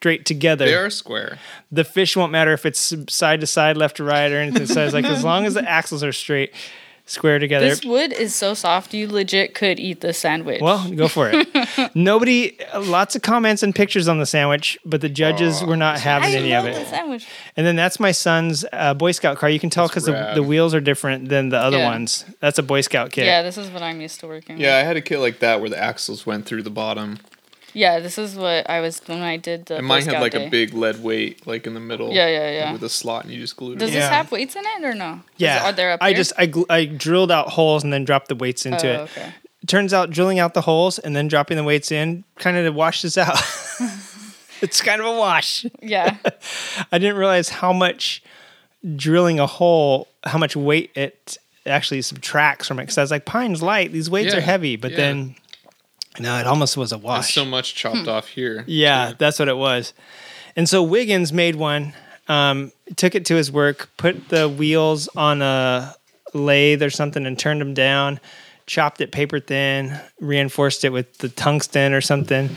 straight together, They are square. the fish won't matter if it's side to side, left to right, or anything. So it's like as long as the axles are straight, square together. This wood is so soft, you legit could eat the sandwich. well, go for it. Nobody, lots of comments and pictures on the sandwich, but the judges were not having I any of love the it. sandwich. And then that's my son's uh, Boy Scout car. You can tell because the, the wheels are different than the other Yeah. ones. That's a Boy Scout kit. Yeah, this is what I'm used to working Yeah, I had a kit like that where the axles went through the bottom. With. Yeah, this is what I was when I did the. And Boy mine had like day. a big lead weight, like in the middle. Yeah, yeah, yeah. With a slot, and you just glued Does it. Does this Yeah. have weights in it or no? Is- Yeah. Are there up I here? just I, gl- I drilled out holes and then dropped the weights into Oh, it. okay. Turns out drilling out the holes and then dropping the weights in kind of washes out. it's kind of a wash. Yeah. I didn't realize how much drilling a hole, how much weight it actually subtracts from it. Because I was like, pine's light; these weights Yeah, are heavy. But yeah. then, no, it almost was a There's wash. so much chopped off here. yeah, that's what it was. And so Wiggins made one, um, took it to his work, put the wheels on a lathe or something, and turned them down. Chopped it paper thin, reinforced it with the tungsten or something.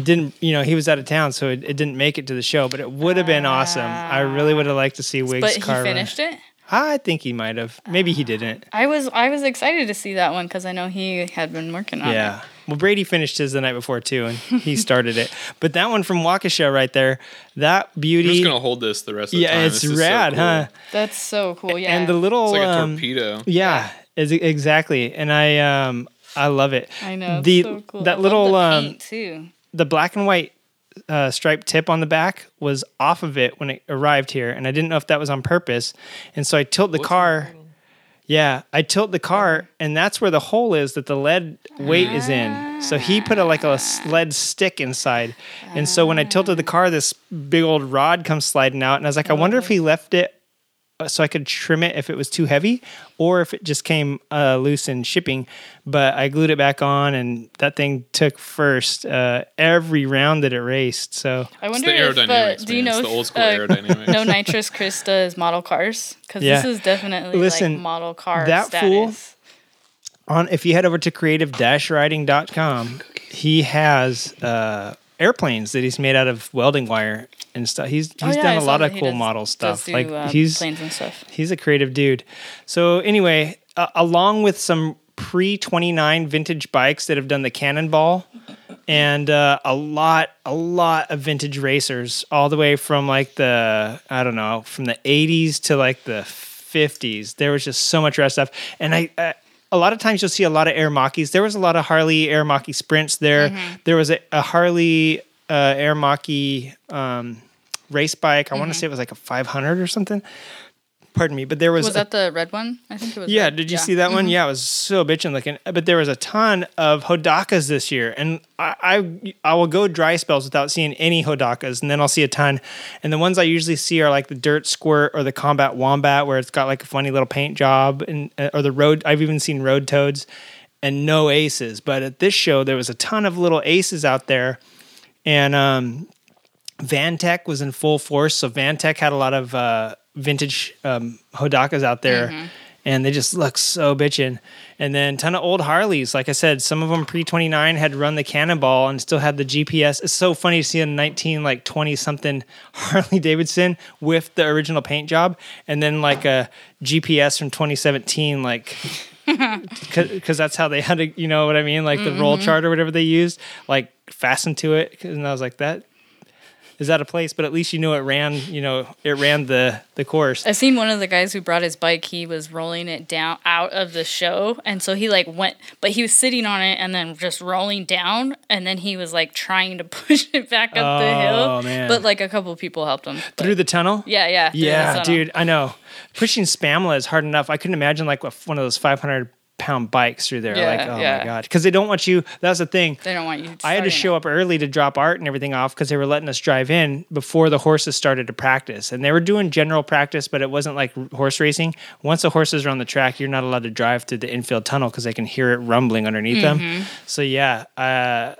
Didn't you know he was out of town, so it, it didn't make it to the show. But it would have been awesome. I really would have liked to see Wiggs' but he car. run. finished it. I think he might have. Maybe he didn't. I was I was excited to see that one because I know he had been working on it. Yeah. Well, Brady finished his the night before too, and he started it. But that one from Waukesha right there, that beauty. I'm beauty. just gonna hold this the rest of the yeah, time. it's This is so rad, cool. huh? That's so cool. Yeah. And the little It's like a um, torpedo. Yeah, is exactly. And I um I love it. I know. the so cool. I that love little the um too. the black and white uh, striped tip on the back was off of it when it arrived here, and I didn't know if that was on purpose. And so I tilt the What's car. Yeah, I tilt the car, and that's where the hole is that the lead weight is in. So he put a like a ah. lead stick inside, and so when I tilted the ah. car, this big old rod comes sliding out, and I was like, I wonder if he left it so I could trim it if it was too heavy, or if it just came uh, loose in shipping. But I glued it back on, and that thing took first uh, every round that it raced. So I It's wonder the if uh, aerodynamics, do you know It's the old school uh, aerodynamics. no nitrous Chris does model cars because Yeah. this is definitely Listen, like model car that fool- on if you head over to creative-riding.com, he has uh, airplanes that he's made out of welding wire and stuff. He's he's Oh, yeah, done I a lot of cool does- model stuff. do, like uh, he's planes and stuff. he's a creative dude. So anyway, uh, along with some pre 29 vintage bikes that have done the cannonball and uh, a lot a lot of vintage racers all the way from like the I don't know, from the 80s to like the 50s, there was just so much rad stuff. And I, uh, a lot of times you'll see a lot of Aermacchi. There was a lot of Harley Aermacchi sprints there. There was a, a Harley uh, Aermacchi um, race bike. I want to say it was like a 500 or something. Pardon me, but there was, Was a that the red one? I think it was. yeah, red. did you see that one? Yeah, it was so bitchin' looking. But there was a ton of Hodakas this year, and I, I I will go dry spells without seeing any Hodakas, and then I'll see a ton. And the ones I usually see are like the Dirt Squirt or the Combat Wombat, where it's got like a funny little paint job, and uh, or the Road. I've even seen Road Toads, and no aces. But at this show, there was a ton of little aces out there, and um, Vantech was in full force. So Vantech had a lot of uh, vintage um, Hodakas out there, and they just look so bitchin'. And then ton of old Harleys. Like I said, some of them pre twenty nine had run the Cannonball and still had the GPS. It's so funny to see a nineteen like twenty something Harley Davidson with the original paint job, and then like a GPS from twenty seventeen like because that's how they had to, you know what I mean, like the roll chart or whatever they used, like fastened to it. And I was like, that is out of place, but at least you know it ran, you know, it ran the the course. I seen one of the guys who brought his bike. He was rolling it down out of the show, and so he like went, but he was sitting on it and then just rolling down, and then he was like trying to push it back up the Oh, hill. man. But like a couple people helped him. But- Through the tunnel. yeah, yeah, Yeah, dude, I know. Pushing Spamla is hard enough. I couldn't imagine like one of those 500 pound bikes through there. Yeah, like, oh my god, because they don't want you. That's the thing. They don't want you. I had to show it. up early to drop art and everything off because they were letting us drive in before the horses started to practice. And they were doing general practice, but it wasn't like horse racing. Once the horses are on the track, you're not allowed to drive through the infield tunnel because they can hear it rumbling underneath them. So, yeah, uh,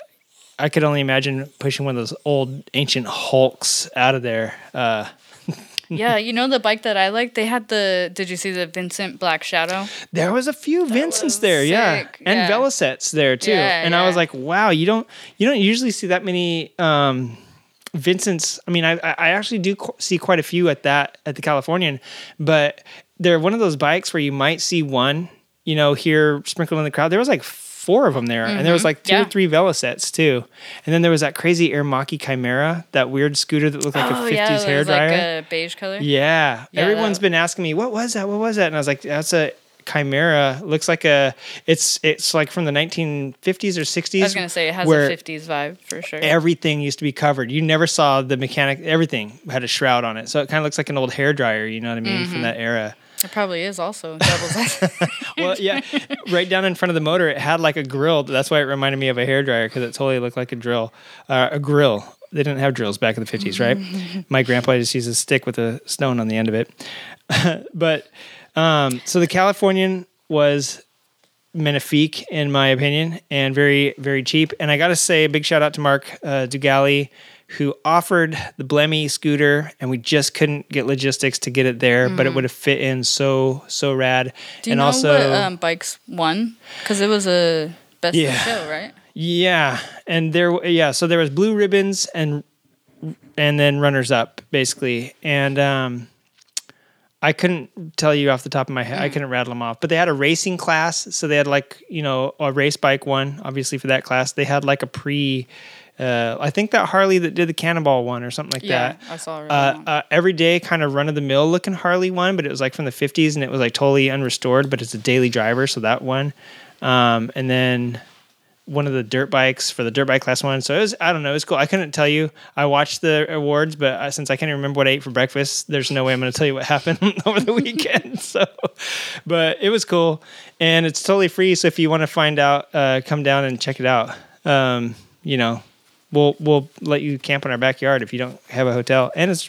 I could only imagine pushing one of those old ancient hulks out of there. Uh, Yeah, you know the bike that I like. They had the. Did you see the Vincent Black Shadow? There was a few Vincents was there, yeah, and yeah. Velocettes there too. Yeah, and I was like, wow, you don't you don't usually see that many um, Vincents. I mean, I I I actually do see quite a few at that at the Californian, but they're one of those bikes where you might see one, you know, here sprinkled in the crowd. There was like four of them there, and there was like two or Mm-hmm. Yeah. three Velocettes too. And then there was that crazy Aermacchi Chimera, that weird scooter that looked like a oh fifties yeah, it hair dryer. like a beige color. Yeah. Yeah, Everyone's that- been asking me, what was that? What was that? And I was like, that's a chimera. Looks like a it's it's like from the 1950s or 60s. I was gonna say it has a '50s vibe for sure. Everything used to be covered. You never saw the mechanic. Everything had a shroud on it, so it kind of looks like an old hair dryer. You know what I mean Mm-hmm. from that era. It probably is also doubles. Well, yeah, right down in front of the motor, it had like a grill. That's why it reminded me of a hair dryer because it totally looked like a drill, uh, a grill. They didn't have drills back in the 50s, right? My grandpa just used a stick with a stone on the end of it. but um, so the Californian was magnifique in my opinion and very very cheap and i gotta say big shout out to mark uh, dugali who offered the blemmy scooter and we just couldn't get logistics to get it there but it would have fit in so so rad. Do you and know also what um, bikes won? Because it was a best Yeah. show, right? Yeah, and there, yeah. So there was blue ribbons and and then runners up basically, and um, I couldn't tell you off the top of my head. I couldn't rattle them off. But they had a racing class, so they had like you know a race bike one, obviously for that class. They had like a pre. Uh, I think that Harley that did the Cannonball one or something like Yeah, that. I saw it. Uh, uh, everyday kind of run of the mill looking Harley one, but it was like from the 50s and it was like totally unrestored, but it's a daily driver, so that one. Um, and then one of the dirt bikes for the dirt bike class one. So it was, I don't know, it was cool. I couldn't tell you. I watched the awards, but uh, since I can't remember what I ate for breakfast, there's no way I'm going to tell you what happened over the weekend. So, but it was cool and it's totally free. So if you want to find out, uh, come down and check it out. Um, you know, we'll, we'll let you camp in our backyard if you don't have a hotel and it's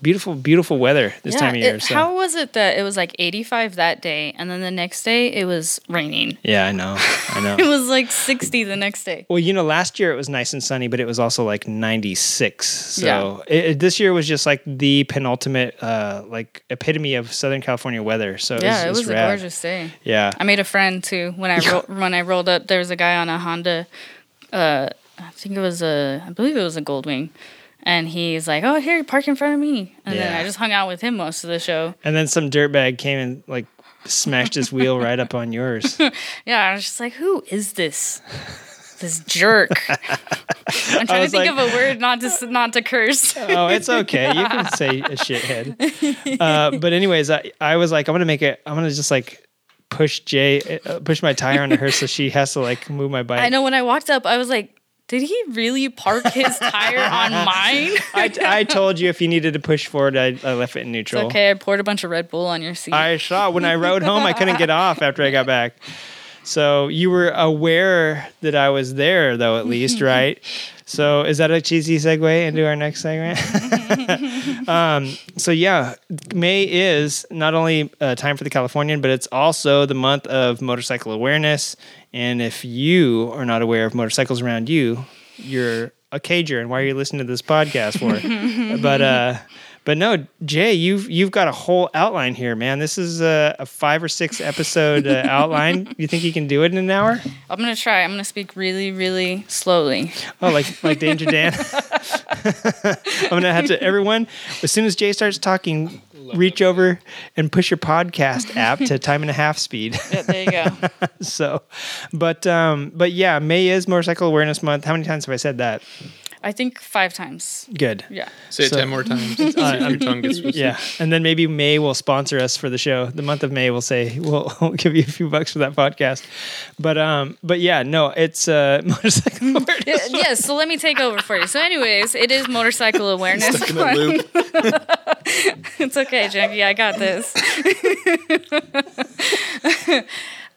beautiful, beautiful weather this time of year. it- so How was it that it was like 85 that day, and then the next day it was raining? yeah, I know. I know. It was like 60 the next day. Well, you know, last year it was nice and sunny, but it was also like 96. So Yeah. it, it- this year was just like the penultimate, uh, like epitome of Southern California weather. So it Yeah, it was, was a gorgeous day. Yeah. I made a friend too when I ro- when I rolled up. There was a guy on a Honda. Uh, I think it was a. I believe it was a Goldwing, and he's like, "Oh, here, park in front of me." And then I just hung out with him most of the show. And then some dirtbag came and like smashed his wheel right up on yours. Yeah, I was just like, "Who is this?" this jerk. I'm trying to think like- of a word not to not to curse. oh, it's okay. You can say a shithead. Uh, but anyways, I, I was like, I'm gonna make it. I'm gonna just like push Jay, uh, push my tire onto her, so she has to like move my bike. I know when I walked up, I was like, did he really park his tire on mine? I, I told you if you needed to push forward, I, I left it in It's neutral. okay. I poured a bunch of Red Bull on your seat. I saw when I rode home, I couldn't get off after I got back. So you were aware that I was there, though, at least, right? So is that a cheesy segue into our next segment? um, so yeah, May is not only uh, time for the Californian, but it's also the month of motorcycle awareness. And if you are not aware of motorcycles around you, you're a cager, and why are you listening to this podcast for? but uh, but no, Jay, you've you've got a whole outline here, man. This is a, a five or six episode uh, outline. You think you can do it in an hour? I'm gonna try. I'm gonna speak really, really slowly. Oh, like like Danger Dan. I'm gonna have to everyone. As soon as Jay starts talking, reach over and push your podcast app to time and a half speed. Yeah, there you go. so, but um, but yeah, May is Motorcycle Awareness Month. How many times have I said that? I think five times. Good. Yeah. Say it ten more times. See if your tongue gets twisted. Yeah, and then maybe May will sponsor us for the show. The month of May, we'll say we'll, we'll give you a few bucks for that podcast. But um, but yeah, no, it's uh, motorcycle awareness. Yeah, yes, so let me take over for you. So, anyways, it is motorcycle awareness. Stuck in a loop. it's okay, Junkie. I got this.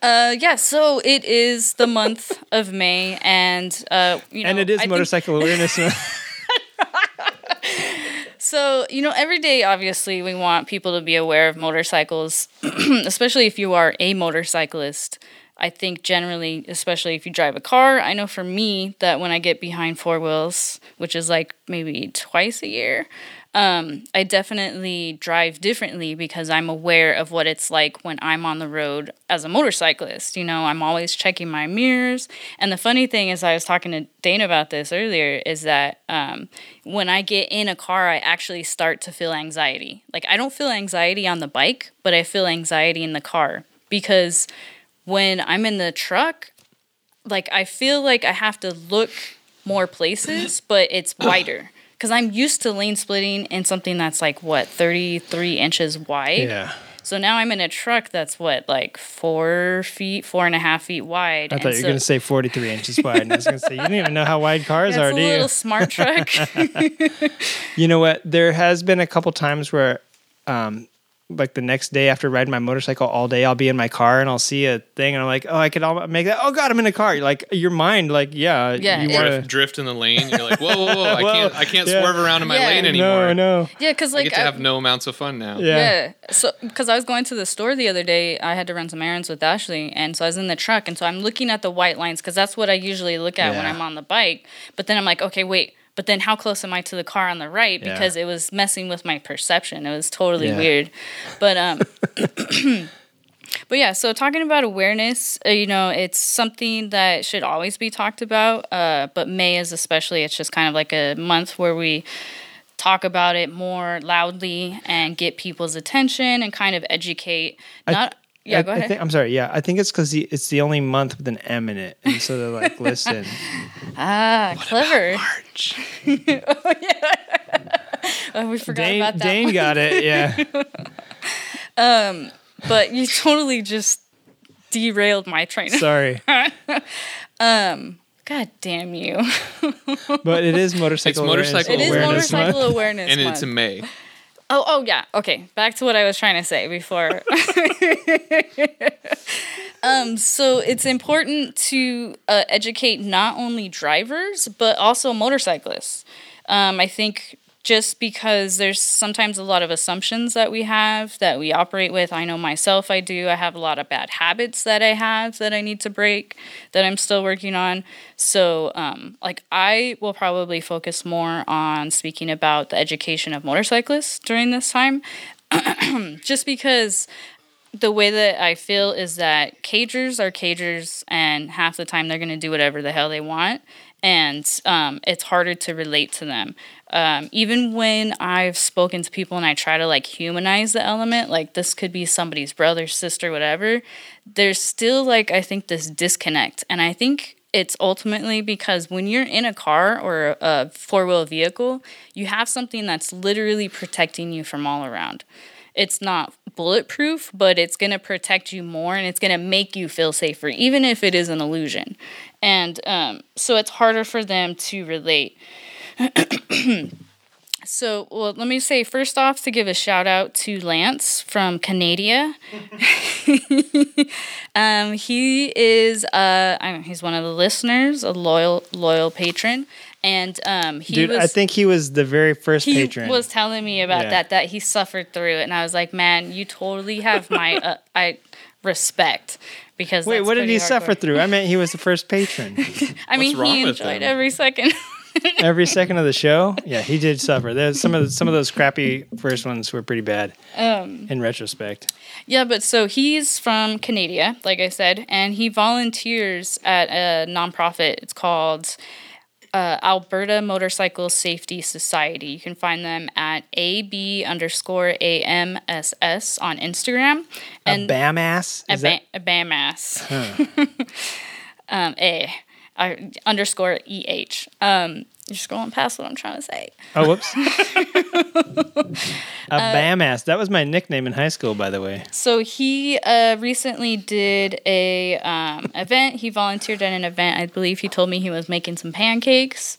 Uh, yeah, so it is the month of May, and uh, you know, and it is I think- motorcycle awareness month. So, you know, every day, obviously, we want people to be aware of motorcycles, especially if you are a motorcyclist. I think generally, especially if you drive a car, I know for me that when I get behind four wheels, which is like maybe twice a year, um, I definitely drive differently because I'm aware of what it's like when I'm on the road as a motorcyclist. You know, I'm always checking my mirrors. And the funny thing is, I was talking to Dane about this earlier, is that um, when I get in a car, I actually start to feel anxiety. Like, I don't feel anxiety on the bike, but I feel anxiety in the car because when I'm in the truck, like I feel like I have to look more places, but it's wider because I'm used to lane splitting in something that's like what 33 inches wide. yeah, So now I'm in a truck that's what like four feet, four and a half feet wide. I thought you were going to say 43 inches wide. And I was going to say you don't even know how wide cars are, a do you? little smart truck. You know what? There has been a couple times where, um, like the next day after riding my motorcycle all day, I'll be in my car and I'll see a thing and I'm like, oh, I could all make that. Oh God, I'm in a car. You're like your mind, like yeah, Yeah, you want Drift, drift in the lane. You're like, whoa, whoa, whoa! I can't, I can't yeah. swerve around in my Yeah. lane anymore. No, no. yeah, because like I like get to I- have no amounts of fun now. Yeah. Yeah. So, because I was going to the store the other day, I had to run some errands with Ashley, and so I was in the truck, and so I'm looking at the white lines because that's what I usually look at when I'm on the bike. But then I'm like, okay, wait. But then how close am I to the car on the right? Yeah. Because it was messing with my perception. It was totally Yeah. weird. But um. But yeah, so talking about awareness, uh, you know, it's something that should always be talked about. Uh, but May is especially, it's just kind of like a month where we talk about it more loudly and get people's attention and kind of educate. Not, yeah, I, go I ahead. think, I'm sorry. Yeah, I think it's because it's the only month with an M in it, and so they're like, listen, ah, clever. March. Oh, yeah. we forgot Dane, about that. Dane one. got it. Yeah, um, But you totally just derailed my train. of- sorry, God damn you. but it is motorcycle. It's motorcycle It is Awareness motorcycle Month. awareness And month. it's in May. Oh, oh yeah. Okay, back to what I was trying to say before. um, so it's important to uh, educate not only drivers but also motorcyclists. Um, I think just because there's sometimes a lot of assumptions that we have that we operate with. I know myself, I do. I have a lot of bad habits that I have that I need to break that I'm still working on. So, um, like, I will probably focus more on speaking about the education of motorcyclists during this time, just because the way that I feel is that cagers are cagers, and half the time they're going to do whatever the hell they want, and um, it's harder to relate to them. Um, even when I've spoken to people and I try to like humanize the element, like this could be somebody's brother, sister, whatever, there's still like I think this disconnect, and I think it's ultimately because when you're in a car or a four wheel vehicle, you have something that's literally protecting you from all around. It's not bulletproof, but it's going to protect you more and it's going to make you feel safer, even if it is an illusion. And um, so it's harder for them to relate. So, well, let me say first off to give a shout out to Lance from Canada. um, he is uh, I don't know, he's one of the listeners, a loyal loyal patron, and um, he Dude, was. I think he was the very first he patron. was telling me about Yeah. that that he suffered through it, and I was like, man, you totally have my uh, I respect because Wait, what did pretty he suffer through? I meant he was the first patron. I mean, he enjoyed him? every second. Every second of the show, yeah, he did suffer. There's some of the, some of those crappy first ones were pretty bad. Um, in retrospect. Yeah, but so he's from Canada, like I said, and he volunteers at a nonprofit. It's called uh, Alberta Motorcycle Safety Society. You can find them at AB underscore AMSS on Instagram. a bam ass. a, Is that- ba- a BAMAS. um, A uh, underscore EH. Um, you're scrolling past what I'm trying to say. oh, whoops. Uh, a bam ass. That was my nickname in high school, by the way. So he uh, recently did a um, event. He volunteered at an event. I believe he told me he was making some pancakes.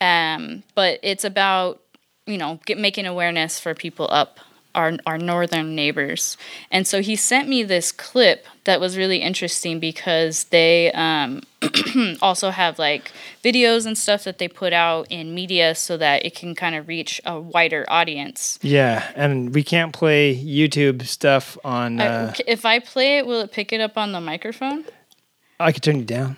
Um, but it's about you know get, making awareness for people up our our northern neighbors. And so he sent me this clip that was really interesting because they um, also have like videos and stuff that they put out in media so that it can kind of reach a wider audience. Yeah, and we can't play YouTube stuff on. I- Uh, if I play it, will it pick it up on the microphone? I could turn you down.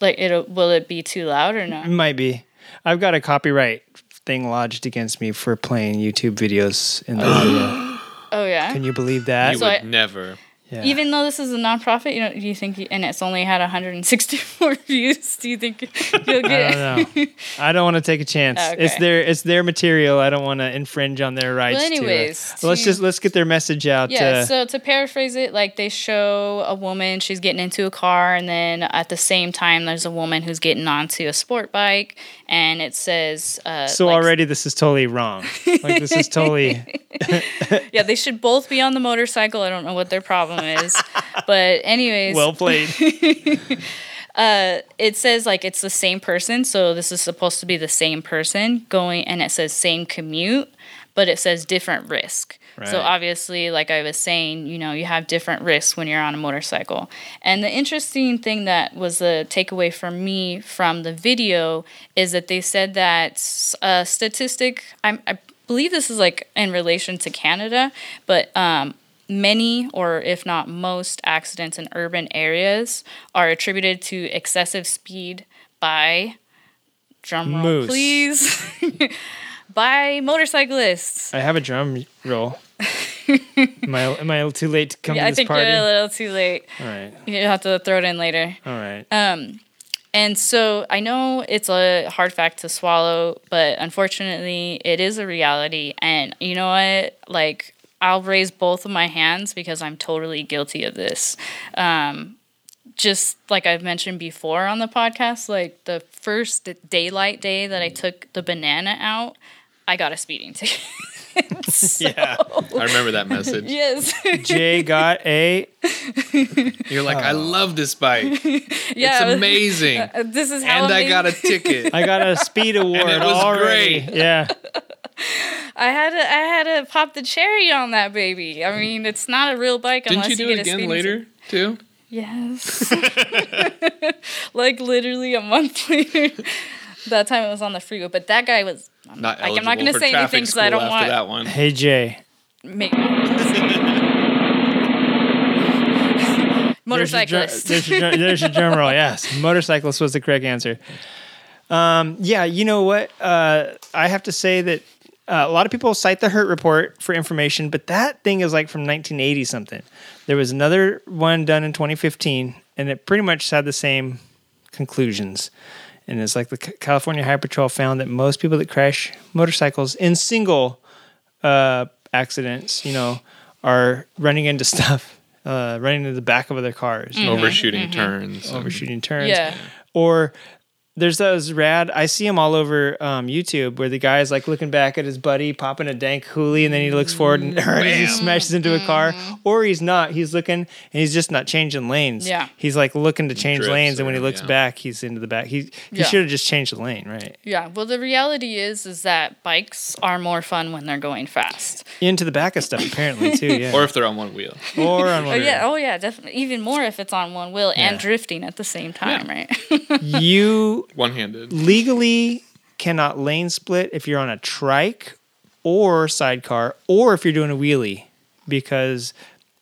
Like, it will it be too loud or not? It might be. I've got a copyright thing lodged against me for playing YouTube videos in the audio. Oh yeah. Can you believe that? You So would I- never. Yeah. Even though this is a nonprofit, you know, do you think, you, and it's only had 164 views, do you think you'll get? I don't know. I don't want to take a chance. It's their it's their material. I don't want to infringe on their rights. Well, to it. anyways, let's just let's get their message out. Yeah, uh, so to paraphrase it, like they show a woman, she's getting into a car, and then at the same time, there's a woman who's getting onto a sport bike, and it says. Uh, so like, already this is totally wrong. Like this is totally Yeah, they should both be on the motorcycle. I don't know what their problem is. but, anyways. well played. it says like it's the same person, so this is supposed to be the same person going, and it says same commute, but it says different risk. So obviously, like I was saying, you know, you have different risks when you're on a motorcycle. And the interesting thing that was the takeaway for me from the video is that they said that a statistic. I'm, I believe this is like in relation to Canada, but um, many or if not most accidents in urban areas are attributed to excessive speed by drum roll Moose. please by motorcyclists I have a drum roll. am I am I too late to come yeah, to i think party? you're a little too late All right. you have to throw it in later All right. Um, and so I know it's a hard fact to swallow, but unfortunately, it is a reality. And you know what? Like, I'll raise both of my hands because I'm totally guilty of this. Um, just like I've mentioned before on the podcast, like the first daylight day that I took the banana out, I got a speeding ticket. yeah. I remember that message. yes. Jay got a You're like, I love this bike. yeah. It's amazing. Uh, This is how and I amazing- got a ticket. I got a speed award it was already. great. Yeah. I had to I had to pop the cherry on that baby. I mean, it's not a real bike Didn't unless you you, do get it a again speeding later too? Yes. like literally a month later. that time it was on the freeway, but that guy was I'm Not like, I'm eligible not going to say anything because I don't after want that one. Hey Jay. make There's your drum- motorcyclist. There's your, drum- there's your drum roll. Yes, motorcyclist was the correct answer. Um, yeah, you know what? Uh, I have to say that uh, a lot of people cite the Hurt Report for information, but that thing is like from 1980 something. There was another one done in 2015, and it pretty much had the same conclusions. And it's like the C- California Highway Patrol found that most people that crash motorcycles in single uh, accidents, you know, are running into stuff, uh, running into the back of other cars, you know, Overshooting turns. overshooting turns, yeah. Or there's those rad. I see them all over um, YouTube where the guy is like looking back at his buddy popping a dank hoolie, and then he looks forward and he smashes into a car. Or he's not. He's looking and he's just not changing lanes. Yeah. He's like looking to change Drifts lanes, and when he looks yeah. back, he's into the back. He he Yeah. should have just changed the lane, right? Yeah. Well, the reality is, is that bikes are more fun when they're going fast. Into the back of stuff apparently too. Yeah. Or if they're on one wheel. or on Oh one. yeah. Oh yeah. Definitely. Even more if it's on one wheel Yeah. and drifting at the same time, right? You One handed. legally cannot lane split if you're on a trike or sidecar or if you're doing a wheelie because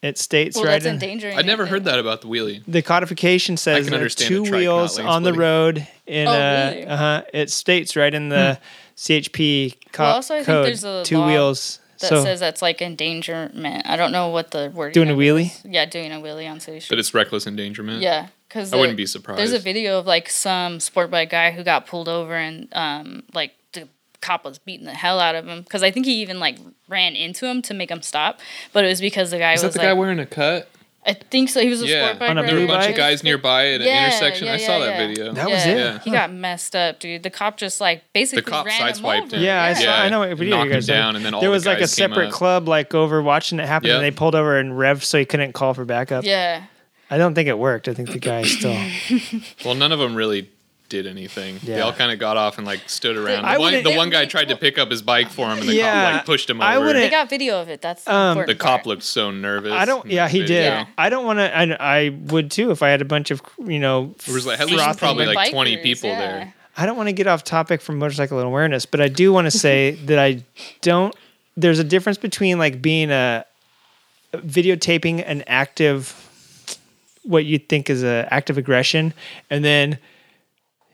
it states well, right that's in endangering. I never it. heard that about the wheelie. the codification says can that understand two a trike not wheels lane on the road in Oh, uh, really? uh-huh it states right in the CHP co- Well, also, I think code there's a two law wheels That so says that's like endangerment. I don't know what the word. doing a wheelie Yeah, doing a wheelie on city But it's reckless endangerment. Yeah, because I wouldn't be surprised. There's a video of like some sport bike guy who got pulled over and um like the cop was beating the hell out of him because I think he even like ran into him to make him stop, but it was because the guy Is that was the like guy wearing a cut? I think so. He was a Yeah. sport bike On a. There were a bunch bike? of guys nearby at an Yeah, intersection. yeah, I saw yeah, that video. That was yeah, it? Yeah. He got messed up, dude. The cop just like basically the cop ran him sideswiped over. him. yeah, I, saw, I know what video Knocked you guys him said. down, and then all there the was like a separate club like over watching it happen, Yep. and they pulled over and rev so he couldn't call for backup. Yeah. I don't think it worked. I think the guy still. Well, none of them really did anything. They all kind of got off and like stood around. The one, the one guy tried to pick up his bike for him, and the Yeah. cop like pushed him over. I wouldn't- They got video of it. That's the Um, the important cop part. looked so nervous. I don't. Yeah, he did. Yeah. I don't want to. I, I would too if I had a bunch of you know. There was like at least frothing probably bikers. like 20 people yeah. there. I don't want to get off topic from motorcycle awareness, but I do want to say that I don't. There's a difference between like being a videotaping an active, what you think is a of aggression, and then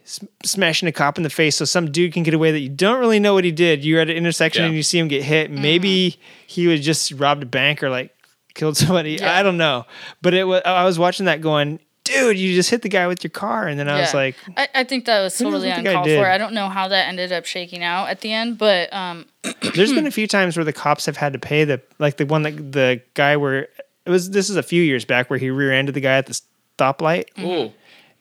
s- smashing a cop in the face so some dude can get away that you don't really know what he did. You're at an intersection Yeah. and you see him get hit. Maybe he was just robbed a bank or like killed somebody. Yeah. I don't know, but it was. I was watching that going. Dude, you just hit the guy with your car, and then I was like, I, I think that was totally what the guy uncalled for. I don't know how that ended up shaking out at the end, but um, There's been a few times where the cops have had to pay the like the one that the guy where it was this is a few years back where he rear-ended the guy at the stoplight. Oh,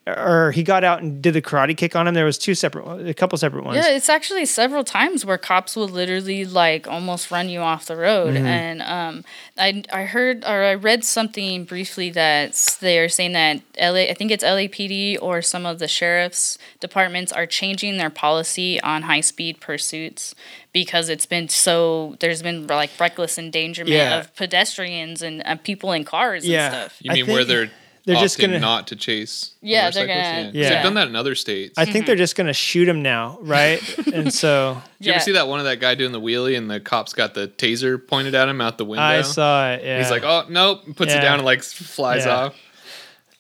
or he got out and did the karate kick on him. There was two separate a couple separate ones. yeah, it's actually several times where cops will literally like almost run you off the road. Mm-hmm. And um, I I heard or I read something briefly that they are saying that LA, I think it's LAPD or some of the sheriff's departments are changing their policy on high speed pursuits because it's been so there's been like reckless endangerment Yeah. of pedestrians and uh, people in cars Yeah. and stuff. you I mean where they're they're just gonna- not to chase? Yeah, they're gonna- 'Cause Yeah. They've done that in other states. I think they're mm-hmm. just gonna shoot him now, right? and so Did you ever see that one of that guy doing the wheelie and the cops got the taser pointed at him out the window? I saw it. Yeah. He's like, oh nope, puts Yeah. it down and like flies Yeah. off.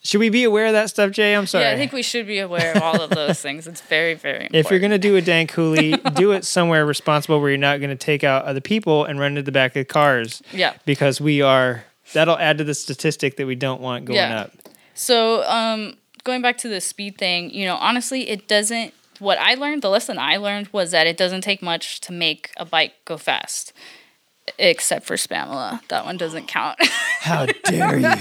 should we be aware of that stuff, Jay? I'm sorry. Yeah, I think we should be aware of all of those things. It's very, very important. if you're gonna do a dank coolie, do it somewhere responsible where you're not gonna take out other people and run into the back of cars. Yeah. because we are. That'll add to the statistic that we don't want going Yeah. up. So, um, going back to the speed thing, you know, honestly, it doesn't. What I learned, the lesson I learned was that it doesn't take much to make a bike go fast, except for Spamela. That one doesn't count. How dare you?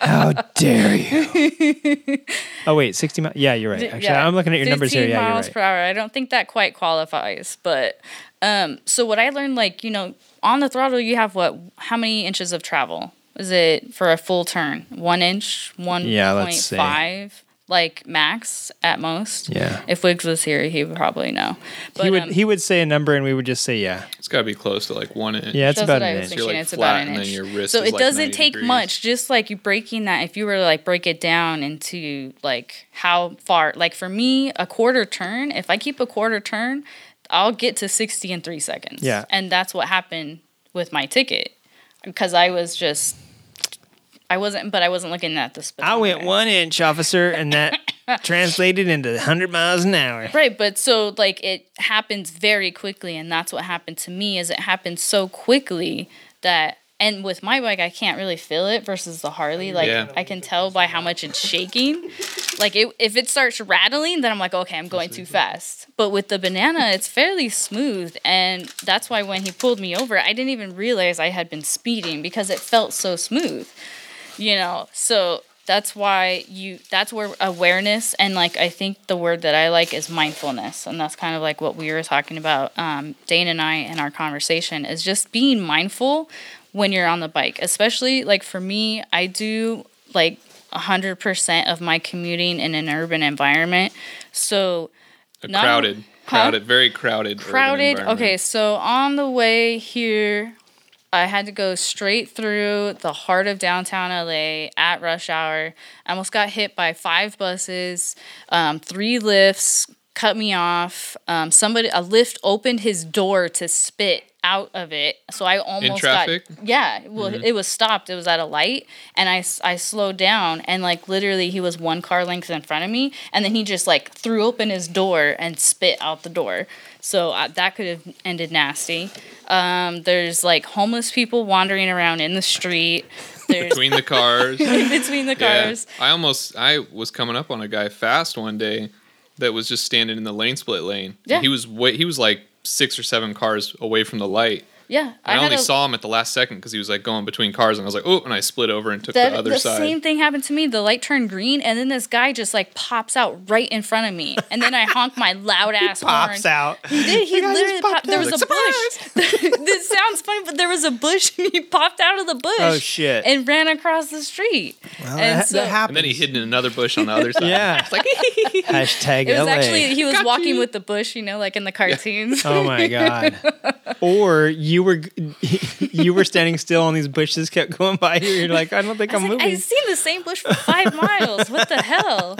How dare you? oh wait, sixty miles. Yeah, you're right. Actually, Yeah, I'm looking at your numbers here. 15 Yeah, you're miles right. per hour. I don't think that quite qualifies, but um, so what I learned, like you know, on the throttle, you have what? How many inches of travel? Is it for a full turn? One inch, one Yeah, let's point five, like max at most. Yeah. If Wiggs was here, he would probably know. But he would um, he would say a number and we would just say yeah. It's got to be close to like one inch. Yeah, it's That's about what I an was inch. thinking. Like, it's about an inch. so it like, doesn't take degrees. much. Just like you breaking that, if you were to like break it down into like how far, like for me, a quarter turn. If I keep a quarter turn, I'll get to sixty in three seconds. Yeah. and that's what happened with my ticket because I was just. I wasn't, but I wasn't looking at the. Speed. I went one inch, officer, and that translated into 100 miles an hour. Right, but so like it happens very quickly, and that's what happened to me. Is it happened so quickly that, and with my bike, I can't really feel it versus the Harley. Like Yeah. I can tell by how much it's shaking. Like it, if it starts rattling, then I'm like, okay, I'm going too fast. But with the banana, it's fairly smooth, and that's why when he pulled me over, I didn't even realize I had been speeding because it felt so smooth. You know, so that's why you that's where awareness and like i think the word that i like is mindfulness and that's kind of like what we were talking about um, dane and i in our conversation is just being mindful when you're on the bike especially like for me i do like 100% of my commuting in an urban environment so not- crowded, Huh? crowded, very crowded. crowded. Okay, so on the way here, I had to go straight through the heart of downtown LA at rush hour. I almost got hit by five buses, um, three Lyfts cut me off. Um, somebody a Lyft opened his door to spit out of it, so I almost traffic? got yeah. Well, it was stopped. It was at a light, and I I slowed down, and like literally, he was one car length in front of me, and then he just like threw open his door and spit out the door. So uh, that could have ended nasty. Um, there's like homeless people wandering around in the street. There's between the cars. between the Yeah. cars. I almost I was coming up on a guy fast one day that was just standing in the lane split lane. Yeah. He was way, he was like six or seven cars away from the light. Yeah, I, had only a- saw him at the last second because he was like going between cars, and I was like, oh, and I split over and took That, the other the side. same thing happened to me. The light turned green, and then this guy just like pops out right in front of me, and then I honk my loud ass horn. Pops out. He did. He The literally popped popped. There out. was a bush. this sounds funny, but there was a bush, and he popped out of the bush. Oh, shit. And ran across the street. Well, and that, so that happens. and then he hid in another bush on the other side. Yeah. It's like Hashtag It was LA. actually he was Got walking you. with the bush, you know, like in the cartoons. Oh my god! or you were you were standing still and these bushes kept going by you. You're like, I don't think I I'm like, moving. I've seen the same bush for five miles. What the hell?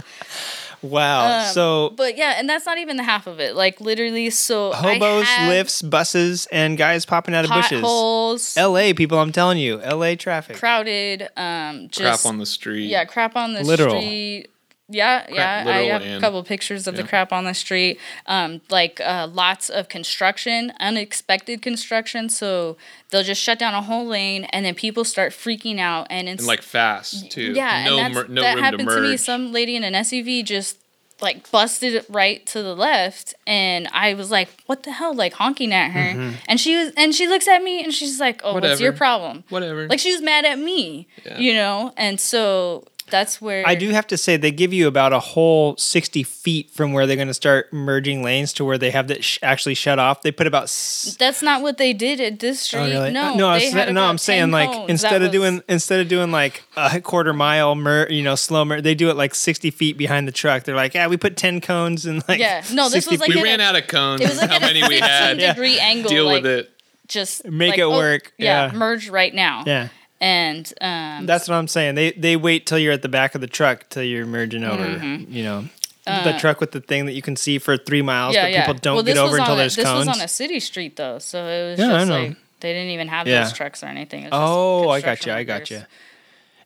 wow. Um, so but yeah, and that's not even the half of it. Like literally, so hobos, had Lyfts, buses, and guys popping out of bushes. potholes, L.A. people, I'm telling you, L.A. traffic. crowded, um, just crap on the street. yeah, crap on the Literal. street. Yeah, yeah. I have a and- couple pictures of the crap on the street. Um, like uh, lots of construction, unexpected construction. So they'll just shut down a whole lane, and then people start freaking out, and it's and like fast too. yeah, no, and that's, mer- no that happened to to, me. Some lady in an SUV just like busted it right to the left, and I was like, "What the hell?" Like honking at her, Mm-hmm. and she was, and she looks at me, and she's like, "Oh, what's your problem?" Whatever. Like she was mad at me, Yeah. you know, and so that's where I do have to say they give you about a whole 60 feet from where they're going to start merging lanes to where they have that sh- actually shut off. They put about s- That's not what they did at this street. Oh, really? No, Uh, no, I was, had no. About I'm saying like cones. instead That of was- doing instead of doing like a quarter mile, mer, you know, slow mer, they do it like 60 feet behind the truck. They're like, yeah, we put 10 cones and like Yeah. No, this 60 was like we ran a- out of cones. it was like how at many we 15 had? Yeah. degree angle. Deal like, with it. Just Make like, it oh, work. Yeah, Yeah. merge right now. yeah. And um, That's what I'm saying. They they wait till you're at the back of the truck till you're merging over. Mm-hmm. You know, the truck with the thing that you can see for three miles, Uh, yeah, but yeah. people don't well, get over until a, there's this cones. was on a city street though, so it was Yeah, I just know. like they didn't even have Yeah. those trucks or anything. It was just oh, I got you. I got you. Uh,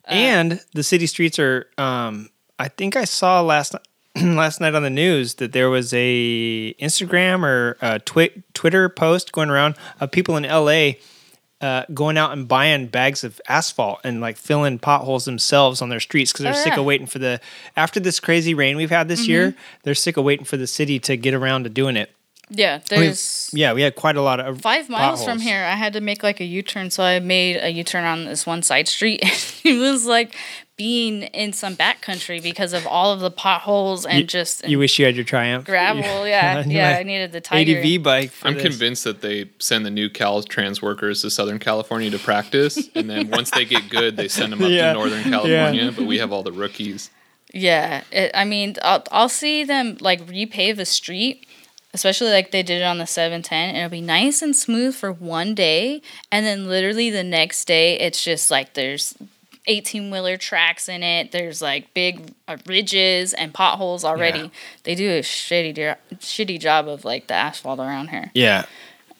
and the city streets are. Um, I think I saw last last night on the news that there was a Instagram or a twi- Twitter post going around of people in L.A. Uh, going out and buying bags of asphalt and like filling potholes themselves on their streets because they're Oh, sick yeah. Mm-hmm. of waiting for the after this crazy rain we've had this year. They're sick of waiting for the city to get around to doing it. Yeah, there's yeah, we had quite a lot of five miles from here. I had to make like a U turn, so I made a U turn on this one side street. and it was like being in some backcountry because of all of the potholes and You- just You wish you had your Triumph. gravel. Yeah, yeah. I needed the tiger. ADV bike. for I'm this. convinced that they send the new Caltrans workers to Southern California to practice, and then once they get good, they send them up Yeah. to Northern California. But we have all the rookies. Yeah, it, I mean, I'll, I'll see them like repave a street, especially like they did it on the 710, and it'll be nice and smooth for one day, and then literally the next day, it's just like there's 18 wheeler tracks in it. There's like big uh, ridges and potholes already. Yeah. They do a shitty jo- shitty job of like the asphalt around here. Yeah.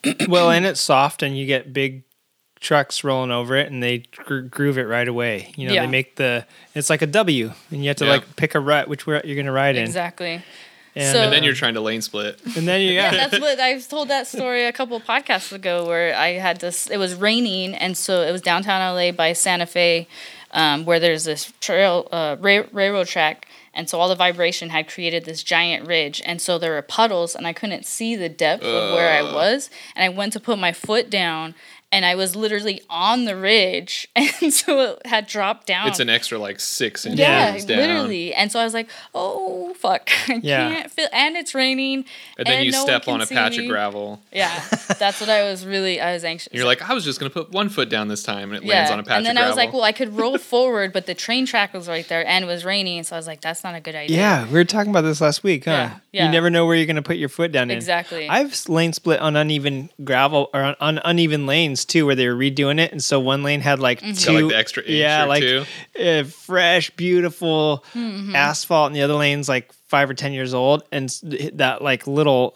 well, and it's soft, and you get big trucks rolling over it, and they gro- groove it right away. You know, Yeah. they make the it's like a W, and you have to Yeah. like pick a rut which rut you're gonna ride in. Exactly. And, So- And then you're trying to lane split. and then you yeah, yeah, that's what I've told that story a couple podcasts ago where I had this. It was raining, and so it was downtown LA by Santa Fe, um, where there's this trail uh, ra- railroad track, and so all the vibration had created this giant ridge, and so there were puddles, and I couldn't see the depth of where I was, and I went to put my foot down. And I was literally on the ridge, and so it had dropped down. It's an extra like six inches yeah, down. literally. And so I was like, "Oh fuck, I Yeah. can't feel." And it's raining. And then you no step on a patch me. of gravel. Yeah, that's what I was really. I was anxious. You're like, I was just gonna put one foot down this time, and it lands on a patch of gravel. and then of I was like, well, I could roll forward, but the train track was right there and it was raining, so I was like, that's not a good idea. Yeah, we were talking about this last week, huh? Yeah, yeah. You never know where you're going to put your foot down in. Exactly. I've lane split on uneven gravel or on, on uneven lanes too, where they were redoing it, and so one lane had like Mm-hmm. two, Got, like, the extra inch yeah, or like two. uh, fresh, beautiful Mm-hmm. asphalt, and the other lane's like five or ten years old, and that like little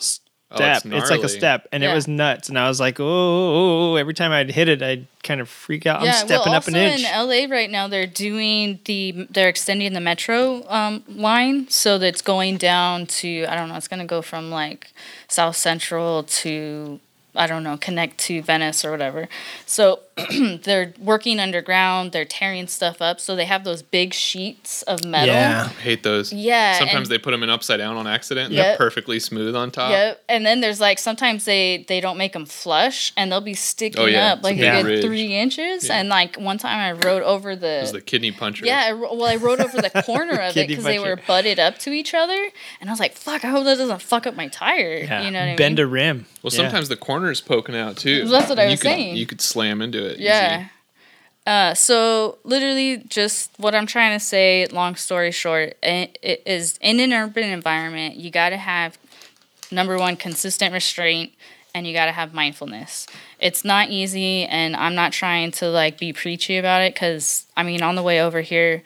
step, Oh, it's it's, like a step, and it was nuts, and I was like, oh, oh, oh, every time I'd hit it, I'd kind of freak out. I'm stepping well, up an also inch. in LA right now, they're doing the they're extending the metro um, line, so that's going down to I don't know, it's going to go from like South Central to I don't know, connect to Venice or whatever. So they're working underground, they're tearing stuff up, so they have those big sheets of metal. yeah, I hate those. Yeah, Sometimes they put them in upside down on accident. And Yep. they're perfectly smooth on top. Yep. And then there's like sometimes they they don't make them flush and they'll be sticking Oh, yeah. up like It's a a good three inches. Yeah. And like one time I rode over the. It was the kidney puncher. yeah, I well, I rode over the corner of it because they were butted up to each other, and I was like, "Fuck! I hope that doesn't fuck up my tire." yeah. You know what I Bend mean? a rim. Well, Yeah. sometimes the corner's poking out too. That's what I And was you could, saying. You could slam into it. Yeah. Uh, so literally, just what I'm trying to say. Long story short, i- it is in an urban environment, you got to have number one consistent restraint, and you got to have mindfulness. It's not easy, and I'm not trying to like be preachy about it because I mean, on the way over here.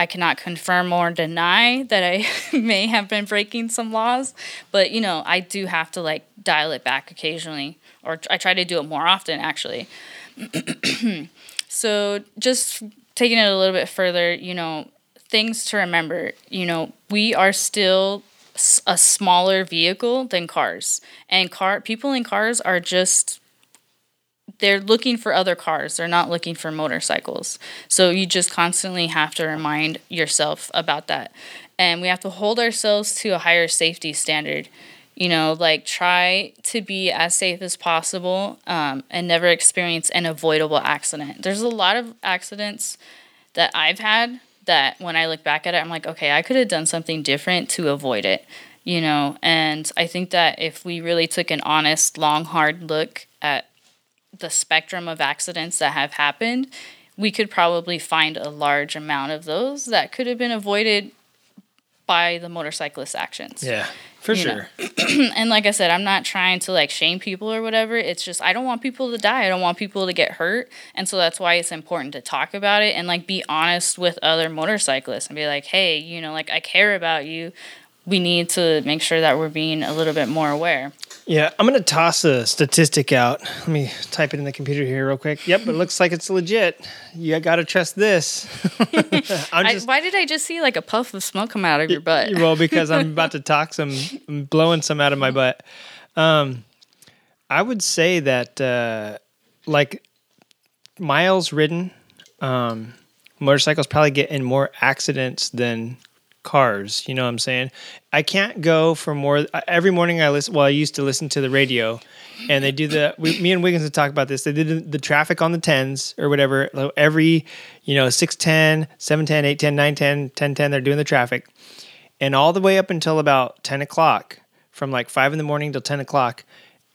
I cannot confirm or deny that I may have been breaking some laws, but you know, I do have to like dial it back occasionally, or I try to do it more often actually. So just taking it a little bit further, you know, things to remember. You know, we are still a smaller vehicle than cars, and car people in cars are just they're looking for other cars. They're not looking for motorcycles. So you just constantly have to remind yourself about that. And we have to hold ourselves to a higher safety standard. You know, like try to be as safe as possible um, and never experience an avoidable accident. There's a lot of accidents that I've had that when I look back at it, I'm like, okay, I could have done something different to avoid it, you know? And I think that if we really took an honest, long, hard look at the spectrum of accidents that have happened, we could probably find a large amount of those that could have been avoided by the motorcyclist actions. yeah, for sure. And like I said, I'm not trying to like shame people or whatever. It's just I don't want people to die. I don't want people to get hurt. And so that's why it's important to talk about it and like be honest with other motorcyclists and be like, "Hey, you know, like I care about you. We need to make sure that we're being a little bit more aware." Yeah, I'm gonna toss a statistic out. Let me type it in the computer here real quick. Yep, it looks like it's legit. You gotta trust this. I'm I, why did I just see like a puff of smoke come out of your butt? well because I'm about to talk some, I'm blowing some out of my butt. Um, I would say that uh, like miles ridden, um, motorcycles probably get in more accidents than cars. You know what I'm saying? I can't go for more. Every morning I listen. Well, I used to listen to the radio, and they do the. We, me and Wiggins would talk about this. They did the, traffic on the tens or whatever. Every you know 610, 710, 810, 910, 1010. They're doing the traffic, and all the way up until about 10 o'clock, from like five in the morning till 10 o'clock.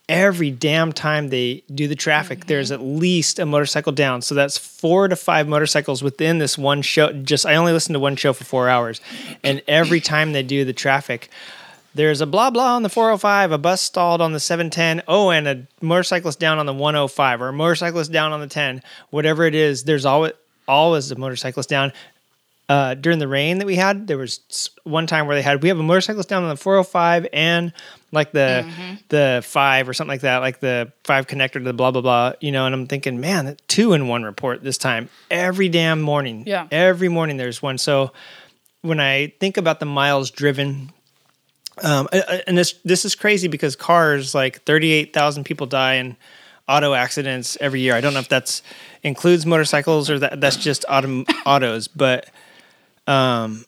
Every damn time they do the traffic, there's at least a motorcycle down. So that's four to five motorcycles within this one show. Just I only listen to one show for four hours, and every time they do the traffic, there's a blah blah on the 405, a bus stalled on the 710, oh, and a motorcyclist down on the 105, or a motorcyclist down on the 10. Whatever it is, there's always always a motorcyclist down uh, during the rain that we had, there was one time where they had we have a motorcyclist down on the 405 and like the the five or something like that, like the five connector to the blah blah blah, you know. And I'm thinking, man, two in one report this time every damn morning. Yeah. every morning there's one. So when I think about the miles driven. Um, and this this is crazy because cars like thirty eight thousand people die in auto accidents every year. I don't know if that's includes motorcycles or that that's just auto, autos, but um,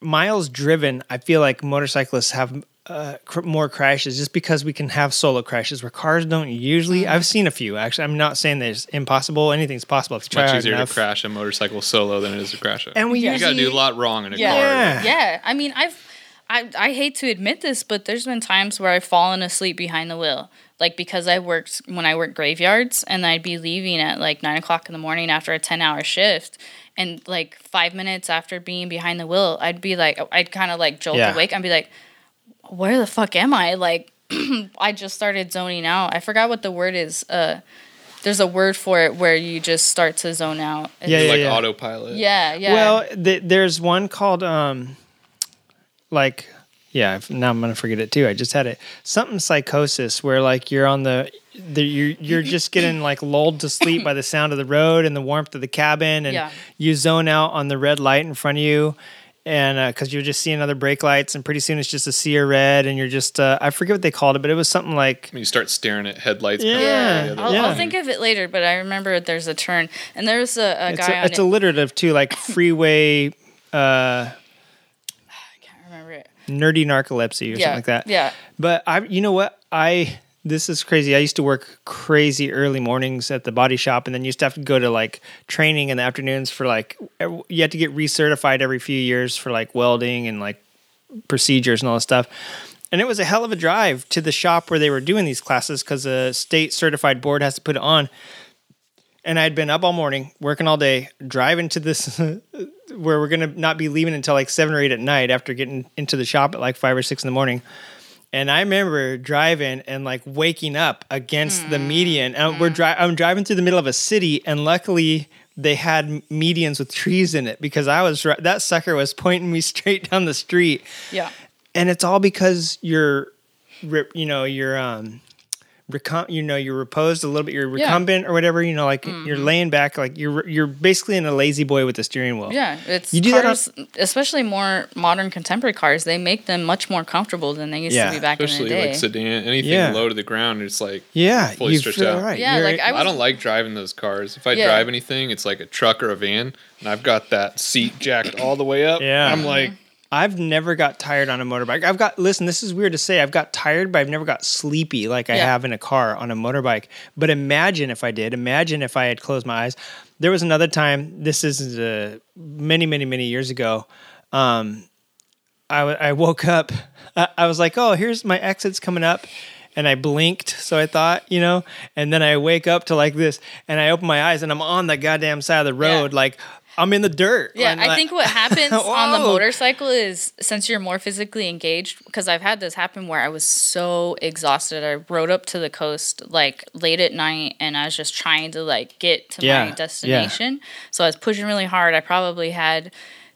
miles driven, I feel like motorcyclists have uh, cr- more crashes just because we can have solo crashes where cars don't usually. Mm-hmm. I've seen a few actually. I'm not saying that it's impossible. Anything's possible if you Much easier enough. to crash a motorcycle solo than it is to crash it. And we Yeah. you got to do a lot wrong in a Yeah. car. Yeah. Yeah, I mean, I've, I, I hate to admit this, but there's been times where I've fallen asleep behind the wheel, like because I worked when I worked graveyards, and I'd be leaving at like nine o'clock in the morning after a ten hour shift, and like five minutes after being behind the wheel, I'd be like, I'd kind of like jolt Yeah. awake, I'd be like, where the fuck am I? Like, I just started zoning out. I forgot what the word is. Uh, there's a word for it where you just start to zone out. Yeah, yeah, like yeah. autopilot. yeah, yeah. Well, th- there's one called um, like yeah. Now I'm gonna forget it too. I just had it. Something psychosis where like you're on the, the you're you're just getting like lulled to sleep by the sound of the road and the warmth of the cabin, and Yeah. you zone out on the red light in front of you. And because you're just seeing other brake lights, and pretty soon it's just a sea of red, and you're just uh, I forget what they called it, but it was something like when You start staring at headlights. coming Yeah. from the other I'll, Yeah. I'll think of it later, but I remember there's a turn, and there's a, a it's, guy a, on it's it. alliterative too, like freeway uh, I can't remember it. nerdy narcolepsy or Yeah, something like that. yeah. But I, you know what, I this is crazy. I used to work crazy early mornings at the body shop, and then you used to have to go to like training in the afternoons for like you had to get recertified every few years for like welding and like procedures and all this stuff. And it was a hell of a drive to the shop where they were doing these classes because a state certified board has to put it on. And I'd been up all morning, working all day, driving to this where we're gonna not be leaving until like seven or eight at night after getting into the shop at like five or six in the morning. And I remember driving and like waking up against the median. And we're dri- I'm driving through the middle of a city, and luckily they had medians with trees in it because I was ri- that sucker was pointing me straight down the street. Yeah. And it's all because you're, you know, you're um, recom- you know, you're reposed a little bit. You're Yeah. Mm-hmm. recumbent or whatever. You know, like you're laying back, like you're you're basically in a lazy boy with the steering wheel. Yeah, it's You do that on- especially more modern contemporary cars. They make them much more comfortable than they used Yeah. to be back Especially in the day. Especially like sedan, anything Yeah. low to the ground, it's like Yeah, fully you stretched feel out. right. Yeah, You're- like I was. I don't like driving those cars. If I Yeah. drive anything, it's like a truck or a van, and I've got that seat jacked all the way up. Yeah. I'm like, I've never got tired on a motorbike. I've got listen, this is weird to say. I've got tired, but I've never got sleepy like I Yeah. have in a car on a motorbike. But imagine if I did. Imagine if I had closed my eyes. There was another time. This is uh, many, many, many years ago. Um, I, w- I woke up. I, I was like, "Oh, here's my exits coming up," and I blinked. So I thought, you know, and then I wake up to like this, and I open my eyes, and I'm on the goddamn side of the road, Yeah. like I'm in the dirt. Yeah, I like- think what happens on the motorcycle is since you're more physically engaged, because I've had this happen where I was so exhausted. I rode up to the coast like late at night and I was just trying to like get to Yeah, my yeah. destination. So I was pushing really hard. I probably had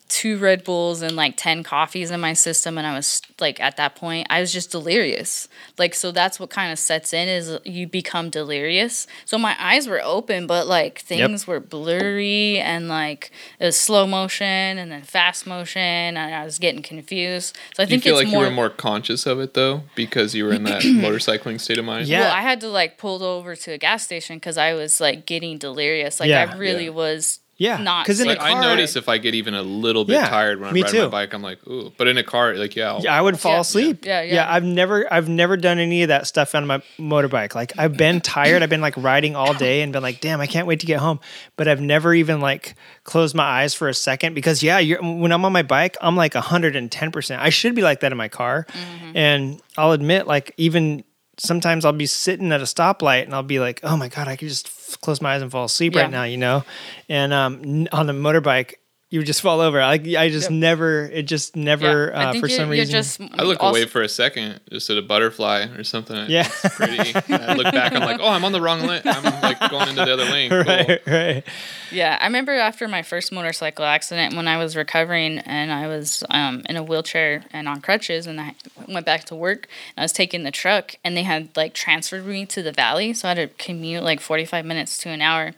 two Red Bulls and like 10 coffees in my system. And I was like, at that point, I was just delirious. Like, so that's what kind of sets in is you become delirious. So my eyes were open, but like things were blurry and like it was slow motion and then fast motion. And I was getting confused. So I do you think feel it's like more. you were more conscious of it though, because you were in that motorcycling state of mind? Yeah. Well, I had to like pull over to a gas station because I was like getting delirious. Like Yeah. I really Yeah. was Yeah, not 'cause in the safe. Like, I notice if I get even a little bit Yeah, tired when I'm riding too. my bike, I'm like, ooh. But in a car, like, yeah, I'll- Yeah, I would fall Yeah. asleep. Yeah, yeah. I've never, I've never done any of that stuff on my motorbike. Like I've been tired. I've been like riding all day and been like, damn, I can't wait to get home. But I've never even like closed my eyes for a second because yeah, you're, when I'm on my bike, I'm like 110. percent I should be like that in my car. Mm-hmm. And I'll admit, like even sometimes I'll be sitting at a stoplight and I'll be like, oh my god, I could just f- close my eyes and fall asleep Yeah. right now, you know. And um, n- on a motorbike. You would just fall over. Like I just never. It just never. I Uh, think for you're, some reason. just. I look also- away for a second, just at a butterfly or something. Yeah. It's pretty. I look back, I'm like, oh, I'm on the wrong lane. I'm like going into the other lane. Cool. right, right. Yeah, I remember after my first motorcycle accident when I was recovering and I was um, in a wheelchair and on crutches, and I went back to work. And I was taking the truck, and they had like transferred me to the valley, so I had to commute like forty five minutes to an hour,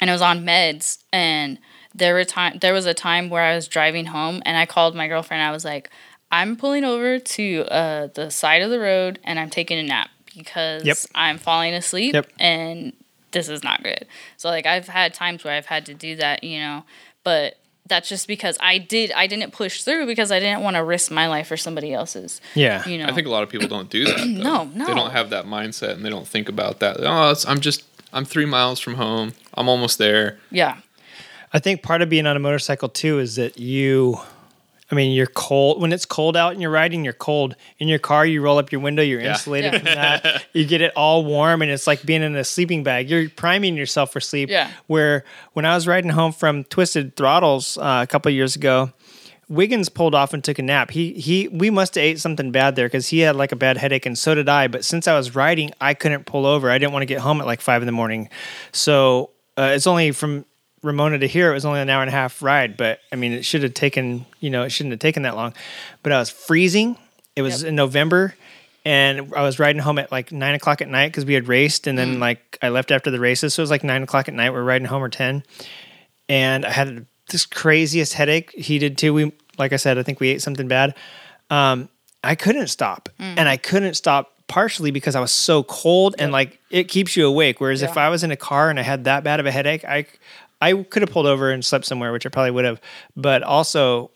and I was on meds. And there were time there was a time where I was driving home, and I called my girlfriend. I was like, I'm pulling over to uh, the side of the road, and I'm taking a nap because Yep. I'm falling asleep, Yep. and this is not good. So like I've had times where I've had to do that, you know, but that's just because I did I didn't push through because I didn't want to risk my life or somebody else's. Yeah. You know. I think a lot of people don't do that. Though. No, They don't have that mindset and they don't think about that. Oh, it's, I'm just, I'm three miles from home. I'm almost there. yeah. I think part of being on a motorcycle too is that you, I mean, you're cold when it's cold out and you're riding. You're cold in your car. You roll up your window. You're Yeah. insulated Yeah. from that. You get it all warm, and it's like being in a sleeping bag. You're priming yourself for sleep. Yeah. Where when I was riding home from Twisted Throttles uh, a couple of years ago. Wiggins pulled off and took a nap. He he we must have ate something bad there because he had like a bad headache and so did I. But since I was riding, I couldn't pull over. I didn't want to get home at like five in the morning. So uh, it's only from Ramona to here. It was only an hour and a half ride, but I mean, it should have taken you know it shouldn't have taken that long. But I was freezing. It was Yep. in November. And I was riding home at like nine o'clock at night because we had raced, and then like I left after the races, so it was like nine o'clock at night. We're riding home or ten, and I had this craziest headache. He did too. We, like I said, I think we ate something bad. Um, I couldn't stop, and I couldn't stop partially because I was so cold, and like it keeps you awake. Whereas if I was in a car and I had that bad of a headache, I I could have pulled over and slept somewhere, which I probably would have. But also,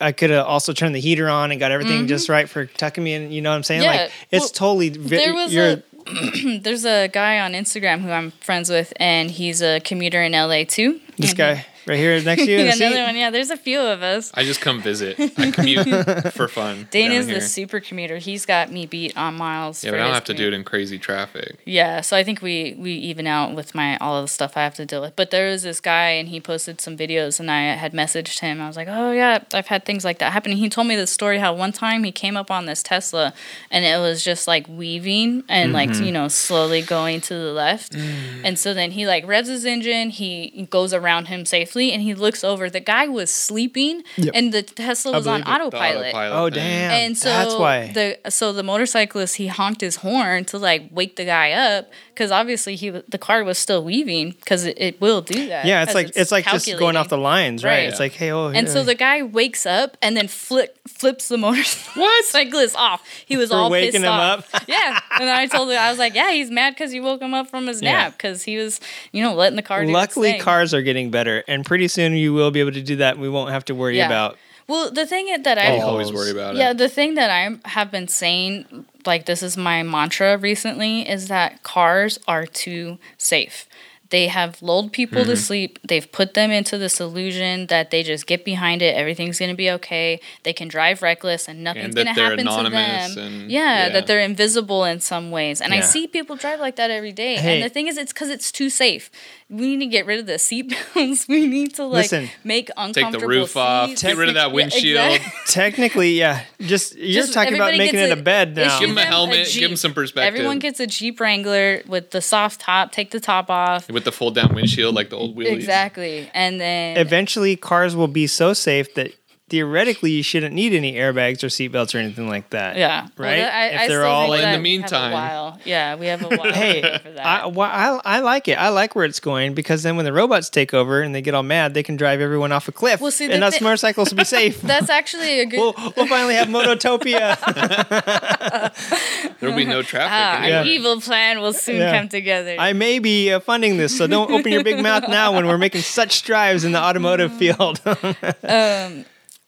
I could have also turned the heater on and got everything just right for tucking me in. You know what I'm saying? Mm-hmm. Yeah, like it's well, totally. vi- there was a there's a guy on Instagram who I'm friends with, and he's a commuter in LA too. this guy right here next to you. in he- the seat. another one, yeah. There's a few of us. I just come visit. I commute for fun. Dana's down the super commuter. He's got me beat on miles. Yeah, for but I don't his have to do it in crazy traffic. Yeah, so I think we we even out with my all of the stuff I have to deal with. But there was this guy and he posted some videos and I had messaged him. I was like, "Oh yeah, I've had things like that happen." And he told me the story how one time he came up on this Tesla and it was just like weaving and like, mm-hmm. you know, slowly going to the left. And so then he like revs his engine, he goes around him safely and he looks over. The guy was sleeping Yep. and the Tesla was on believe it. The autopilot. Oh damn! And so that's why. the so the motorcyclist he honked his horn to like wake the guy up because obviously he the car was still weaving because it, it will do that. yeah, it's like it's, like just going off the lines, right? Right. It's like, hey, oh, And so the guy wakes up and then flip flips the motorcyclist off. He was For all waking pissed him off. up? yeah, and then I told him I was like, yeah, he's mad because you woke him up from his nap because he was you know letting the car. Do its Luckily, cars are getting better, and pretty soon you will be able to do that. and We won't have to worry Yeah. about. Well, the thing that I I always worry about Yeah, it. the thing that I have been saying, like this is my mantra recently, is that cars are too safe. They have lulled people Mm-hmm. to sleep. They've put them into this illusion that they just get behind it. Everything's going to be okay. They can drive reckless and nothing's going to happen to them. and- yeah, yeah. that they're invisible in some ways. And I see people drive like that every day. Hey. And the thing is, it's because it's too safe. We need to get rid of the seatbelts. we need to like Listen, make Take uncomfortable the roof off. seats. Get rid of that Yeah, windshield. exactly. Technically, yeah. Just you're Just talking about making gets it a a- bed now. Give him a them a helmet. Jeep. give him some perspective. Everyone gets a Jeep Wrangler with the soft top. Take the top off. with the fold down windshield like the old Willys. Exactly, and then Eventually, cars will be so safe that theoretically you shouldn't need any airbags or seatbelts or anything like that. yeah, Right? that- I, If I they're all think in the that we have a meantime. while. yeah, we have a while Hey, for that. I, why- I I like it. I like where it's going because then when the robots take over and they get all mad, they can drive everyone off a cliff, Well, see, and us thi- motorcycles will be safe. That's actually a good. we'll, we'll finally have Mototopia. There will be no traffic. ah, anywhere. Our evil plan will soon Yeah. come together. I may be uh, funding this, so don't open your big mouth now when we're making such strides in the automotive field.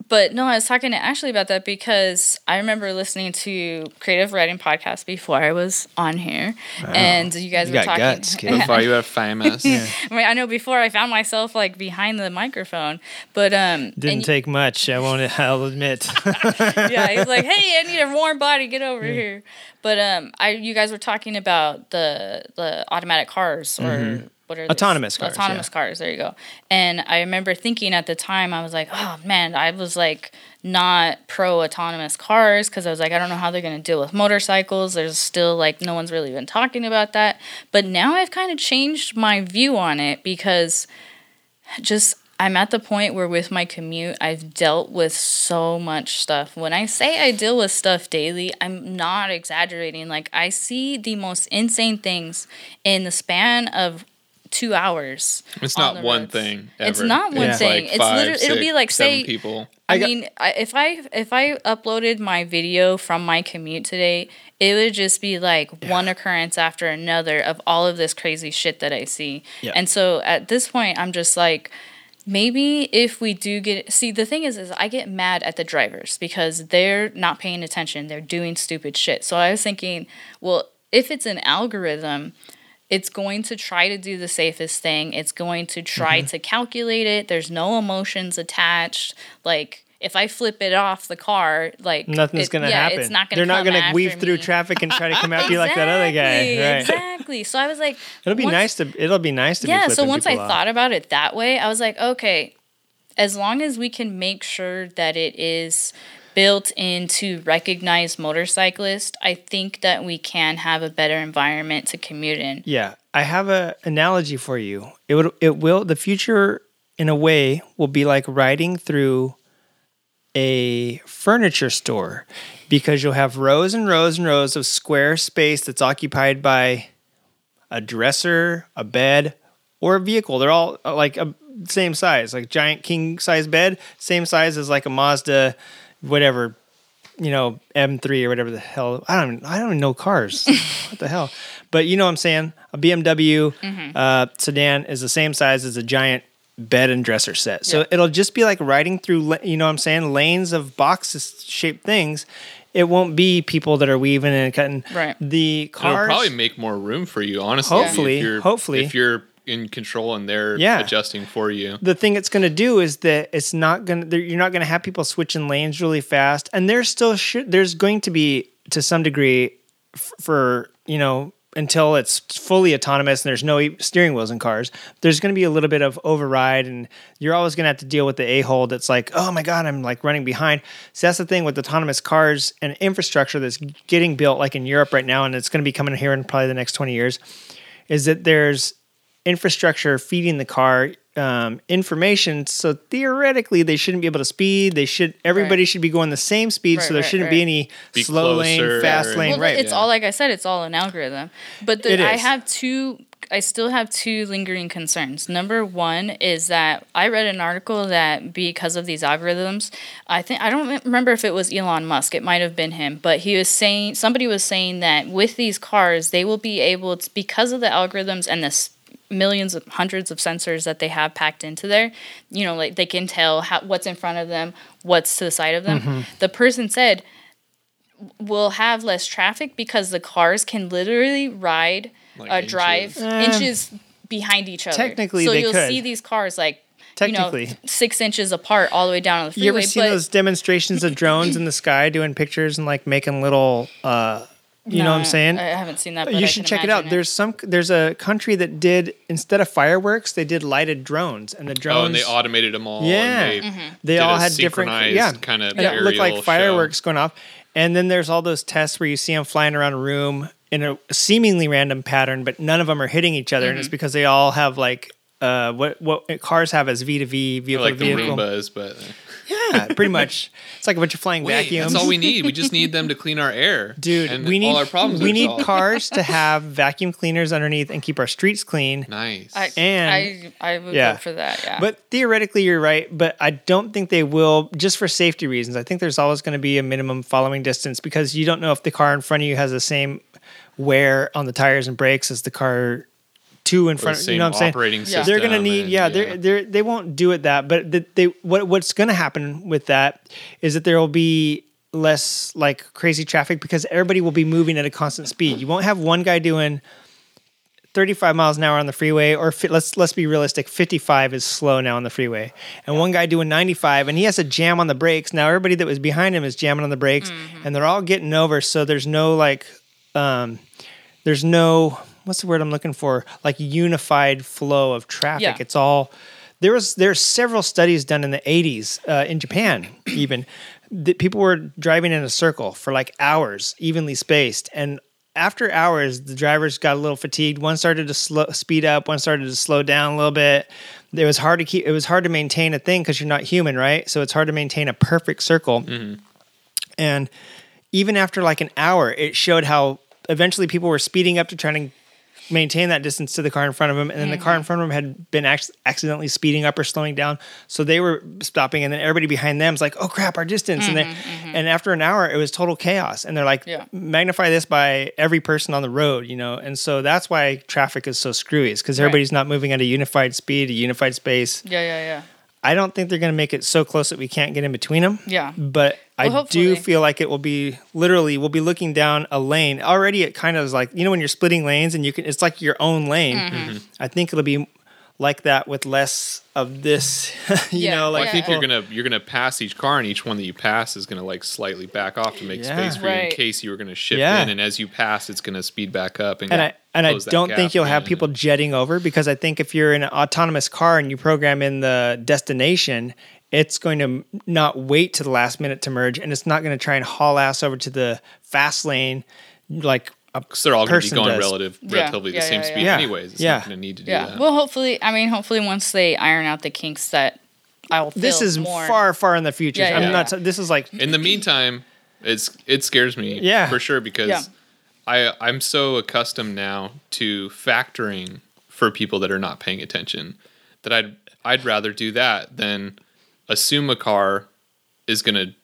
But no, I was talking to Ashley about that because I remember listening to Creative Riding Podcast before I was on here, and you guys You were got talking. guts, kid. Before you are famous. I mean, I know before I found myself like behind the microphone, but um, Didn't and- take much, I won't. I'll admit. yeah, he's like, "Hey, I need a warm body. Get over here." But um, I you guys were talking about the the automatic cars or what are these? Autonomous cars, Autonomous yeah. cars. There you go. And I remember thinking at the time, I was like, "Oh man, I was like." Not pro autonomous cars because I was like, I don't know how they're going to deal with motorcycles. There's still like, no one's really been talking about that. But now I've kind of changed my view on it because just I'm at the point where with my commute, I've dealt with so much stuff. When I say I deal with stuff daily, I'm not exaggerating. Like I see the most insane things in the span of two hours. It's on not the one roads. thing. It's not one Yeah. thing. Like it's five, literally it'll be like seven say people. I, I got- mean, I, if I if I uploaded my video from my commute today, it would just be like one occurrence after another of all of this crazy shit that I see. Yeah. And so at this point, I'm just like, maybe if we do get see the thing is is I get mad at the drivers because they're not paying attention. They're doing stupid shit. So I was thinking, well, if it's an algorithm, it's going to try to do the safest thing. It's going to try Mm-hmm. to calculate it. There's no emotions attached. Like if I flip it off the car, like Nothing's it- gonna yeah, happen. It's not gonna They're not gonna weave after through traffic and try to come after you like that other guy. Exactly, Right. Exactly. So I was like, It'll be once- nice to. It'll be nice to. be yeah so once i off. thought about it that way i was like okay as long as we can make sure that it is built in to recognize motorcyclists i think that we can have a better environment to commute in Yeah, I have an analogy for you. It would. It will. The future, in a way, will be like riding through a furniture store because you'll have rows and rows and rows of square space that's occupied by a dresser, a bed, or a vehicle. They're all uh, like a same size, like giant king size bed, same size as like a Mazda, whatever, you know, M3 or whatever the hell. I don't, I don't even know cars. what the hell? But you know what I'm saying? A BMW uh, sedan is the same size as a giant bed and dresser set. So Yeah. it'll just be like riding through, you know what I'm saying, lanes of boxes shaped things. It won't be people that are weaving and cutting. Right. The It'll probably make more room for you, honestly. Hopefully, if you're, hopefully. if you're in control and they're Yeah. adjusting for you. the thing it's going to do is that it's not going to you're not going to have people switching lanes really fast and there's still should there's going to be to some degree f- for you know until it's fully autonomous and there's no e- steering wheels in cars there's going to be a little bit of override and you're always going to have to deal with the a-hole that's like oh my god i'm like running behind so that's the thing with autonomous cars and infrastructure that's getting built like in europe right now and it's going to be coming here in probably the next 20 years is that there's infrastructure feeding the car um, information. So theoretically, they shouldn't be able to speed. They should. Everybody Right. should be going the same speed. so there right, shouldn't be right. any Be slow lane, fast or- lane. well, right. it's all like i said it's all an algorithm but the, i have two i still have two lingering concerns number one is that i read an article that because of these algorithms i think i don't remember if it was elon musk it might have been him but he was saying somebody was saying that with these cars they will be able to because of the algorithms and this millions of hundreds of sensors that they have packed into there you know like they can tell how, what's in front of them what's to the side of them Mm-hmm. the person said we'll have less traffic because the cars can literally ride Like a inches. drive Eh. inches behind each other. Technically, so they you'll could. see these cars like Technically. you know six inches apart all the way down on the freeway. you ever seen but those demonstrations of drones in the sky doing pictures and like making little? uh You know what I'm saying? I haven't seen that. But you I should check it out. imagine There's some. There's a country that did instead of fireworks, they did lighted drones, and the drones. Oh, and they automated them all. Yeah. and they, Mm-hmm. they all had different yeah kind of and it looked like fireworks show. going off and then there's all those tests where you see them flying around a room in a seemingly random pattern but none of them are hitting each other and Mm-hmm. it's because they all have like uh, what what cars have as V to V vehicle like to the vehicle. Roombas, but Yeah, pretty much. It's like a bunch of flying wait, vacuums. that's all we need. We just need them to clean our air, Dude, and we need all our problems. we need solved. cars to have vacuum cleaners underneath and keep our streets clean. Nice. I, And- I, I would yeah. vote for that. Yeah. But theoretically, you're right. But I don't think they will, just for safety reasons. I think there's always going to be a minimum following distance because you don't know if the car in front of you has the same wear on the tires and brakes as the car two in front. same You know what I'm saying? operating Yeah. system. They're going to need, and- yeah, they're, they're, they won't do it that. But the, they what what's going to happen with that is that there will be less like crazy traffic because everybody will be moving at a constant speed. You won't have one guy doing 35 miles an hour on the freeway or fi- let's let's be realistic 55 is slow now on the freeway and one guy doing 95 and he has to jam on the brakes now everybody that was behind him is jamming on the brakes and they're all getting over so there's no like um there's no what's the word i'm looking for? Like unified flow of traffic. Yeah. it's all there was there's several studies done in the 80s uh, in japan even that people were driving in a circle for like hours evenly spaced. And after hours the drivers got a little fatigued. One started to slow, speed up one started to slow down a little bit. It was hard to keep it was hard to maintain a thing because you're not human right? So it's hard to maintain a perfect circle. And even after like an hour it showed how eventually people were speeding up to try to maintain that distance to the car in front of them and then the car in mm-hmm. front of them had been ac- accidentally speeding up or slowing down so they were stopping and then everybody behind them is like oh crap our distance and they mm-hmm, mm-hmm. and after an hour it was total chaos and they're like Yeah. magnify this by every person on the road you know and so that's why traffic is so screwy is because everybody's not moving at a unified speed a unified space yeah, yeah, yeah. I don't think they're going to make it so close that we can't get in between them. Yeah. But I Well, do feel like it will be literally we'll be looking down a lane. Already it kind of is like, you know when you're splitting lanes and you can it's like your own lane. Mm-hmm. I think it'll be like that with less of this, you Yeah. know, Well, like I think people- you're gonna you're gonna pass each car, and each one that you pass is gonna like slightly back off to make Yeah. space for you in case you were gonna shift Yeah. in. And as you pass, it's gonna speed back up. And, and I and I don't gap think you'll have people jetting over because I think if you're in an autonomous car and you program in the destination, it's going to not wait to the last minute to merge, and it's not going to try and haul ass over to the fast lane like a So they're all going to be going does. relative, Yeah. relatively the Yeah, same yeah, speed, yeah. anyways. It's Yeah. not going to need to do Yeah. that. Well, hopefully, I mean, hopefully, once they iron out the kinks, that I will. Feel This is more. far, far in the future. Yeah, I'm yeah, not. yeah. This is like in the meantime, it's it scares me, Yeah. for sure, because Yeah. I I'm so accustomed now to factoring for people that are not paying attention that I'd I'd rather do that than assume a car is gonna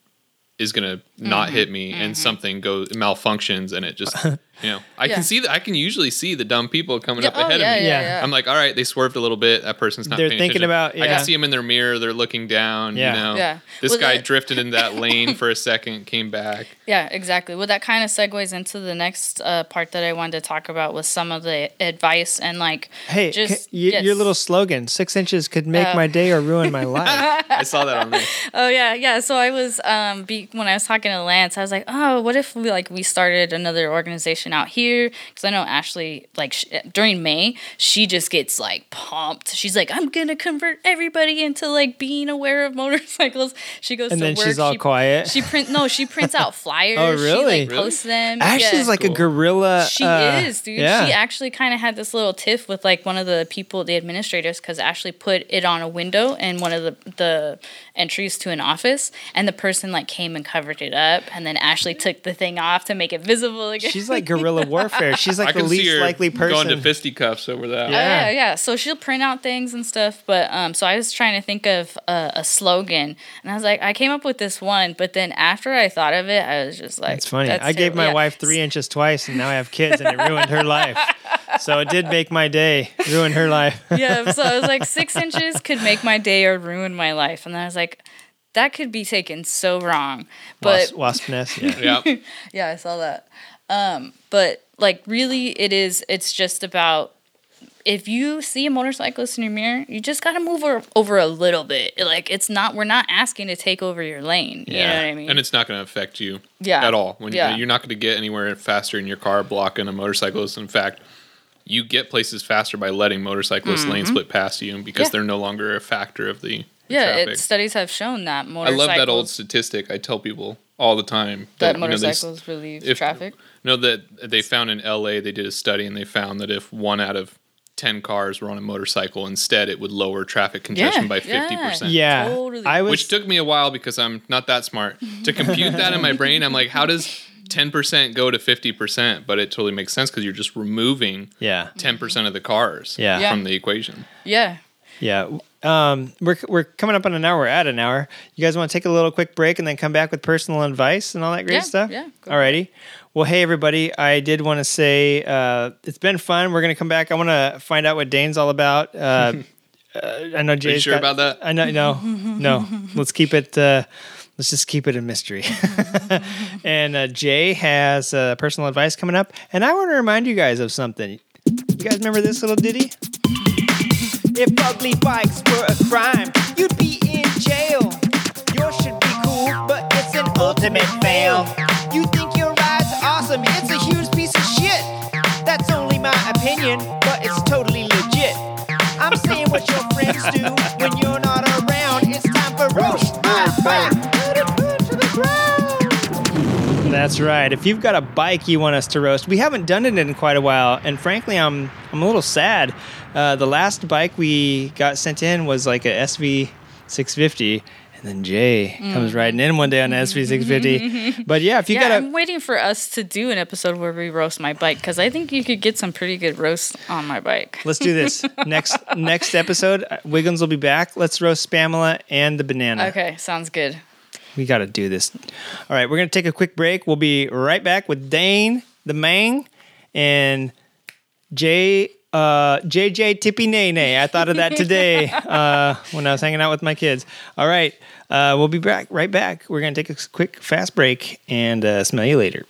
is gonna not Mm-hmm. hit me and something goes malfunctions and it just you know I Yeah. can see that I can usually see the dumb people coming Yeah, up oh, ahead yeah, of me. yeah, Yeah. yeah. I'm like, all right, they swerved a little bit. That person's not. They're paying thinking attention. about- I can see them in their mirror. They're looking down. Yeah. You know. Yeah. This Well, guy that- drifted in that lane for a second, came back. Yeah, exactly. Well, that kind of segues into the next uh, part that I wanted to talk about with some of the advice and like, Hey, just c- y- yes. your little slogan: six inches could make Uh, my day or ruin my life. I saw that on there. Oh yeah, yeah. So I was um be, when I was talking to Lance, I was like, oh, what if we like we started another organization out here? Because I know Ashley, like sh- during May, she just gets like pumped. She's like, I'm gonna convert everybody into like being aware of motorcycles. She goes And to then work. she's all she, quiet. She print no, she prints out flyers. Oh, She really? like Really? posts them. Ashley's Yeah. like a Cool. guerrilla. She uh, is, dude. Yeah. She actually kind of had this little tiff with like one of the people, the administrators, because Ashley put it on a window in one of the the entries to an office, and the person like came and covered it up, and then Ashley took the thing off to make it visible again. She's like guerrilla warfare. She's I like the can see least her likely person. going to fisticuffs over that. Oh, Yeah. yeah, yeah. So she'll print out things and stuff. But um, so I was trying to think of a, a slogan, and I was like, I came up with this one. But then after I thought of it, I was just like, It's funny. that's I gave my Yeah. wife three inches twice, and now I have kids, and it ruined her life. So it did make my day, ruin her life. yeah, so I was like, six inches could make my day or ruin my life. And then I was like, that could be taken so wrong. But Wasp, wasp nest. Yeah. Yeah. yeah, I saw that. Um, but like really it is it's just about if you see a motorcyclist in your mirror, you just gotta move over, over a little bit. Like it's not we're not asking to take over your lane. You know Yeah. what I mean? And it's not going to affect you Yeah. at all. When Yeah. you, you're not going to get anywhere faster in your car blocking a motorcyclist. In fact, you get places faster by letting motorcyclists lane split past you because Mm-hmm. Yeah. they're no longer a factor of the yeah, traffic. it, studies have shown that motorcycles. I love that old statistic. I tell people all the time that you know, they motorcycles relieve if- traffic. No, that they found in LA, they did a study and they found that if one out of 10 cars were on a motorcycle, instead it would lower traffic congestion Yeah, by yeah. 50%. Yeah. Totally. I was. Which took me a while because I'm not that smart. To compute that in my brain, I'm like, how does 10% go to 50%? But it totally makes sense because you're just removing yeah. 10% of the cars Yeah. Yeah. from the equation. Yeah. Yeah. Um, we're, we're coming up on an hour. We're at an hour. You guys want to take a little quick break and then come back with personal advice and all that great Yeah, stuff? yeah, go Alrighty. Well, hey, everybody. I did want to say uh, it's been fun. We're going to come back. I want to find out what Dane's all about. Uh, uh, I know Jay's sure got- about that? I know. No, no. Let's keep it. Uh, let's just keep it a mystery. and uh, Jay has uh, personal advice coming up. And I want to remind you guys of something. You guys remember this little ditty? If ugly bikes were a crime, you'd be in jail. Yours should be cool, but it's an ultimate fail. You think your ride's awesome, it's a huge piece of shit. That's only my opinion, but it's totally legit. I'm saying what your friends do when you're not around. It's time for roast my bike. Put it to the ground. That's right. If you've got a bike you want us to roast, we haven't done it in quite a while, and frankly, I'm I'm a little sad. Uh, the last bike we got sent in was like a SV 650, and then Jay comes riding in one day on an SV 650. But yeah, if you yeah, got I'm waiting for us to do an episode where we roast my bike because I think you could get some pretty good roast on my bike. Let's do this next next episode. uh, Wiggins will be back. Let's roast Spamela and the banana. Okay, sounds good. We got to do this. All right, we're gonna take a quick break. We'll be right back with Dane, the Mang, and Jay Uh, JJ Tippy Nay Nay. I thought of that today uh, when I was hanging out with my kids. All right. Uh, we'll be back right back. We're going to take a quick, fast break and uh, smell you later.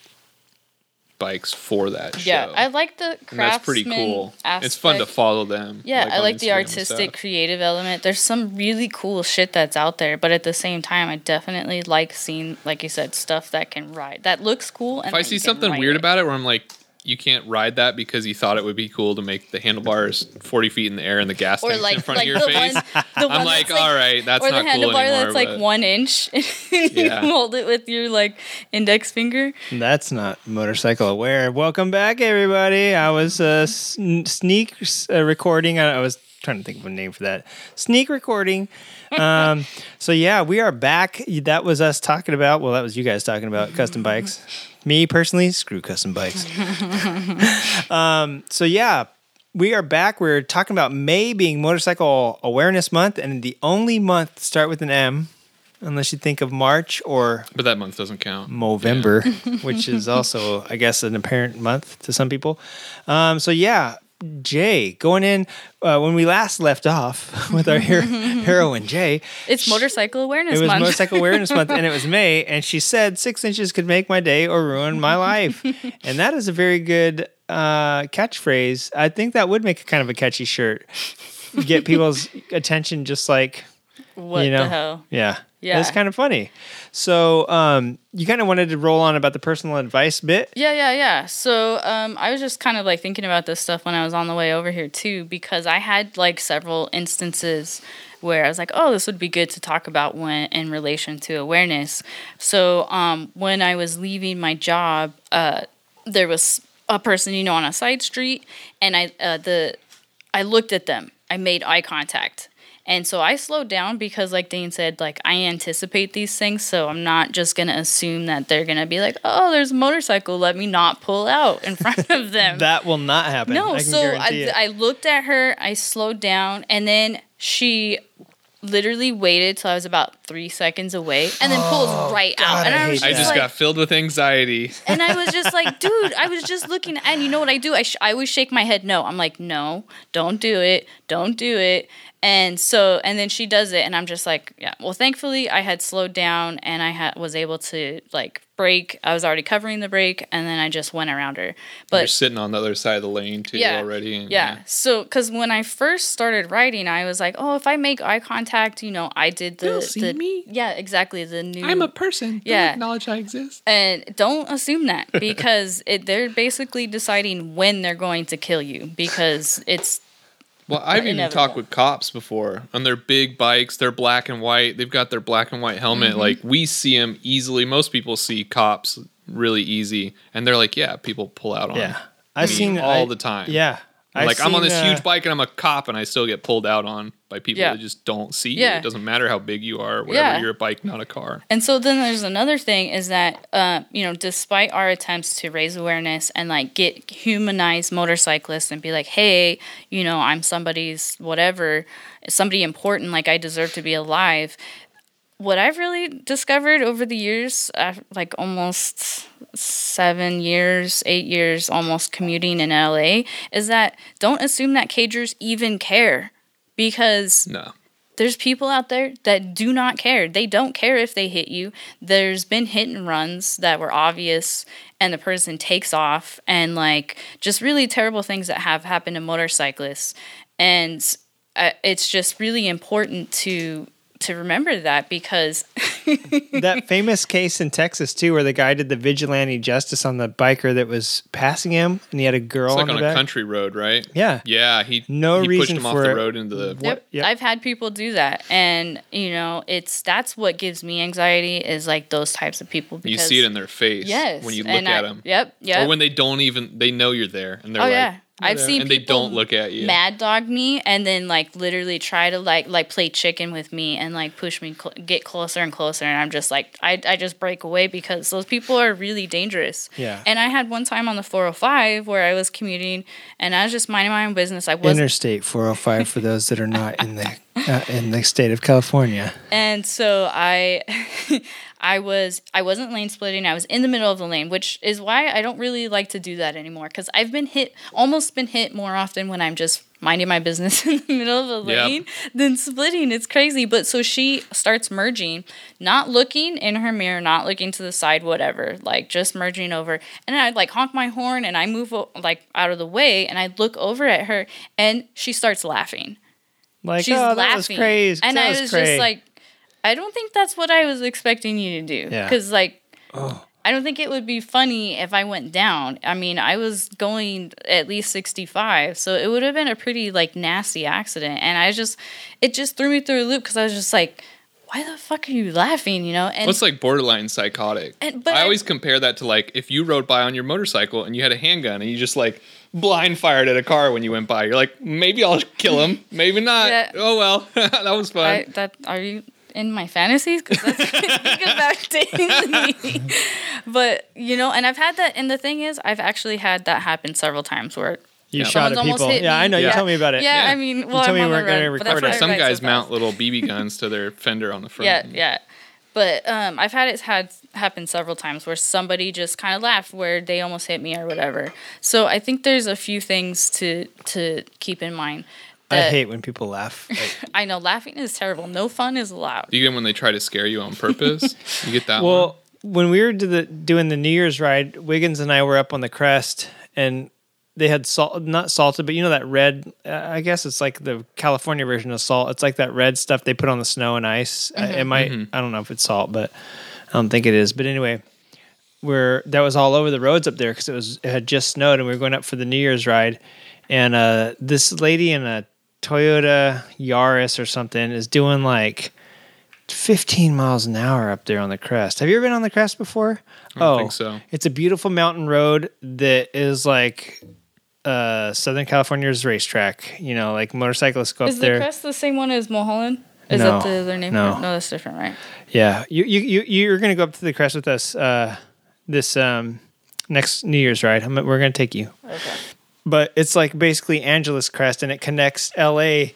Bikes for that show. Yeah, I like the and that's pretty cool. Aspect. It's fun to follow them. Yeah, I like the Instagram and artistic, creative element. There's some really cool shit that's out there, but at the same time, I definitely like seeing, like you said, stuff that can ride, that looks cool. And If I see something weird it. about it, where I'm like, you can't ride that because you thought it would be cool to make the handlebars 40 feet in the air and the gas or tanks like, in front like of your the face. one, the I'm one like, that's all right, that's or not the cool handlebar anymore. that's like one inch, and you Yeah. hold it with your like index finger. That's not motorcycle aware. Welcome back, everybody. I was uh, sneak uh, recording. I I was trying to think of a name for that. Sneak recording. Um, so yeah, we are back. That was us talking about. Well, that was you guys talking about custom bikes. Me personally, screw custom bikes. um, so yeah, we are back. We're talking about May being Motorcycle Awareness Month, and the only month to start with an M, unless you think of March or But that month doesn't count. Movember, which is also, I guess, an apparent month to some people. Um, so yeah, Jay, going in uh, when we last left off with our hero, heroine Jay, It's Motorcycle Awareness it was Month. Motorcycle Awareness Month, and it was May, and she said six inches could make my day or ruin my life, and that is a very good uh, catchphrase. I think that would make a kind of a catchy shirt, get people's attention, just like what you know, the hell? Yeah. Yeah. It's kind of funny. So, um, you kind of wanted to roll on about the personal advice bit. Yeah, yeah, yeah. So um, I was just kind of like thinking about this stuff when I was on the way over here too, because I had like several instances where I was like, oh, this would be good to talk about when in relation to awareness. So um, when I was leaving my job, uh, there was a person you know on a side street, and I uh, the I looked at them. I made eye contact. And so I slowed down because, like Dane said, like I anticipate these things, so I'm not just gonna assume that they're gonna be like, "Oh, there's a motorcycle. Let me not pull out in front of them." That will not happen. no, I so I. I looked at her, I slowed down, and then she literally waited till I was about three seconds away, and then pulls oh, right Oh, God, out. And I I was hate I just, just like, got filled with anxiety. and I was just like, dude, I was just looking, and you know what I do? I, sh- I always shake my head no. I'm like, no, don't do it, don't do it. And so, and then she does it, and I'm just like, yeah. Well, thankfully, I had slowed down, and I had was able to like brake I was already covering the brake, and then I just went around her. But you're sitting on the other side of the lane too yeah, already. and- yeah. So, because when I first started writing, I was like, oh, if I make eye contact, you know, I did the. They'll see the- me. Yeah, exactly. The new. I'm a person. Don't Yeah. acknowledge I exist. And don't assume that because it, they're basically deciding when they're going to kill you because it's Well, I've even Inevitable. talked with cops before on their big bikes. They're black and white. They've got their black and white helmet. Mm-hmm. Like we see them easily. Most people see cops really easy, and they're like, "Yeah, people pull out on." yeah. I've me seen all I- the time. Yeah. I've like I'm on seen, this uh, huge bike and I'm a cop, and I still get pulled out on by people Yeah. that just don't see Yeah. you. It doesn't matter how big you are. Whatever. Yeah. You're a bike, not a car. And so then there's another thing is that uh, you know, despite our attempts to raise awareness and like get humanize motorcyclists and be like, hey, you know, I'm somebody's whatever, somebody important, like I deserve to be alive. What I've really discovered over the years, uh, like almost seven years, eight years, almost commuting in LA, is that don't assume that cagers even care because No. there's people out there that do not care. They don't care if they hit you. There's been hit and runs that were obvious and the person takes off and like just really terrible things that have happened to motorcyclists. And uh, it's just really important to to remember that because that famous case in Texas too, where the guy did the vigilante justice on the biker that was passing him, and he had a girl It's like on on the a back. country road, right? Yeah. Yeah. He No he reason pushed him off for the it. road into the. Yep. Yep. I've had people do that and you know, it's that's what gives me anxiety is like those types of people You see it in their face Yes. when you look at I- them. Yep, yep. Or when they don't even they know you're there and they're Oh, like, yeah. "You're I've there," seen and they people don't look at you. mad dog me and then like literally try to like like play chicken with me and like push me cl- get closer and closer and i'm just like I, I just break away because those people are really dangerous Yeah. and i had one time on the 405 where i was commuting and i was just minding my own business i was Interstate 405 for those that are not in the uh, in the state of California. And so I I was I wasn't lane splitting. I was in the middle of the lane, which is why I don't really like to do that anymore cuz I've been hit almost been hit more often when I'm just minding my business in the middle of the Yep. lane than splitting. It's crazy. But so she starts merging, not looking in her mirror, not looking to the side, whatever, like just merging over. And I like honk my horn and I move like out of the way and I look over at her and she starts laughing. Like, She's oh, laughing. that was crazy. And that I was, was cray." just like, I don't think that's what I was expecting you to do. Yeah. Because, like, Oh. I don't think it would be funny if I went down. I mean, I was going at least 65, so it would have been a pretty, like, nasty accident. And I just, it just threw me through a loop because I was just like, why the fuck are you laughing, you know? And What's like borderline psychotic? And- but I I- always compare that to like if you rode by on your motorcycle and you had a handgun and you just like blind fired at a car when you went by. You're like, maybe I'll kill him, maybe not. Yeah. Oh well, that was fun. I, that are you in my fantasies? Because that's think about daily. but you know, and I've had that. And the thing is, I've actually had that happen several times where you Yeah. shot someone's at people. Yeah, me. I know. You Yeah. told me about it. Yeah, Yeah. I mean, You well, told I'm me you on the weren't gonna road, but record it. Some guys so mount little BB guns to their fender on the front. Yeah, yeah. But um, I've had it had happen several times where somebody just kind of laughed where they almost hit me or whatever. So I think there's a few things to to keep in mind. I hate when people laugh. Like, I know laughing is terrible. No fun is allowed. Do you get when they try to scare you on purpose? you get that one. well, when we were do the, doing the New Year's ride, Wiggins and I were up on the crest, and they had salt, not salted, but you know that red. Uh, I guess it's like the California version of salt. It's like that red stuff they put on the snow and ice. Uh, it might. I don't know if it's salt, but I don't think it is. But anyway, where that was all over the roads up there because it was it had just snowed, and we were going up for the New Year's ride, and uh, this lady in a Toyota Yaris or something is doing like 15 miles an hour up there on the crest. Have you ever been on the crest before? I don't oh, think so. It's a beautiful mountain road that is like uh, Southern California's racetrack. You know, like motorcyclists go Is up the there. crest the same one as Mulholland? Is No, that the other name? no. for it? no, that's different, right? Yeah, you you you you're gonna go up to the crest with us uh, this um, next New Year's ride. I'm, we're gonna take you. Okay. But it's like basically Angeles Crest, and it connects L.A.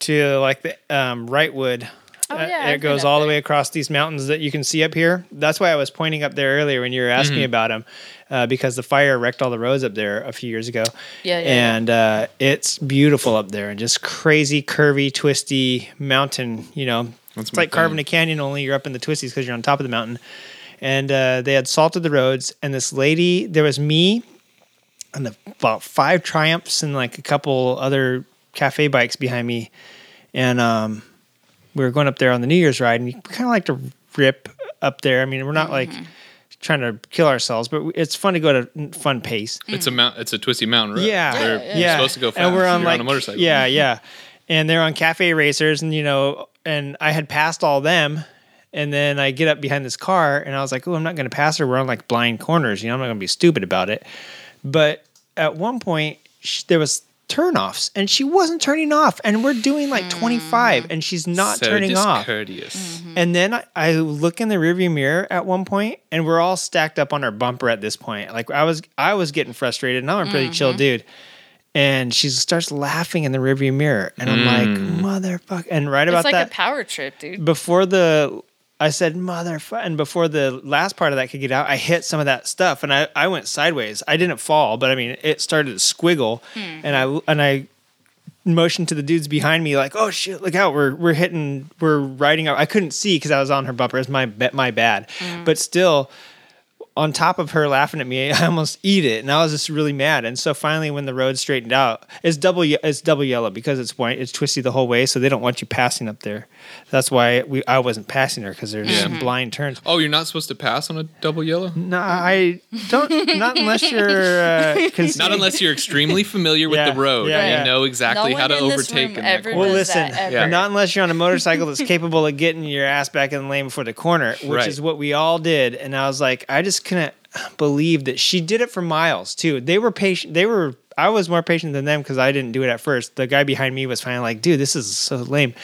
to like the um, Wrightwood. Oh, Uh, yeah, it I've goes up all the way across these mountains that you can see up here. That's why I was pointing up there earlier when you were asking me about them, uh, because the fire wrecked all the roads up there a few years ago. Yeah, yeah, yeah. and uh, it's beautiful up there, and just crazy, curvy, twisty mountain. You know, That's it's my like carving a canyon, only you're up in the twisties because you're on top of the mountain. And uh, they had salted the roads, and this lady, there was me and the, about five Triumphs and like a couple other cafe bikes behind me. And um, we were going up there on the New Year's ride, and we kind of like to rip up there. I mean, we're not mm-hmm. like trying to kill ourselves, but it's fun to go at a fun pace. Mm. it's a mount. It's a twisty mountain road. Yeah, They're Yeah, yeah. supposed to go fast. And we're on like on a motorcycle. Yeah, mm-hmm. yeah. And they're on cafe racers, and you know, and I had passed all them, and then I get up behind this car, and I was like, "Oh, I'm not going to pass her. We're on like blind corners. You know, I'm not going to be stupid about it." But at one point, sh- there was turnoffs, and she wasn't turning off, and we're doing like hmm. 25, and she's not so turning off. discourteous. Mm-hmm. And then I, I look in the rearview mirror at one point, and we're all stacked up on our bumper at this point. Like I was, I was getting frustrated, and I'm a pretty mm-hmm. chill dude. And she starts laughing in the rearview mirror, and I'm like, mm. "Motherfucker!" And right about like that, a power trip, dude. before the, I said, "Motherfucker!" And before the last part of that could get out, I hit some of that stuff, and I, I went sideways. I didn't fall, but I mean, it started to squiggle, hmm. and I and I motioned to the dudes behind me like, "Oh shit, look out! We're we're hitting, we're riding out." I couldn't see because I was on her bumper. It's my, my bad, hmm. but still, on top of her laughing at me, I almost eat it, and I was just really mad. And so finally, when the road straightened out, it's double it's double yellow because it's white, it's twisty the whole way, so they don't want you passing up there. That's why we I wasn't passing her because there's some blind turns. Oh, you're not supposed to pass on a double yellow. No, I don't. Not unless you're. Uh, Not unless you're extremely familiar with Yeah, the road yeah, and yeah. you know exactly No how to overtake room ever. Well, listen, ever. Not unless you're on a motorcycle that's capable of getting your ass back in the lane before the corner, which Right. is what we all did. And I was like, I just couldn't believe that she did it for miles too. They were patient. They were. I was more patient than them because I didn't do it at first. The guy behind me was finally like, "Dude, this is so lame,"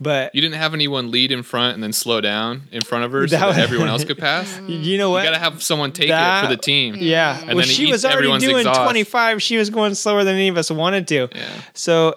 but You didn't have anyone lead in front and then slow down in front of her so That that everyone else could pass. You you know what? You gotta have someone take That- it for the team. Yeah. And well, then she was already doing exhaust. 25. She was going slower than any of us wanted to. Yeah. So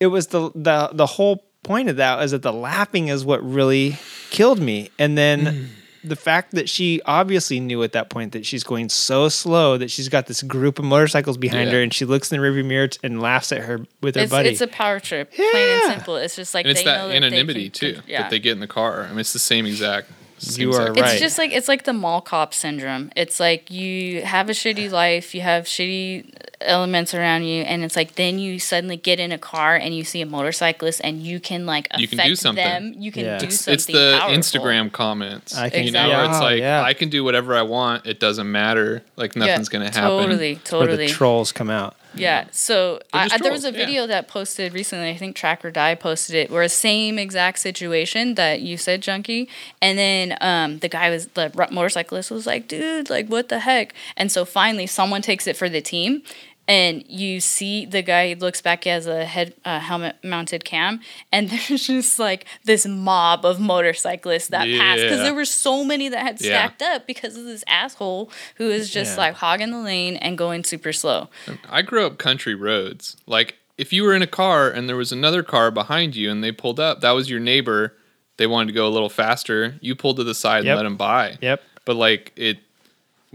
it was the the the whole point of that is that the laughing is what really killed me. And then the fact that she obviously knew at that point that she's going so slow that she's got this group of motorcycles behind Yeah. her and she looks in the rearview mirror and laughs at her with her It's, buddy. it's a power trip, plain and simple. It's just like and it's they know that that they anonymity can- too Yeah. that they get in the car. I mean, it's the same exact. Same You are thing. right. It's just like it's like the mall cop syndrome. It's like you have a shitty life, you have shitty elements around you, and it's like then you suddenly get in a car and you see a motorcyclist and you can like affect You can do something. them. You can Yeah. do It's- something. It's the powerful. Instagram comments. I can- you know, where it's like Yeah. I can do whatever I want. It doesn't matter. Like Yeah, nothing's gonna happen. Totally, where totally. the trolls come out. Yeah. So I, I- there was a trolls, yeah. video that posted recently. I think Track or Die posted it, where same exact situation that you said, Junkie, and then um, the guy was the motorcyclist was like, "Dude, like what the heck?" And so finally, someone takes it for the team. And you see the guy looks back he has a head uh, helmet mounted cam, and there's just like this mob of motorcyclists that passed because there were so many that had Yeah. stacked up because of this asshole who is just Yeah. like hogging the lane and going super slow. I grew up country roads. Like if you were in a car and there was another car behind you and they pulled up, that was your neighbor. They wanted to go a little faster. You pulled to the side Yep. and let them by. Yep. But like it,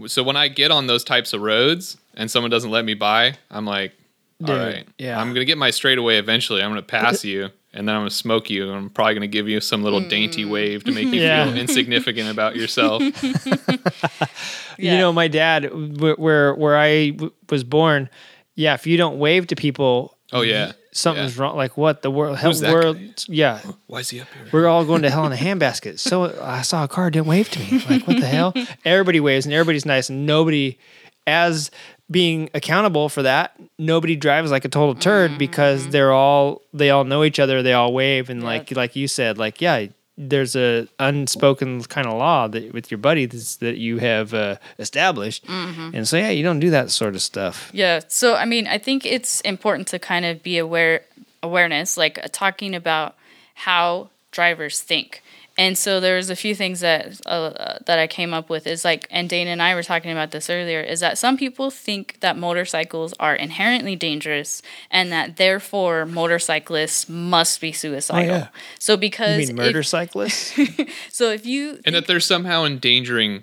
so when I get on those types of roads and someone doesn't let me by, I'm like, all Dude, right, yeah. I'm gonna get my straightaway eventually. I'm gonna pass you, and then I'm gonna smoke you, and I'm probably gonna give you some little dainty mm. wave to make you Yeah. feel insignificant about yourself. You know, my dad, where where I w- was born, yeah, if you don't wave to people, Oh yeah, something's Yeah. wrong. Like what the world? Hell, world? guy? Yeah, Why is he up here? we're all going to hell in a handbasket. So I saw a car, didn't wave to me. Like what the hell? Everybody waves and everybody's nice, and nobody, as being accountable for that, nobody drives like a total turd Mm-hmm. because they're all they all know each other. They all wave and Yeah. like like you said, like yeah. There's a unspoken kind of law that with your buddy that you have uh, established, Mm-hmm. and so yeah, you don't do that sort of stuff. Yeah. So I mean, I think it's important to kind of be aware awareness, like uh, talking about how drivers think. And so there's a few things that uh, uh, that I came up with is like, and Dana and I were talking about this earlier, is that some people think that motorcycles are inherently dangerous, and that therefore motorcyclists must be suicidal. yeah. So You because mean murder if, cyclists? so if you And that they're somehow endangering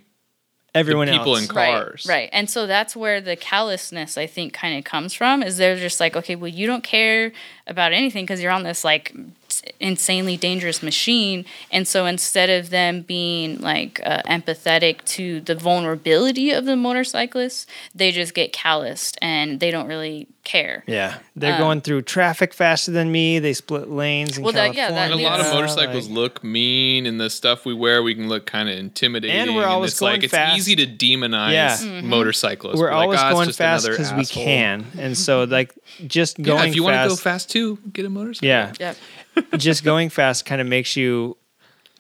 Everyone people else. in cars. Right, right. And so that's where the callousness, I think, kind of comes from. Is they're just like, okay, well, you don't care about anything because you're on this like insanely dangerous machine. And so instead of them being like uh, empathetic to the vulnerability of the motorcyclists, they just get calloused and they don't really care. Yeah, they're going through traffic faster than me. They split lanes in Well, that- yeah, that And a lot of Yeah, motorcycles like- look mean, and the stuff we wear, we can look kind of intimidating. And we're always it's going like it's easy to demonize Yeah. Mm-hmm. motorcyclists. We're like, always "Ah, it's going fast because we can, and so like just going Yeah, if you want to go fast, fast too, get a motorcycle. yeah, Yep. Just going fast kind of makes you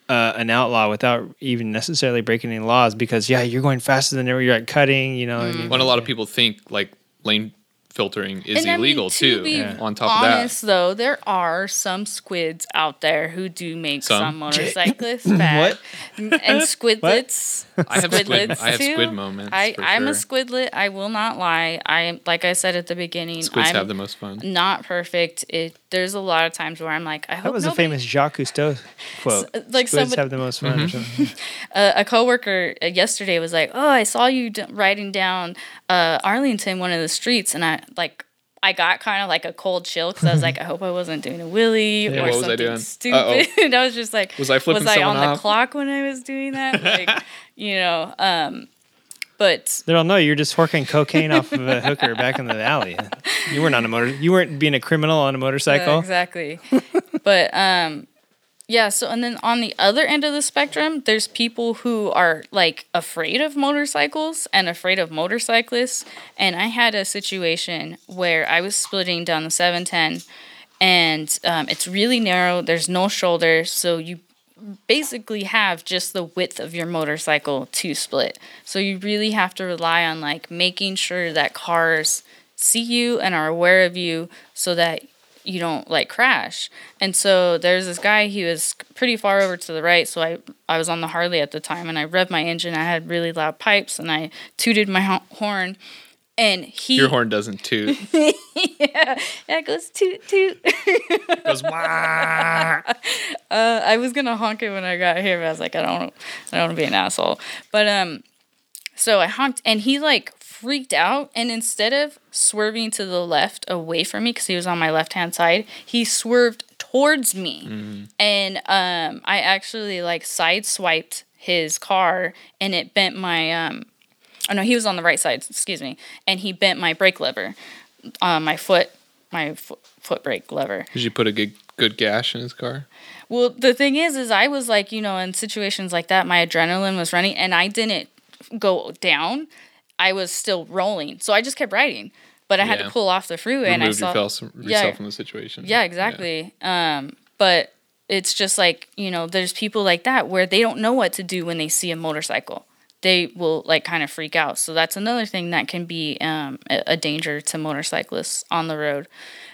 uh, an outlaw without even necessarily breaking any laws because yeah, you're going faster than ever. You're at cutting, you know. and you- When a lot of people think like lane filtering is And I mean, illegal to too. be Yeah. On top honest, though, there are some squids out there who do make some, Some? motorcyclists mad. and squidlets. of that, I have squid. Squidlets I have squid moments. I, for I'm a squidlet. I will not lie. I like I said at the beginning. Squids I'm have the most fun. not perfect. It there's a lot of times where I'm like, I hope that was a famous Jacques Cousteau quote. like Squids somebody- have the most fun. or something. a, a coworker uh, yesterday was like, "Oh, I saw you d- riding down uh, Arlington, one of the streets," and I like. I got kind of like a cold chill because I was like, I hope I wasn't doing a wheelie or what was I something doing? stupid. I was just like, Was I flipping was I on someone the clock when I was doing that? Like, you know, um, but They don't know you're just horking cocaine off of a hooker back in the alley. You weren't on a motor. You weren't being a criminal on a motorcycle. Yeah, exactly. but um yeah, so and then on the other end of the spectrum, there's people who are like afraid of motorcycles and afraid of motorcyclists. And I had a situation where I was splitting down the 710 and um, it's really narrow, there's no shoulder, so you basically have just the width of your motorcycle to split. So you really have to rely on like making sure that cars see you and are aware of you so that you don't like crash. And so there's this guy, he was pretty far over to the right. So I, I was on the Harley at the time and I revved my engine. I had really loud pipes and I tooted my horn. and he Your horn doesn't toot. yeah, it goes toot toot. It goes wah. Uh, I was gonna honk it when I got here, but I was like, I don't, I don't want to be an asshole. But um, so I honked, and he like freaked out, and instead of swerving to the left away from me because he was on my left hand side, he swerved towards me, and um, I actually like sideswiped his car, and it bent my um, oh no, he was on the right side, excuse me, and he bent my brake lever, uh, my foot, my foot, foot brake lever. Did you put a good good gash in his car? Well, the thing is, is I was like, you know, in situations like that, my adrenaline was running, and I didn't go down. I was still rolling, so I just kept riding. But I had Yeah. to pull off the freeway, and I saw. yourself, yourself Yeah. from the situation. Yeah, exactly. Um, but it's just like you know, there's people like that where they don't know what to do when they see a motorcycle. They will like kind of freak out. So that's another thing that can be um, a a danger to motorcyclists on the road.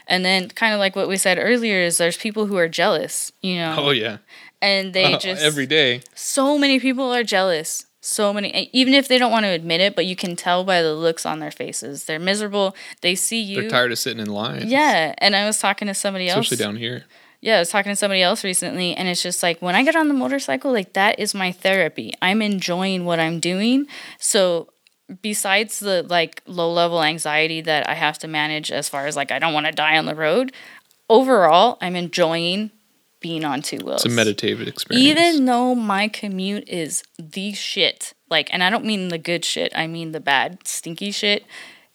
And then, kind of like what we said earlier, is there's people who are jealous, you know, Oh yeah. and they Uh, just every day. so many people are jealous so many even if they don't want to admit it but you can tell by the looks on their faces. They're miserable. They see you. They're tired of sitting in line. yeah and i was talking to somebody else. Especially down here. yeah i was talking to somebody else recently and it's just like when i get on the motorcycle like that is my therapy. I'm enjoying what i'm doing. So besides the like low level anxiety that i have to manage as far as like i don't want to die on the road overall i'm enjoying being on two wheels It's a meditative experience. even though my commute is the shit, like, and I don't mean the good shit, I mean the bad, stinky shit.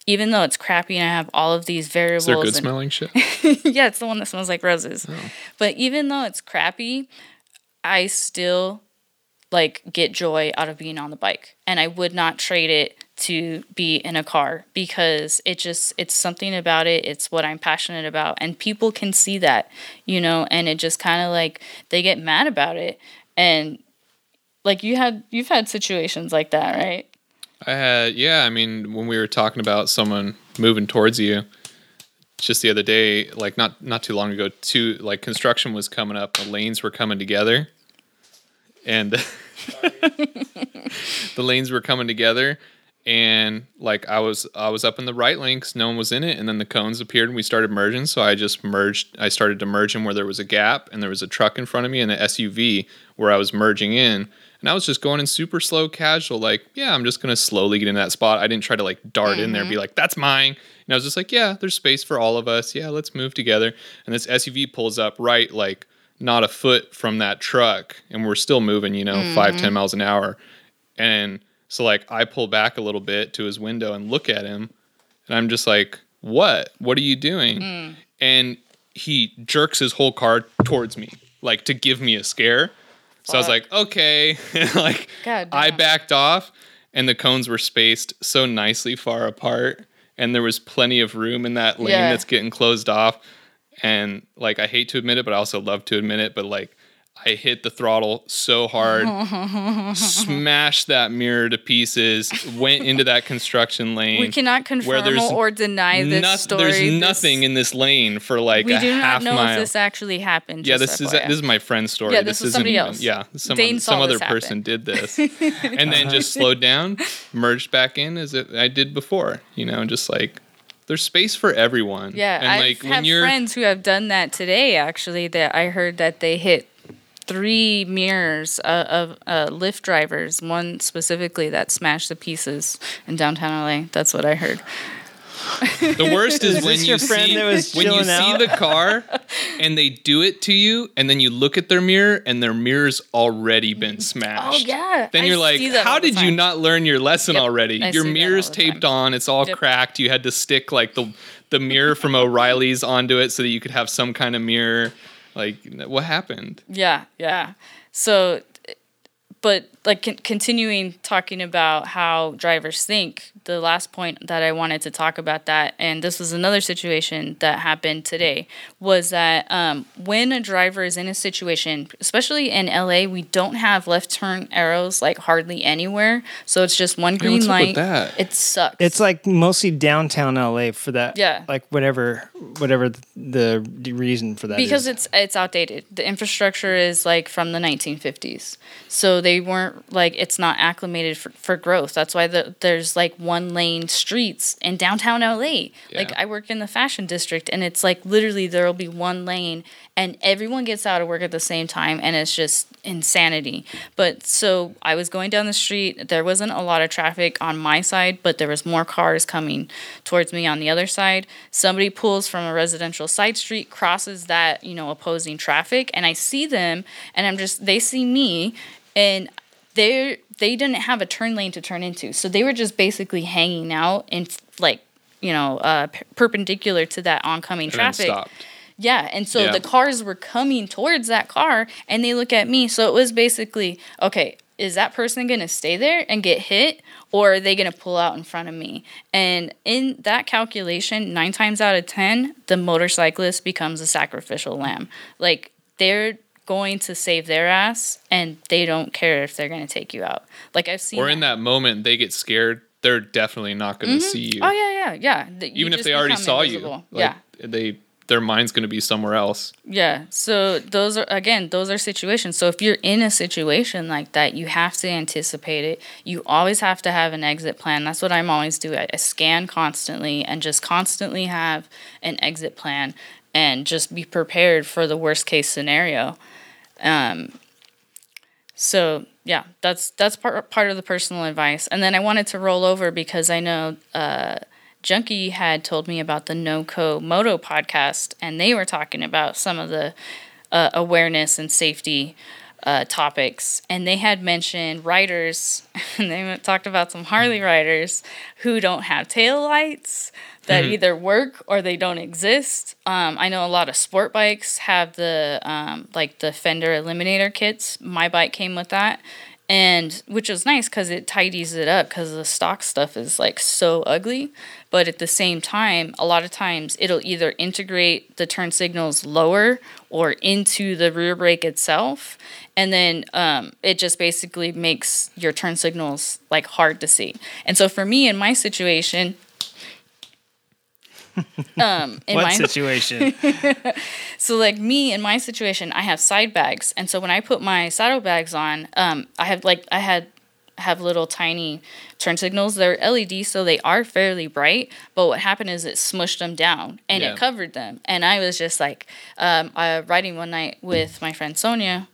Even though it's crappy and I have all of these variables, is there good and- smelling shit? yeah, it's the one that smells like roses. Oh. But even though it's crappy, I still like get joy out of being on the bike, and I would not trade it to be in a car because it just it's something about it. It's what I'm passionate about, and people can see that, you know, and it just kind of like they get mad about it, and like you had you've had situations like that, right? I had yeah, I mean, when we were talking about someone moving towards you, just the other day, like not not too long ago, two like construction was coming up, the lanes were coming together. And the lanes were coming together and like I was I was up in the right lane no one was in it and then the cones appeared and we started merging. So I just merged I started to merge in where there was a gap and there was a truck in front of me and an SUV where I was merging in. And I was just going in super slow casual like yeah I'm just gonna slowly get in that spot. I didn't try to like dart in there and be mm-hmm. like that's mine. And I was just like yeah there's space for all of us. Yeah let's move together. And this SUV pulls up right like not a foot from that truck and we're still moving you know five mm-hmm. ten miles an hour. And so like I pull back a little bit to his window and look at him and I'm just like, "What? What are you doing?" And he jerks his whole car towards me like to give me a scare. So I was like, "Okay." like I backed off and the cones were spaced so nicely far apart and there was plenty of room in that lane Yeah. that's getting closed off and like I hate to admit it but I also love to admit it but like I hit the throttle so hard, smashed that mirror to pieces, went into that construction lane. We cannot confirm or deny this noth- story. There's This- nothing in this lane for like we a do half not know mile. if this actually happened. yeah, this is FYI. this is my friend's story. Yeah, this was isn't somebody else. Yeah, some other person happen. did this, and then just slowed down, merged back in as it, I did before. You know, just like there's space for everyone. Yeah, and I like have when you're friends who have done that today. Actually, that I heard that they hit three mirrors uh, of uh, Lyft drivers. One specifically that smashed the pieces in downtown LA. That's what I heard. The worst is, Is when you see when you chilling see the car and they do it to you, and then you look at their mirror and their mirror's already been smashed. Oh, yeah. Then I you're like, see that all how did you not learn your lesson Yep, already? I Your mirror's taped time. on. It's all Yep. cracked. You had to stick like the the mirror from O'Reilly's onto it so that you could have some kind of mirror. Like, what happened? Yeah, yeah. So, but like con- continuing talking about how drivers think, the last point that I wanted to talk about that, and this was another situation that happened today, was that um, when a driver is in a situation, especially in LA, we don't have left turn arrows like hardly anywhere. So it's just one green what's up with light. that? It sucks. It's like mostly downtown LA for that. Yeah. Like whatever, whatever the, the reason for that because is. it's it's outdated. The infrastructure is like from the 1950s, so they weren't like it's not acclimated for, for growth. That's why the, there's like one one lane streets in downtown LA. Like I work in the fashion district and it's like literally there'll be one lane and everyone gets out of work at the same time and it's just insanity. But so I was going down the street, there wasn't a lot of traffic on my side, but there was more cars coming towards me on the other side. Somebody pulls from a residential side street, crosses that, you know, opposing traffic and I see them and I'm just they see me and they they didn't have a turn lane to turn into. So they were just basically hanging out in like, you know, uh, perpendicular to that oncoming And traffic. Yeah, and so Yeah. the cars were coming towards that car and they look at me. So it was basically, okay, is that person going to stay there and get hit or are they going to pull out in front of me? And in that calculation, 9 times out of 10, the motorcyclist becomes a sacrificial lamb. Like they're going to save their ass and they don't care if they're going to take you out. Like I've seen Or in that moment, they get scared. They're definitely not going to mm-hmm. see you. Oh yeah, yeah, yeah. You Even if they already saw invisible. you. Like, yeah. They their mind's going to be somewhere else. Yeah. So those are again, those are situations. So if you're in a situation like that, you have to anticipate it. You always have to have an exit plan. That's what I'm always do. I, I scan constantly and just constantly have an exit plan and just be prepared for the worst case scenario. Um so yeah, that's that's part part of the personal advice. And then I wanted to roll over because I know uh Junkie had told me about the NoCo Moto podcast, and they were talking about some of the uh, awareness and safety uh, topics. And they had mentioned riders, and they talked about some Harley riders who don't have tail lights that either work or they don't exist. Um, I know a lot of sport bikes have the um, like the fender eliminator kits. My bike came with that. And which is nice because it tidies it up because the stock stuff is like so ugly. But at the same time a lot of times it'll either integrate the turn signals lower or into the rear brake itself. And then um, it just basically makes your turn signals like hard to see. And so for me in my situation um in what my situation? so like me in my situation, I have side bags, and so when I put my saddle bags on, um, I have like I had have little tiny turn signals. They're LED, so they are fairly bright. But what happened is it smushed them down and Yeah. it covered them. And I was just like, um, I riding one night with my friend Sonia,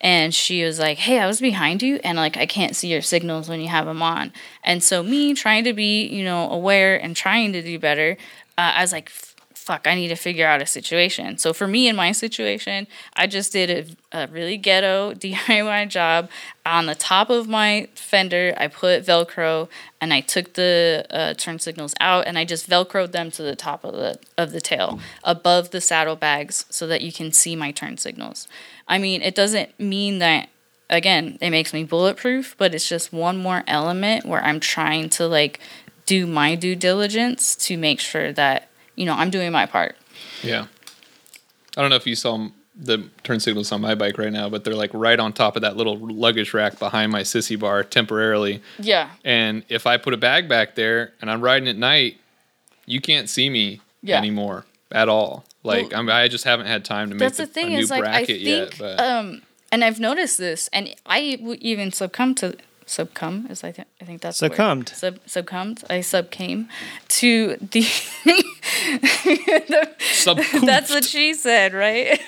and she was like, "Hey, I was behind you, and like I can't see your signals when you have them on." And so me trying to be, you know, aware and trying to do better, uh, I was like, "Fuck, I need to figure out a situation." So for me in my situation, I just did a, a really ghetto DIY job on the top of my fender. I put Velcro and I took the uh, turn signals out and I just Velcroed them to the top of the of the tail, above the saddlebags, so that you can see my turn signals. I mean, it doesn't mean that again, it makes me bulletproof, but it's just one more element where I'm trying to like do my due diligence to make sure that, you know, I'm doing my part. Yeah. I don't know if you saw the turn signals on my bike right now, but they're like right on top of that little luggage rack behind my sissy bar temporarily. Yeah. And if I put a bag back there and I'm riding at night, you can't see me Yeah. anymore at all. Like Well, I'm, I just haven't had time to make That's the, the thing a new is like I bracket think yet. But um and I've noticed this and I w- even succumb to succumb is I think I think that's the word. Succumbed. Sub succumbed. I subcame to the Sub- That's what she said, right?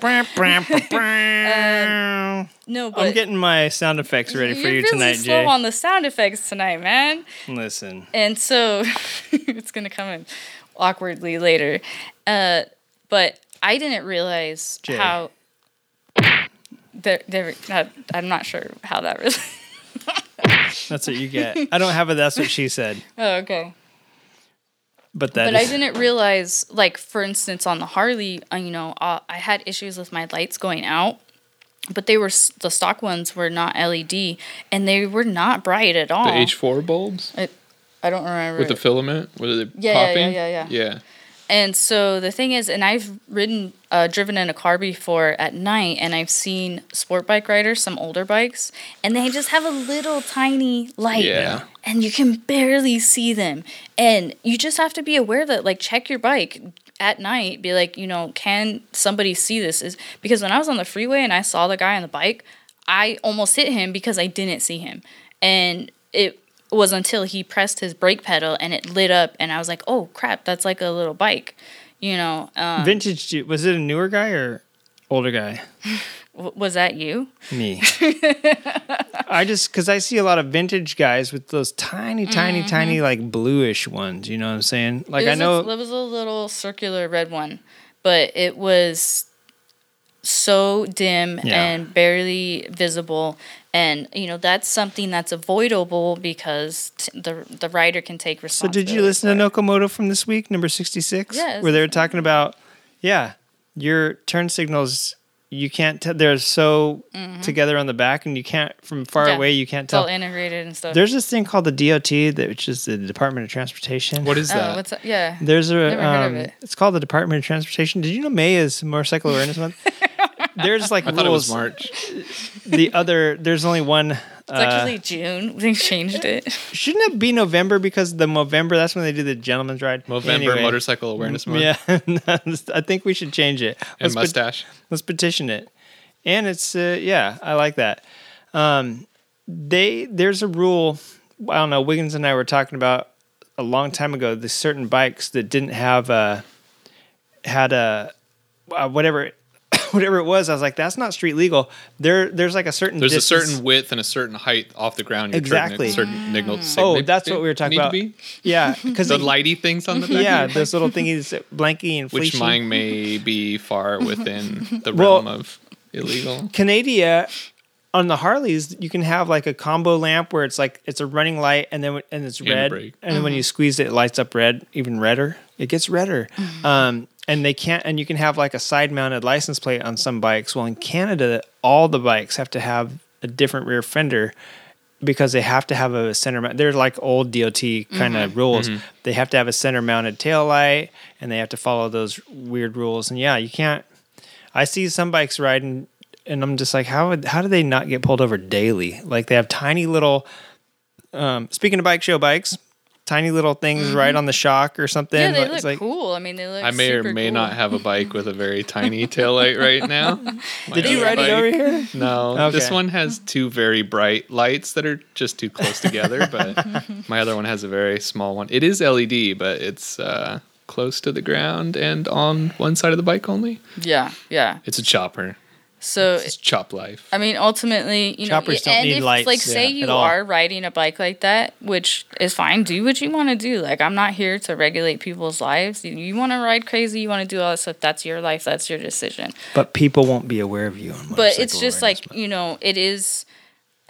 Brr. no, but I'm getting my sound effects ready for you're you really tonight, slow Jay. on the sound effects tonight, man. Listen. and so it's gonna come in awkwardly later. Uh, but I didn't realize Jay. how. There, there, not, I'm not sure how that really. That's what you get. I don't have a that's what she said. oh, okay. But that But I didn't realize, like for instance, on the Harley, uh, you know, uh, I had issues with my lights going out, but they were the stock ones were not LED, and they were not bright at all. the H4 bulbs I, I don't remember. with the filament, was it Yeah, yeah, yeah, yeah, yeah. Yeah. And so the thing is, and I've ridden, uh, driven in a car before at night, and I've seen sport bike riders, some older bikes, and they just have a little tiny light, Yeah. and you can barely see them. And you just have to be aware that, like, check your bike at night. Be like, you know, can somebody see this? Is because when I was on the freeway and I saw the guy on the bike, I almost hit him because I didn't see him, and it was until he pressed his brake pedal and it lit up, and I was like, "Oh crap, that's like a little bike," you know. Um, Vintage. Jeep- Was it a newer guy or older guy? was that you? Me. I just because I see a lot of vintage guys with those tiny, tiny, tiny like bluish ones. You know what I'm saying? Like Mm-hmm. I know. a, it was a little circular red one, but it was so dim Yeah. and barely visible. And you know that's something that's avoidable because t- the the rider can take responsibility. So did you listen to for. NoCo Moto from this week, number sixty six? Yeah, it's where they were talking about, yeah, your turn signals. You can't tell they're so together on the back, and you can't from far Mm-hmm. Yeah. away. You can't It's all tell. integrated and stuff. There's this thing called the DOT, that which is the Department of Transportation. What is oh, that? what's that? Yeah. There's a Never heard of um, it. it's called the Department of Transportation. Did you know May is Motorcycle Awareness Month? There's like I thought it was. March. The other there's only one. It's Uh, actually June. They changed it. shouldn't it be November because the November that's when they do the gentleman's ride. Movember Anyway, Motorcycle Awareness Month. Yeah, I think we should change it. And Let's pet- mustache. let's petition it. And it's uh, yeah, I like that. Um, they there's a rule. I don't know. Wiggins and I were talking about a long time ago. The certain bikes that didn't have a had a uh, whatever whatever it was. I was like, that's not street legal. There there's like a certain There's a certain width and a certain height off the ground. You're Exactly. Certain, certain signal, mm. Oh, that's what we were talking need about. To be? yeah because The lighty things on the back. yeah of those little thingies blanky and bike, which mine may be far within the Well- realm of illegal. Canada on the Harleys, you can have like a combo lamp where it's like it's a running light and then and it's red, brake. and then when you mm-hmm. squeeze it, it lights up red, even redder. It gets redder. Mm-hmm. Um, and they can't, and you can have like a side mounted license plate on some bikes. Well, in Canada, all the bikes have to have a different rear fender because they have to have a center mount. They're like old DOT kind of rules. They have to have a center mounted tail light and they have to follow those weird rules. And yeah, you can't. I see some bikes riding, and I'm just like, how would, how do they not get pulled over daily? Like they have tiny little. Um, speaking of bike show bikes, tiny little things right on the shock or something. yeah, they It's look like, cool. I mean, they look. I may or may cool. not have a bike with a very tiny taillight right now. My Did you other ride it over here? No, this one has two very bright lights that are just too close together, but my other one has a very small one. It is LED, but it's uh, close to the ground and on one side of the bike only. Yeah, yeah. It's a chopper. So It's chop life. I mean, ultimately, you Choppers know, don't and need if, lights, like, say yeah, you are riding a bike like that, which is fine. Do what you want to do. Like, I'm not here to regulate people's lives. You, you want to ride crazy, you want to do all that stuff. That's your life. That's your decision. But people won't be aware of you. On But it's just Awareness like you know, it is.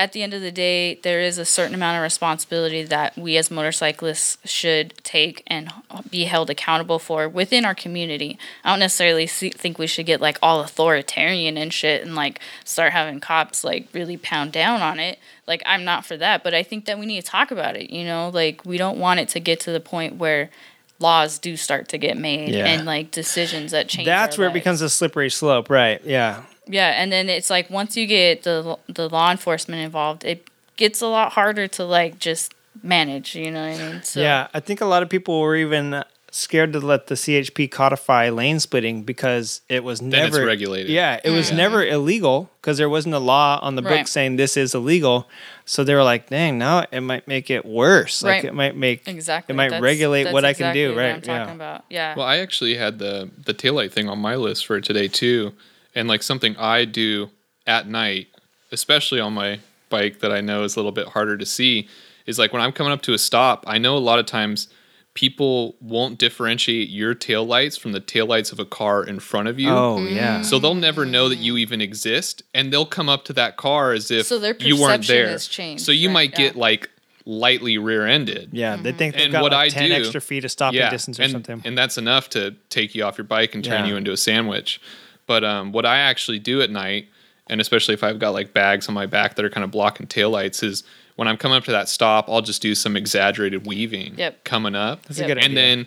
At the end of the day, there is a certain amount of responsibility that we as motorcyclists should take and be held accountable for within our community. I don't necessarily see, think we should get like all authoritarian and shit and like start having cops like really pound down on it. Like I'm not for that, but I think that we need to talk about it. You know, like we don't want it to get to the point where laws do start to get made Yeah. and like decisions that change. That's where it becomes a slippery slope, right? Yeah. Yeah, and then it's like once you get the the law enforcement involved, it gets a lot harder to like just manage. You know what I mean? So, Yeah, I think a lot of people were even scared to let the CHP codify lane splitting because it was Then it's never regulated. Yeah, it was never illegal because there wasn't a law on the book Right. saying this is illegal. So they were like, "Dang, now it might make it worse. Like it might make exactly. It might That's- regulate that's what I can do, what right? I'm talking yeah. about. Yeah. Well, I actually had the the taillight thing on my list for today too, and like something I do at night, especially on my bike that I know is a little bit harder to see, is like when I'm coming up to a stop. I know a lot of times people won't differentiate your taillights from the taillights of a car in front of you. Oh yeah. Mm. So they'll never know that you even exist, and they'll come up to that car as if So their you weren't perception there. has changed, so you right, might yeah. get like lightly rear-ended. Yeah, they mm-hmm. think they've And got what like I ten do- extra feet of stopping distance or and, something. And that's enough to take you off your bike and turn Yeah. you into a sandwich. But um, what I actually do at night, and especially if I've got like bags on my back that are kind of blocking taillights, is when I'm coming up to that stop, I'll just do some exaggerated weaving Yep. coming up. That's Yep. a good and idea. then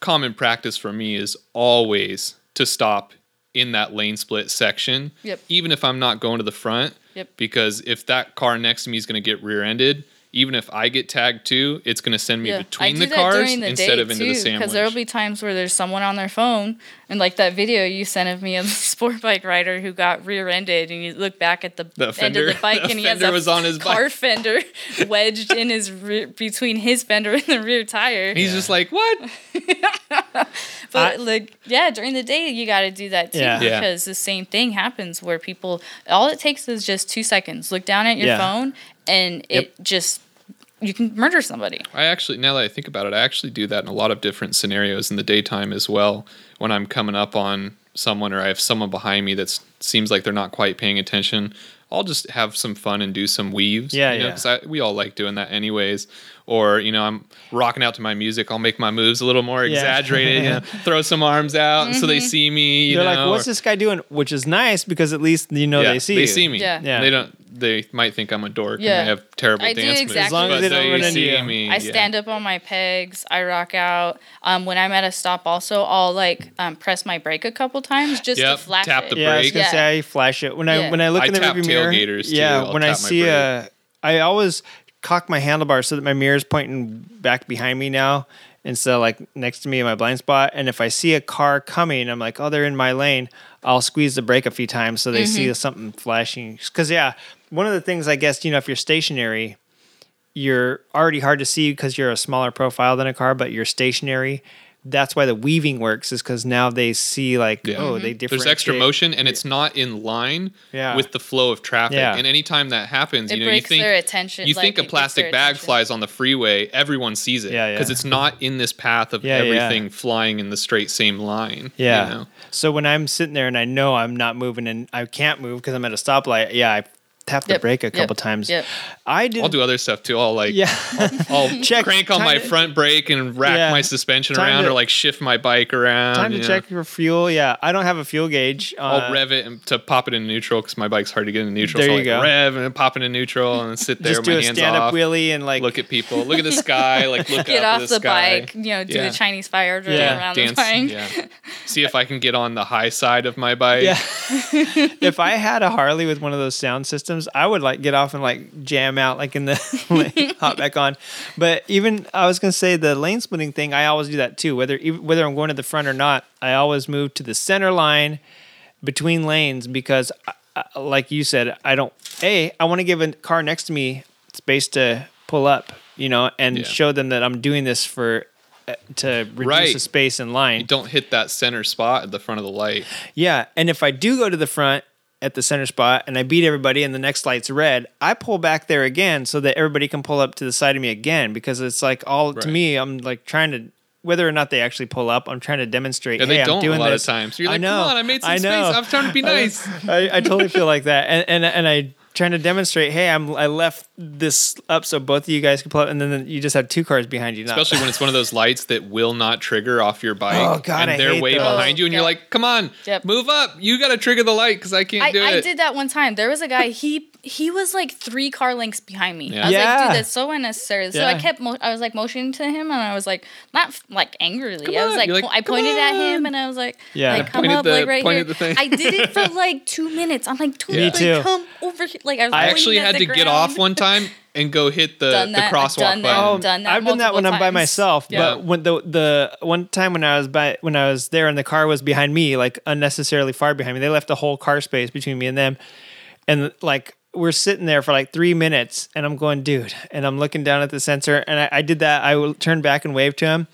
common practice for me is always to stop in that lane split section, Yep. even if I'm not going to the front. Yep. Because if that car next to me is going to get rear ended, even if I get tagged too, it's going to send me I between the cars the instead of into the sandwich. Because there will be times where there's someone on their phone, and like that video you sent of me of the sport bike rider who got rear-ended, and you look back at the, The end of the bike, the and he has a was on his car bike. fender wedged in his rear, between his fender and the rear tire. He's just like, what? But like, yeah, during the day you got to do that too Yeah. Yeah. because the same thing happens where people. All it takes is just two seconds. Look down at your Yeah. phone, and it just you can murder somebody. I actually, now that I think about it, I actually do that in a lot of different scenarios in the daytime as well. When I'm coming up on someone or I have someone behind me that seems like they're not quite paying attention, I'll just have some fun and do some weaves. Yeah, you know, yeah. 'cause I, we all like doing that anyways. Or, you know, I'm rocking out to my music. I'll make my moves a little more Yeah. exaggerated, you know, throw some arms out so they mm-hmm. see me. You They're know, like, "What's or- this guy doing?" Which is nice because at least you know yeah, they see they you. see me. Yeah. Yeah. They don't. They might think I'm a dork Yeah. and I have terrible I do dance moves. exactly As long as they don't run into see you. me. I yeah. stand up on my pegs. I rock out. Um, when I'm at a stop, also I'll like um, press my brake a couple times just Yep, to flash tap it. the Yeah, I was brake. gonna Yeah. say I flash it when I Yeah. when I look I in the tap rearview mirror. tailgaters, too. Yeah, I'll when I tap my see brake. a, I always cock my handlebars so that my mirror's pointing back behind me now instead of like next to me in my blind spot. And if I see a car coming, I'm like, oh, they're in my lane. I'll squeeze the brake a few times so they see something flashing. Because yeah, one of the things I guess you know if you're stationary, you're already hard to see because you're a smaller profile than a car, but you're stationary. That's why the weaving works is because now they see like Yeah. oh mm-hmm. they There's extra motion and it's not in line Yeah. with the flow of traffic. Yeah. And anytime that happens, It you know, you think their attention. you like, think a plastic bag attention. flies on the freeway, everyone sees it Yeah, yeah. because it's not in this path of Yeah, yeah. everything flying in the straight same line. Yeah. you know? So when I'm sitting there and I know I'm not moving and I can't move because I'm at a stoplight, yeah, I tap the Yep, brake a yep, couple times. yep. I do. I'll do other stuff too. I'll like Yeah. I'll Check- crank on my to- front brake and rack Yeah. my suspension Time around to- or like shift my bike around. Time to you know. check for fuel. Yeah, I don't have a fuel gauge. I'll Uh, rev it and to pop it in neutral because my bike's hard to get in neutral. There so you I go. rev and pop it in neutral and sit there Just with do a stand up off. wheelie and like look at people, look at the sky, like look Get up off the, the, sky. bike, you know, do Yeah. the Chinese fire drill Yeah. around dance, the bike. yeah. See if I can get on the high side of my bike. Yeah. if I had a Harley with one of those sound systems, I would like get off and like jam out like in the hop back on. But even I was gonna say the lane splitting thing, I always do that too. Whether whether I'm going to the front or not, I always move to the center line between lanes because, I, I- like you said, I don't. A, I want to give a car next to me space to pull up, you know, and Yeah. show them that I'm doing this for. uh, To reduce Right. the space in line, You don't hit that center spot at the front of the light. yeah, and if I do go to the front at the center spot and I beat everybody and the next light's red, I pull back there again so that everybody can pull up to the side of me again because it's like all to me, I'm like trying to whether or not they actually pull up, I'm trying to demonstrate. And hey, they I'm don't doing a lot this. of times. You're I like, know, come on, I made some I space. I'm trying to be nice. I, I totally feel like that, and and and I trying to demonstrate. Hey, I'm I left this up so both of you guys can pull up, and then you just have two cars behind you. Not- Especially when it's one of those lights that will not trigger off your bike. Oh, God, and I they're hate way those. behind you, and you're like, come on, Yep. move up. You got to trigger the light because I can't I, do I it. I did that one time. There was a guy. He he was like three car lengths behind me. Yeah. I was Yeah. like, dude, that's so unnecessary. So I kept. Mo- I was like motioning to him, and I was like, not like angrily. I was on. like, You're like, po- I "Come pointed at him, and I was like, Yeah. like come Pointed up, the- like right here. the thing. I did it for like two minutes. I'm like, dude, Me like, too. come over here. Like I, was I actually had the to get off one time and go hit the, Done the crosswalk done that. button. Oh, done that I've done that when multiple I'm by myself. Yeah. But when the the one time when I was by when I was there and the car was behind me, like unnecessarily far behind me, they left a whole car space between me and them, and like we're sitting there for like three minutes, and I'm going, dude, and I'm looking down at the sensor, and I, I did that. I turned back and waved to him.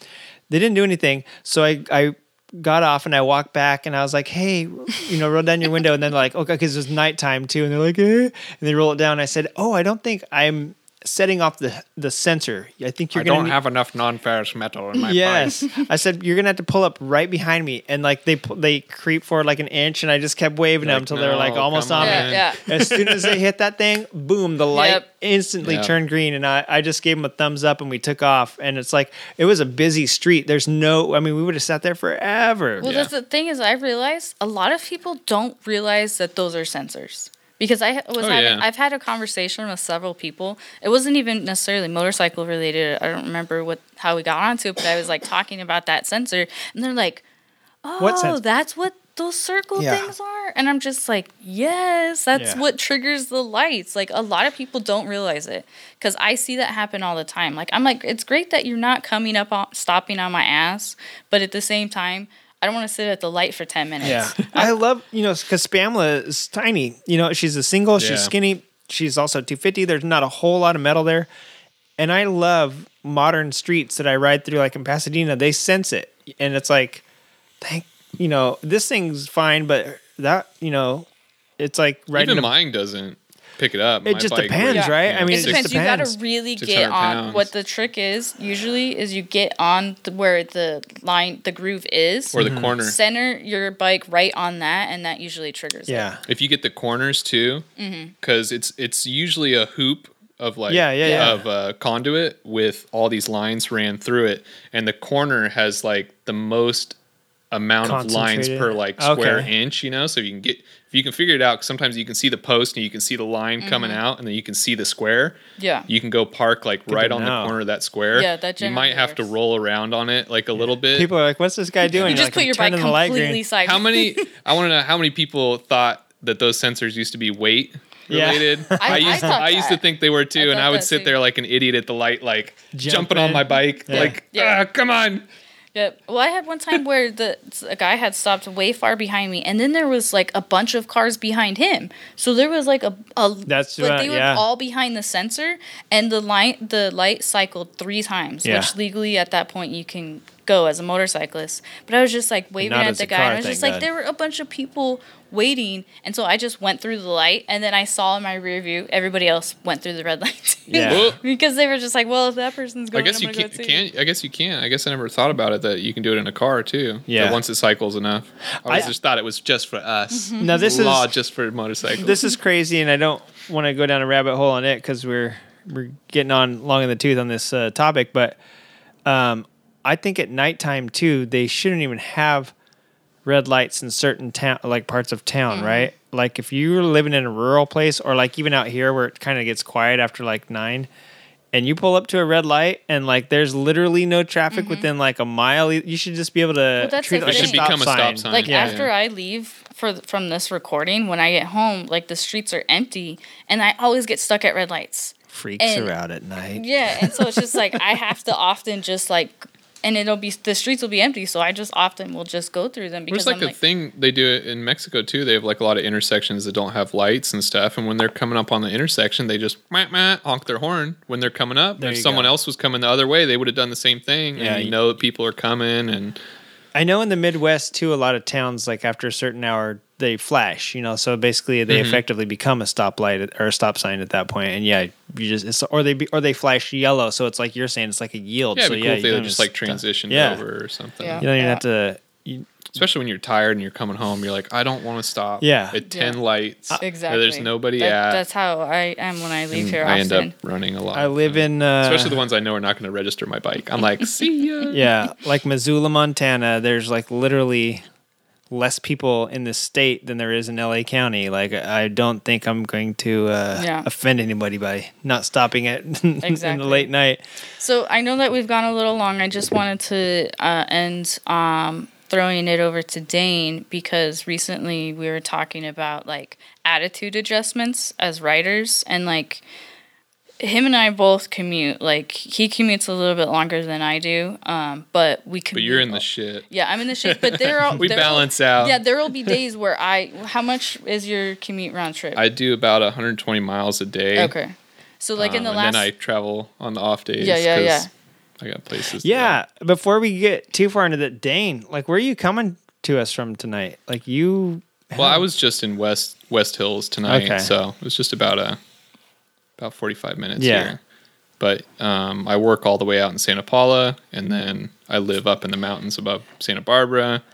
They didn't do anything, so I I got off and I walked back and I was like, hey, you know, roll down your window, and then like, okay, because it was nighttime too, and they're like, eh, and they roll it down. I said, oh, I don't think I'm setting off the the sensor. I think you're I gonna don't need- have enough non-ferrous metal in my yes i said you're gonna have to pull up right behind me and like they pu- they creep forward like an inch and i just kept waving them Like, until they were like almost come on me yeah. as soon as they hit that thing boom the light Yep. instantly Yeah. turned green and I, I just gave them a thumbs up and we took off and it's like it was a busy street there's no i mean we would have sat there forever Well, Yeah. that's the thing is, I realized a lot of people don't realize that those are sensors. Because I was oh, having, yeah. I've had a conversation with several people. It wasn't even necessarily motorcycle related. I don't remember what how we got onto it, but I was like talking about that sensor, and they're like, "Oh, What that's what those circle Yeah. things are? And I'm just like, yes, that's Yeah. what triggers the lights. Like a lot of people don't realize it because I see that happen all the time. Like I'm like, it's great that you're not coming up on stopping on my ass, but at the same time, I don't want to sit at the light for ten minutes. Yeah, I love you know because Spamla is tiny. You know, she's a single. She's Yeah. skinny. She's also 250. There's not a whole lot of metal there, and I love modern streets that I ride through, like in Pasadena. They sense it, and it's like, thank you know, this thing's fine, but that you know, it's like riding. Even a- mine doesn't pick it up. It just depends, weighs- right? I mean, it it depends. just You gotta really get on. pounds. What the trick is usually is you get on the, where the line, the groove is, or the corner. center your bike right on that, and that usually triggers it. yeah, If you get the corners too, Mm-hmm. because it's it's usually a hoop of like Yeah, yeah, yeah. of uh, conduit with all these lines ran through it, and the corner has like the most amount of lines per like square Okay. inch. You know, so if you can get if you can figure it out, 'cause sometimes you can see the post and you can see the line coming Mm-hmm. out, and then you can see the square. Yeah. You can go park like right to on the corner of that square. Yeah, that you might generally have to roll around on it like a little bit. people are like, "What's this guy doing?" You just like, put "I'm your bike turning the light green." completely side. How many? I want to know how many people thought that those sensors used to be weight Yeah. related. I- I used thought I used to think they were too, I and I would sit too. there like an idiot at the light, like jumping on my bike, Yeah. like Yeah. ah, come on. Yeah. Well, I had one time where the a guy had stopped way far behind me, and then there was like a bunch of cars behind him. So there was like a, a That's like what- they were yeah. all behind the sensor, and the light the light cycled three times, Yeah. which legally at that point you can go as a motorcyclist. But I was just like waving not at the guy, car, and I was thank just like, God. there were a bunch of people waiting, and so I just went through the light, and then I saw in my rear view everybody else went through the red light. Yeah. Well, because they were just like, well, if that person's I going, guess I'm you gonna can, go too. can. I guess you can. I guess I never thought about it that you can do it in a car too. Yeah. That once it cycles enough. I, I- just thought it was just for us. Mm-hmm. Now this Law is just for motorcycles. this is crazy, and I don't want to go down a rabbit hole on it because we're we're getting on long in the tooth on this uh, topic. But um, I think at nighttime too, they shouldn't even have red lights in certain town, like parts of town, Mm-hmm. right? Like if you're living in a rural place, or like even out here where it kind of gets quiet after like nine. And you pull up to a red light, and like there's literally no traffic within like a mile. You should just be able to Mm-hmm. that's treat it like it a stop become a sign. stop sign. like Yeah. after I leave for from this recording, when I get home, like the streets are empty, and I always get stuck at red lights. Freaks And- are out at night. Yeah, and so it's just like I have to often just like, and it'll be the streets will be empty, so I just often will just go through them because There's like I'm a like, thing they do it in Mexico too. They have like a lot of intersections that don't have lights and stuff. And when they're coming up on the intersection, they just meh, meh, honk their horn when they're coming up. There if someone go. else was coming the other way, they would have done the same thing. Yeah, and you you- know that people are coming. And I know in the Midwest too, a lot of towns like after a certain hour they flash. You know, so basically they Mm-hmm. effectively become a stoplight at- or a stop sign at that point. And yeah, you just it's, or they be, or they flash yellow. So it's like you're saying it's like a yield. yeah, so it'd cool yeah, if they don't just like stop. transitioned Yeah. over or something. Yeah. You don't even Yeah. have to. You, Especially when you're tired and you're coming home, you're like, I don't want to stop. Yeah. At ten Yeah. lights. exactly. There's nobody That- at. That's how I am when I leave and here. I often. end up running a lot. I live in uh, Especially the ones I know are not going to register my bike. I'm like, see ya. yeah, like Missoula, Montana. There's like literally less people in this state than there is in LA County. Like I don't think I'm going to uh, Yeah. offend anybody by not stopping it in the late night. So I know that we've gone a little long. I just wanted to uh, end um, throwing it over to Dane because recently we were talking about like attitude adjustments as writers and like him and I both commute. Like he commutes a little bit longer than I do, um, but we commute. But you're in the shit. Yeah, I'm in the shit. But there are We there balance will, out. Yeah, there will be days where I. How much is your commute round trip? I do about 120 miles a day. okay, so like in Um, the and last. then I travel on the off days. Yeah, yeah, 'cause yeah. I got places. to Yeah. Before we get too far into that, Dane, like, where are you coming to us from tonight? Like, you. Well, I was just in West West Hills tonight, Okay. so it was just about a about 45 minutes Yeah. here. But um, I work all the way out in Santa Paula, and then I live up in the mountains above Santa Barbara.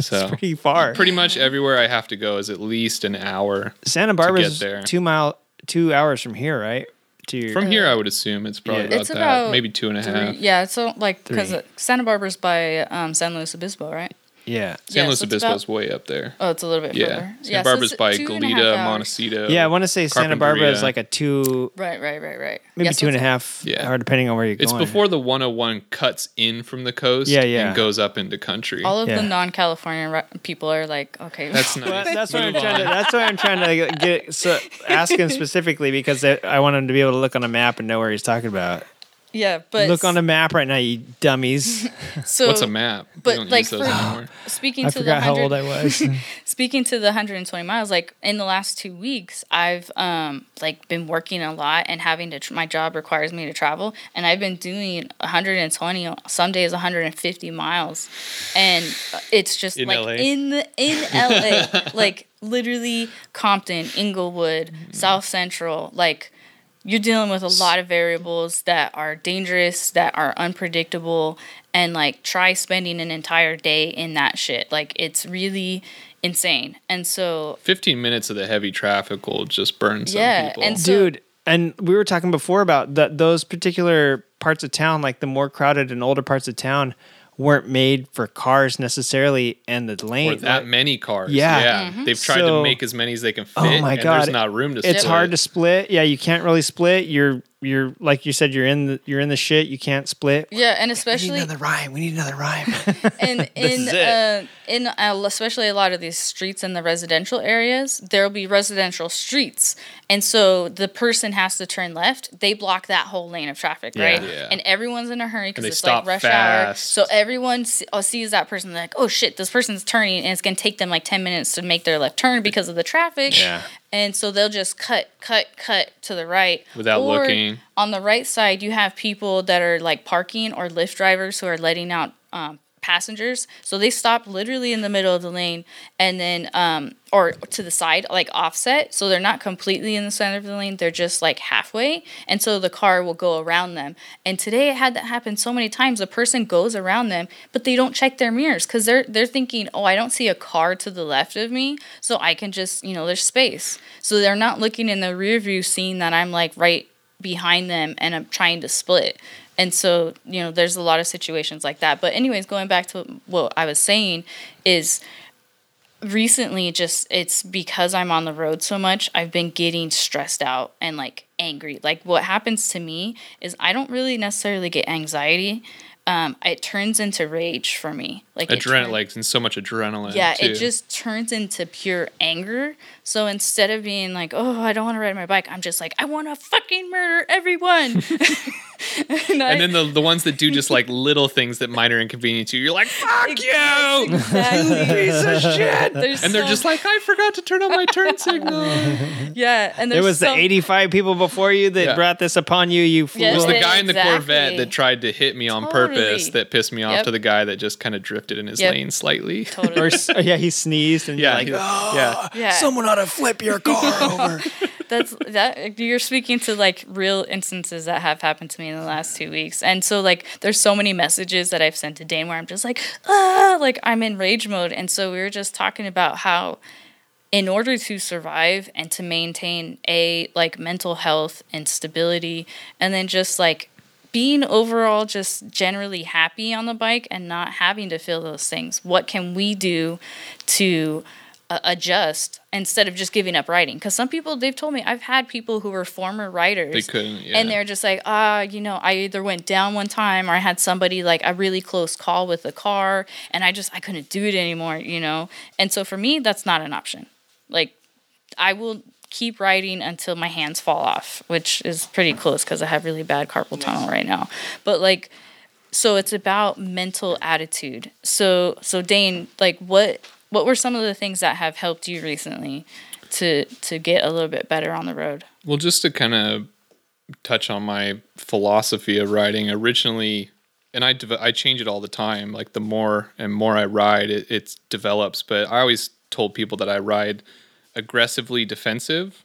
So pretty far. pretty much everywhere I have to go is at least an hour. Santa Barbara's there. two mile, two hours from here, right? To your, From here, I would assume it's probably Yeah. about It's that, about maybe two and a half. Three, yeah, so like because Three. Santa Barbara's by um, San Luis Obispo, right? Yeah. San Yeah, Luis so it's Obispo's about- way up there. Oh, it's a little bit Yeah, further. Santa yeah, Barbara's it's by two and a half Goleta. Montecito. Yeah, I want to say Santa Barbara is like a two, Right, right, right, right. maybe Yeah, so and a half Yeah. hour, depending on where you're It's going. before the 101 cuts in from the coast Yeah, yeah. and goes up into country. All of Yeah. the non-California ri- people are like, okay, That's nice. Well, that's what I'm trying to. That's what I'm trying to get. So ask him specifically because I I want him to be able to look on a map and know where he's talking about. Yeah, but look on a map right now, you dummies. so What's a map? We but, don't like, use those for- anymore. speaking I to the forgot how old I was. speaking to the 120 miles, like in the last two weeks, I've um like been working a lot and having to. Tr- my job requires me to travel, and I've been doing 120, some days 150 miles, and it's just In like LA? in the in LA, like literally Compton, Inglewood, South Central, like. You're dealing with a lot of variables that are dangerous, that are unpredictable, and like try spending an entire day in that shit. Like it's really insane. And so 15 minutes of the heavy traffic will just burn some Yeah, people. and so- dude and we were talking before about that those particular parts of town like the more crowded and older parts of town weren't made for cars necessarily and the or lane that like, many cars. Yeah. Mm-hmm. They've tried So- to make as many as they can fit. Oh my and God. There's not room to it's split. hard to split yeah you can't really split you're you're like you said you're in the you're in the shit you can't split yeah, and we need especially another rhyme we need another rhyme and in uh, in uh, especially a lot of these streets in the residential areas, there will be residential streets, and so the person has to turn left. They block that whole lane of traffic, right? Yeah. And everyone's in a hurry because it's like rush hour. So everyone se- uh, sees that person like, oh shit, this person's turning, and it's gonna take them like ten minutes to make their left turn because of the traffic. Yeah. And so they'll just cut, cut, cut to the right Without Or looking. On the right side, you have people that are like parking or Lyft drivers who are letting out um, passengers. So they stop literally in the middle of the lane and then, um, or to the side, like offset. So they're not completely in the center of the lane. They're just like halfway. And so the car will go around them. And today it had that happen so many times. A person goes around them, but they don't check their mirrors because they're they're thinking, oh, I don't see a car to the left of me, so I can just, you know, there's space. So they're not looking in the rear view, seeing that I'm like right behind them and I'm trying to split. And so, you know, there's a lot of situations like that. But anyways, going back to what I was saying is recently just it's because I'm on the road so much, I've been getting stressed out and like angry. Like what happens to me is I don't really necessarily get anxiety. Um, it turns into rage for me. Like Adrenaline, turn- like and so much adrenaline. yeah, too. it just turns into pure anger. So instead of being like, "Oh, I don't want to ride my bike," I'm just like, "I want to fucking murder everyone." and, I- And then the, the ones that do just like little things that minor inconvenience you, you're like, fuck you! exactly. piece of shit There's And they're just like, I forgot to turn on my turn signal. yeah, and it there's was so, the 85 people before you that Yeah. brought this upon you you fool Yes, It was the Yeah, guy in the Corvette that tried to hit me on purpose that pissed me off Yep. to the guy that just kind of drifted in his Yep. lane slightly. Totally. or, yeah he sneezed and Yeah, you're like he- yeah. Yeah. someone ought to flip your car over that's that you're speaking to like real instances that have happened to me in the last two weeks. And so like there's so many messages that i've sent to dane where i'm just like ah like i'm in rage mode. And so we were just talking about how in order to survive and to maintain a like mental health and stability and then just like being overall just generally happy on the bike and not having to feel those things what can we do to uh, adjust instead of just giving up riding. because some people they've told me i've had people who were former riders. They couldn't, yeah. and they're just like ah you know i either went down one time or i had somebody like a really close call with a car and i just i couldn't do it anymore you know and so for me that's not an option like i will keep riding until my hands fall off which is pretty close because i have really bad carpal tunnel right now but like so it's about mental attitude so so dane like what what were some of the things that have helped you recently to to get a little bit better on the road Well, just to kind of touch on my philosophy of riding, originally, and I dev- I change it all the time. Like the more and more I ride, it, it develops. But I always told people that I ride aggressively defensive,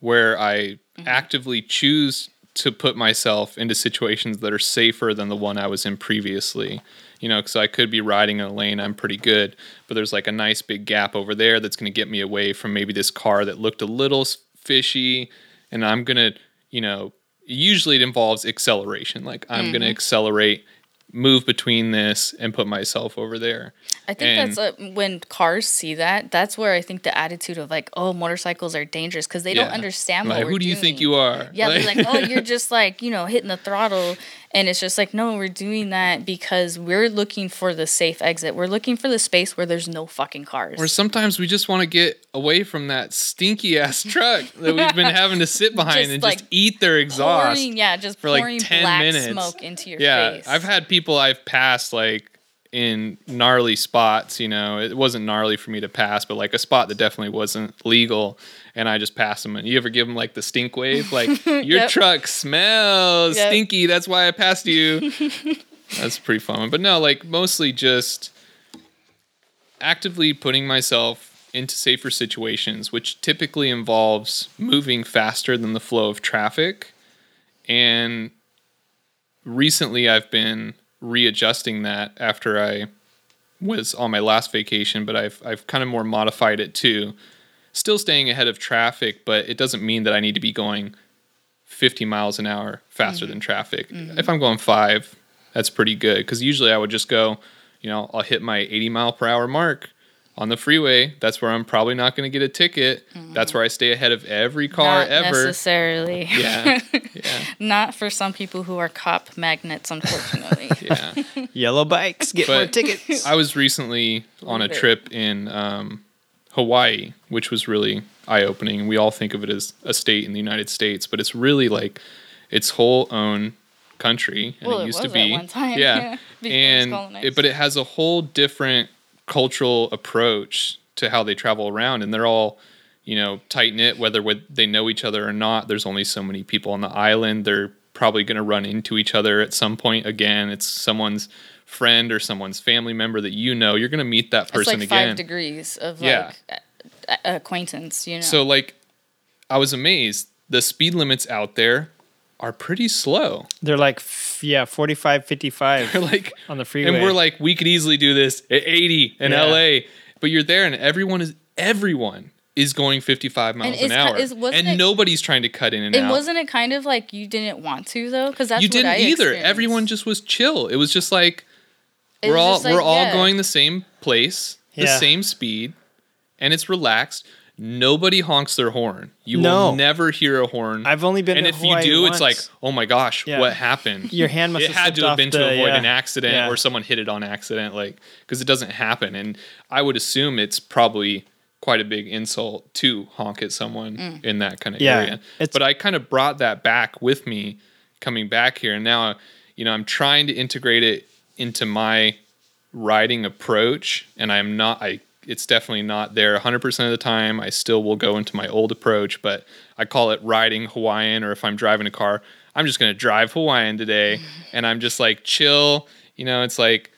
where I mm-hmm. actively choose to put myself into situations that are safer than the one I was in previously. You know, because I could be riding in a lane I'm pretty good, but there's like a nice big gap over there that's going to get me away from maybe this car that looked a little fishy, and I'm gonna, you know, usually it involves acceleration. Like I'm gonna mm-hmm. accelerate, move between this, and put myself over there. I think And- that's uh, when cars see that. That's where I think the attitude of like, oh, motorcycles are dangerous because they don't understand Like, what we're who do you think you are? Yeah, they're like, oh, you're just like, you know, hitting the throttle. And it's just like, no, we're doing that because we're looking for the safe exit. We're looking for the space where there's no fucking cars. Or sometimes we just want to get away from that stinky ass truck that we've been having to sit behind Just, and like, just eat their exhaust. pouring, yeah, just for, like, pouring 10 black minutes. smoke into your yeah, face. I've had people I've passed like in gnarly spots. You know, it wasn't gnarly for me to pass, but like a spot that definitely wasn't legal, and I just passed them. And you ever give them like the stink wave, like your Yep. truck smells Yep. stinky. That's why I passed you. That's pretty fun. But no, like mostly just actively putting myself into safer situations, which typically involves moving faster than the flow of traffic. And recently I've been readjusting that after I was on my last vacation, but I've I've kind of more modified it too. Still staying ahead of traffic, but it doesn't mean that I need to be going 50 miles an hour faster mm-hmm. than traffic. Mm-hmm. If I'm going 5, that's pretty good cuz usually I would just go, you know, I'll hit my 80 mile per hour mark on the freeway. That's where I'm probably not going to get a ticket. That's where I stay ahead of every car Not ever. necessarily. Yeah. Yeah. Not for some people who are cop magnets, unfortunately. Yeah. Yellow bikes get more tickets. I was recently on a trip in um, Hawaii, which was really eye opening. We all think of it as a state in the United States, but it's really like its whole own country. And Well, it it used to was be. at one time, yeah. yeah, before it was and it, but it has a whole different cultural approach to how they travel around, and they're all you know tight knit whether they know each other or not. There's only so many people on the island. They're probably going to run into each other at some point. Again it's someone's friend or someone's family member that you know. You're going to meet that it's person like again. five degrees of Yeah. like acquaintance, you know. so like i was amazed. The speed limits out there are pretty slow They're like, f- yeah, 45, 55 they're like on the freeway. and we're like we could easily do this at 80 in Yeah. la but you're there and everyone is everyone is going 55 miles And an hour is- and it- nobody's trying to cut in and and out wasn't it kind of like you didn't want to though? Because that's you what didn't I either. experienced. Everyone just was chill. It was just like It we're all like, we're all yeah. going the same place, the Yeah. same speed, and it's relaxed. Nobody honks their horn. You No. will never hear a horn. I've only been and to if Hawaii you do, it's like, oh my gosh, Yeah. what happened? Your hand must it have had slipped to have off been to avoid yeah. an accident Yeah. or someone hit it on accident, like because it doesn't happen. And I would assume it's probably quite a big insult to honk at someone Mm. in that kind of Yeah, area. it's- But I kind of brought that back with me coming back here, and now you know I'm trying to integrate it into my riding approach, and I'm not. I it's definitely not there 100% of the time. I still will go into my old approach, but I call it riding Hawaiian, or if I'm driving a car, I'm just going to drive Hawaiian today, and I'm just like chill. You know, it's like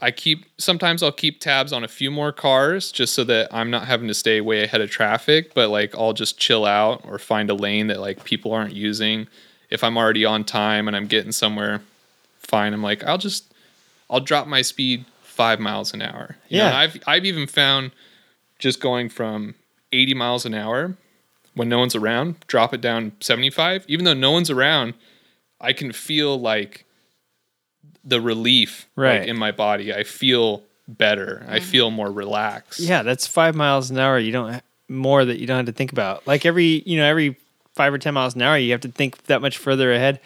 I keep sometimes I'll keep tabs on a few more cars just so that I'm not having to stay way ahead of traffic, but like I'll just chill out or find a lane that like people aren't using. If I'm already on time and I'm getting somewhere fine, I'm like I'll just I'll drop my speed 5 miles an hour. You Yeah. and I've I've even found just going from 80 miles an hour when no one's around, drop it down 75, even though no one's around, I can feel like the relief Right. like, in my body. I feel better. I feel more relaxed. Yeah, that's five miles an hour. You don't more that you don't have to think about. Like every you know every five or ten miles an hour, you have to think that much further ahead.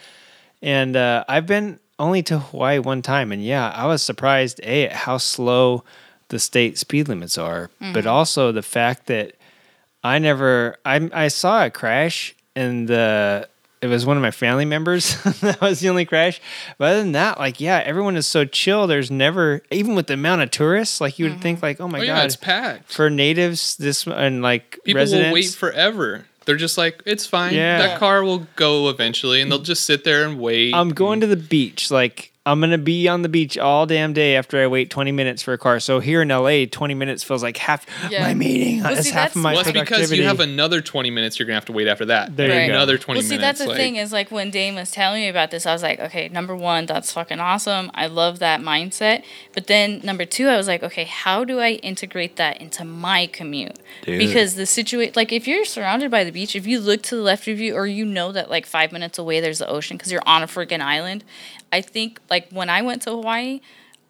And uh, I've been only to Hawaii one time, and yeah, I was surprised a at how slow the state speed limits are, but mm-hmm. also the fact that I never I I saw a crash and the it was one of my family members that was the only crash. But other than that, like yeah, everyone is so chill. There's never even with the amount of tourists, like you would think mm-hmm. like oh my Oh, god, yeah, it's packed. for natives this and like People residents. will wait forever. They're just like, it's fine. Yeah. That car will go eventually, and they'll just sit there and wait. I'm going to the beach. Like I'm gonna be on the beach all damn day after I wait 20 minutes for a car. So here in LA, 20 minutes feels like half Yeah. my meeting. Well, That's see, half that's- of my well, it's because you have another 20 minutes you're going to have to wait after that. There you go. Another 20 well, see, that's the like- thing is like when Dane was telling me about this, I was like, okay, number one, that's fucking awesome. I love that mindset. But then number two, I was like, okay, how do I integrate that into my commute? Because the situation, like if you're surrounded by the beach, if you look to the left of you, or you know that like five minutes away there's the ocean because you're on a freaking island. I think like when I went to Hawaii,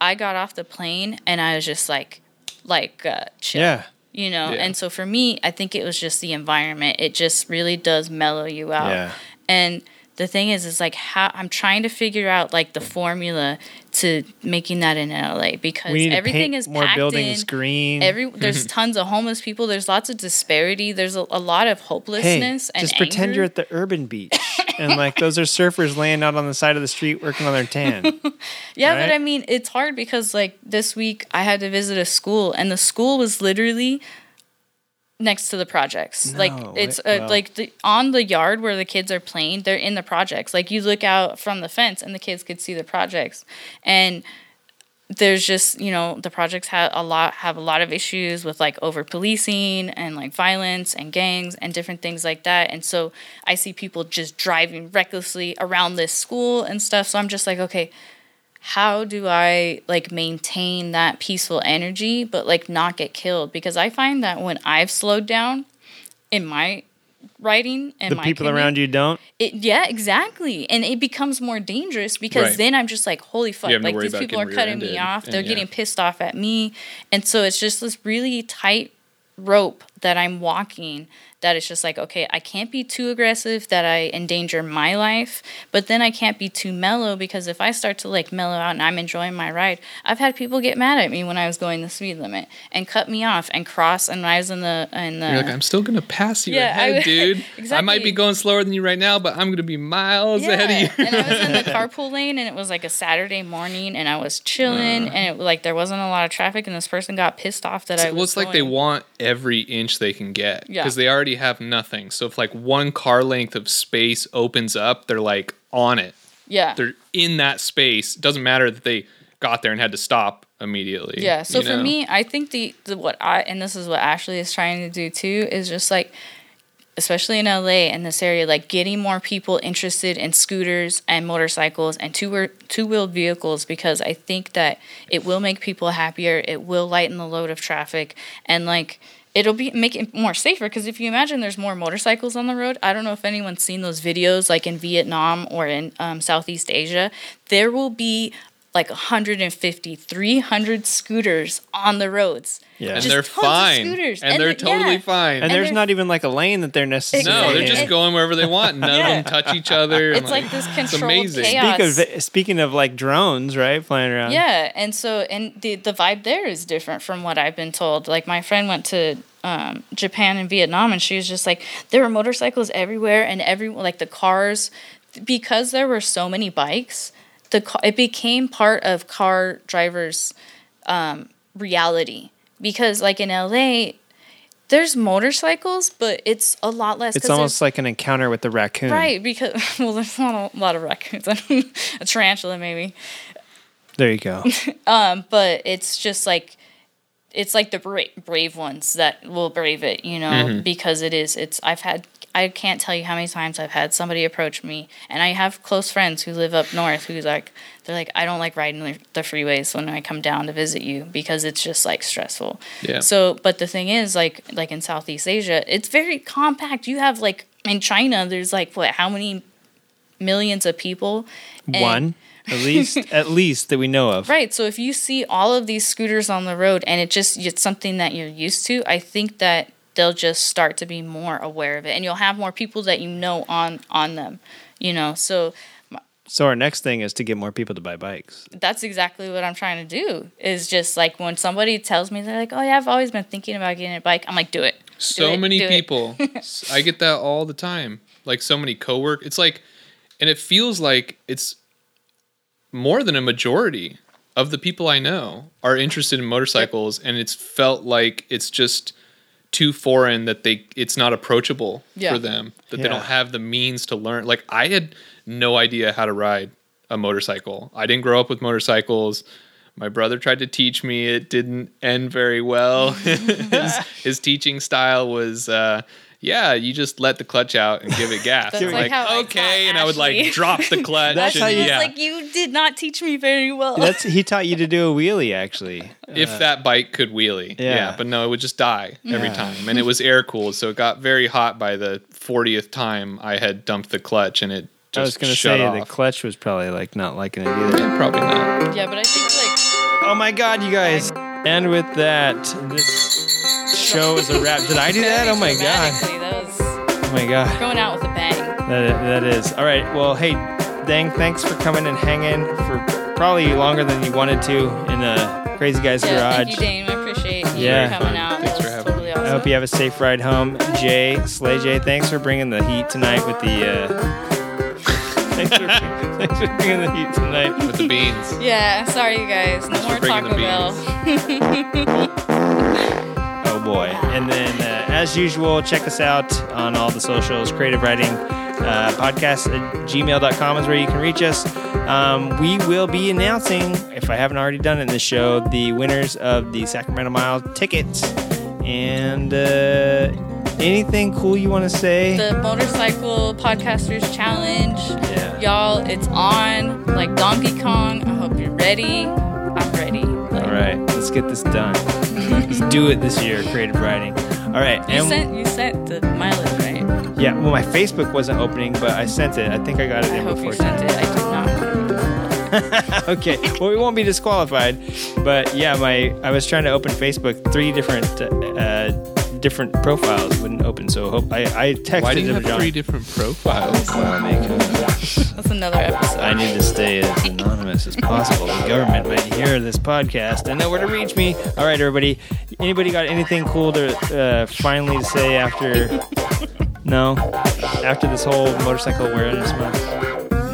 I got off the plane and I was just like, like, uh, chill. Yeah. You know, Yeah. and so for me, I think it was just the environment. It just really does mellow you out. Yeah. And the thing is, is like how I'm trying to figure out like the formula to making that in LA because We need to everything is more packed buildings in. green. Every there's tons of homeless people. There's lots of disparity. There's a, a lot of hey, hopelessness and just pretend anger. you're at the urban beach, and like those are surfers laying out on the side of the street working on their tan. Yeah, right? but I mean, it's hard because like this week I had to visit a school, and the school was literally next to the projects. like it's wait, uh, well. like the, on the yard where the kids are playing. They're in the projects. Like you look out from the fence, and the kids could see the projects, and there's just you know the projects have a lot have a lot of issues with like over policing and like violence and gangs and different things like that and so i see people just driving recklessly around this school and stuff so i'm just like okay how do i like maintain that peaceful energy but like not get killed because i find that when i've slowed down in my riding and the my people opinion, around you don't. it, yeah, exactly. And it becomes more dangerous because Right. then I'm just like, holy fuck, like these people are cutting me off. They're yeah. getting pissed off at me. And so it's just this really tight rope that I'm walking that it's just like, okay, I can't be too aggressive that I endanger my life, but then I can't be too mellow because if I start to like mellow out and I'm enjoying my ride, I've had people get mad at me when I was going the speed limit and cut me off and cross and I was in the in the You're like, I'm still gonna pass you Yeah, ahead, would- dude. I might be going slower than you right now, but I'm gonna be miles ahead of you. and I was in the carpool lane, and it was like a Saturday morning, and I was chilling, uh. and it like there wasn't a lot of traffic, and this person got pissed off that I was. well, it's like they want every inch they can get Yeah. because they already have nothing. So if like one car length of space opens up, they're like on it. Yeah. They're in that space. It doesn't matter that they got there and had to stop immediately. Yeah. So you for know? me, I think the, the what I and this is what Ashley is trying to do too is just like especially in LA and this area like getting more people interested in scooters and motorcycles and two two wheeled vehicles because I think that it will make people happier, it will lighten the load of traffic and like it'll be make it more safer because if you imagine there's more motorcycles on the road i don't know if anyone's seen those videos like in vietnam or in um, southeast asia there will be like 150 300 scooters on the roads Yeah. and just they're tons of fine, scooters. and, And they're the- totally yeah. fine. And, And there's not even like a lane that they're necessarily. no, they're in. just going wherever they want. None Yeah. of them touch each other. It's like this it's controlled amazing. chaos. Speak of, speaking of like drones, right, flying around. Yeah, and so and the the vibe there is different from what I've been told. Like my friend went to um, Japan and Vietnam, and she was just like, there were motorcycles everywhere, and every like the cars, because there were so many bikes, the ca- it became part of car drivers' um, reality. Because like in LA, there's motorcycles, but it's a lot less. it's almost like an encounter with the raccoon. right because well, there's not a lot of raccoons, a tarantula maybe. There you go. but it's just like it's like the bra- brave ones that will brave it you know because it is it's i've had i can't tell you how many times i've had somebody approach me and i have close friends who live up north who's like they're like i don't like riding the, freeways when i come down to visit you because it's just like stressful Yeah. so but the thing is like like in southeast asia it's very compact you have like in china there's like what how many millions of people And- One, at least, at least that we know of. Right. So if you see all of these scooters on the road and it just it's something that you're used to, I think that they'll just start to be more aware of it and you'll have more people that you know on on them, you know. So So our next thing is to get more people to buy bikes. that's exactly what I'm trying to do. Is just like when somebody tells me they're like, "Oh yeah, I've always been thinking about getting a bike." I'm like, "Do it." so it, many people i get that all the time like so many co-work it's like and it feels like it's more than a majority of the people i know are interested in motorcycles and it's felt like it's just too foreign that they it's not approachable Yeah. for them that they don't have the means to learn. Like i had no idea how to ride a motorcycle. I didn't grow up with motorcycles. My brother tried to teach me. It didn't end very well. His, his teaching style was uh yeah you just let the clutch out and give it gas That's I'm like how I okay taught and i would like drop the clutch That's and, how you- yeah like you did not teach me very well. That's he taught you to do a wheelie, actually. if uh, that bike could wheelie yeah. Yeah. but no it would just die every Yeah. time and it was air cooled so it got very hot by the 40th time i had dumped the clutch and it just I was gonna shut say off. the clutch was probably like not liking it either. Yeah, probably not Yeah, but I think like Oh my god, you guys. And with that, this show is a wrap. Did I do that? Oh my god. That was Oh my god. going out with a bang. That, that is. All right. Well, hey, Dane, thanks for coming and hanging for probably longer than you wanted to in a Crazy Guy's Yeah, garage. thank you, Dane. I appreciate you Yeah. coming out. Thanks for having totally me. awesome. I hope you have a safe ride home. Jay, Slay Jay, thanks for bringing the heat tonight with the. Uh, thanks, for, thanks for bringing the heat tonight. with the beans. Yeah, sorry you guys. No more bringing Taco Bell. Oh boy. And then, uh, as usual, check us out on all the socials. Creative Riding uh, Podcast at gmail.com is where you can reach us. Um, we will be announcing, if I haven't already done it in the show, the winners of the Sacramento Mile tickets. And uh, anything cool you want to say? The Motorcycle Podcasters Challenge. Yeah. Y'all, it's on like Donkey Kong. I hope you're ready. I'm ready. Like, all right, let's get this done. let's do it this year, Creative Riding. All right. You and- sent you sent the mileage, right? yeah, well, my Facebook wasn't opening, but I sent it. I think I got it I in hope before you sent it. I did not. okay. Well, we won't be disqualified, but yeah, my I was trying to open Facebook, three different uh, different profiles wouldn't open. So hope I I texted Why do you him, have John. three different profiles? Well, because That's another episode. I need to stay as anonymous as possible. The government might hear this podcast and know where to reach me. All right, everybody. Anybody got anything cool to uh, finally to say after? No, after this whole motorcycle awareness month.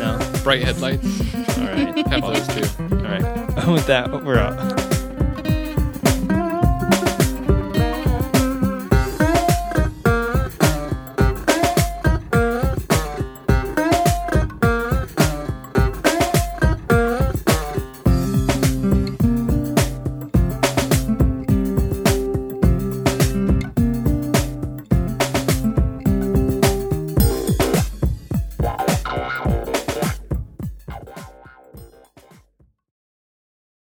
No. Bright headlights. All right. Have those too. All right. With that, we're out.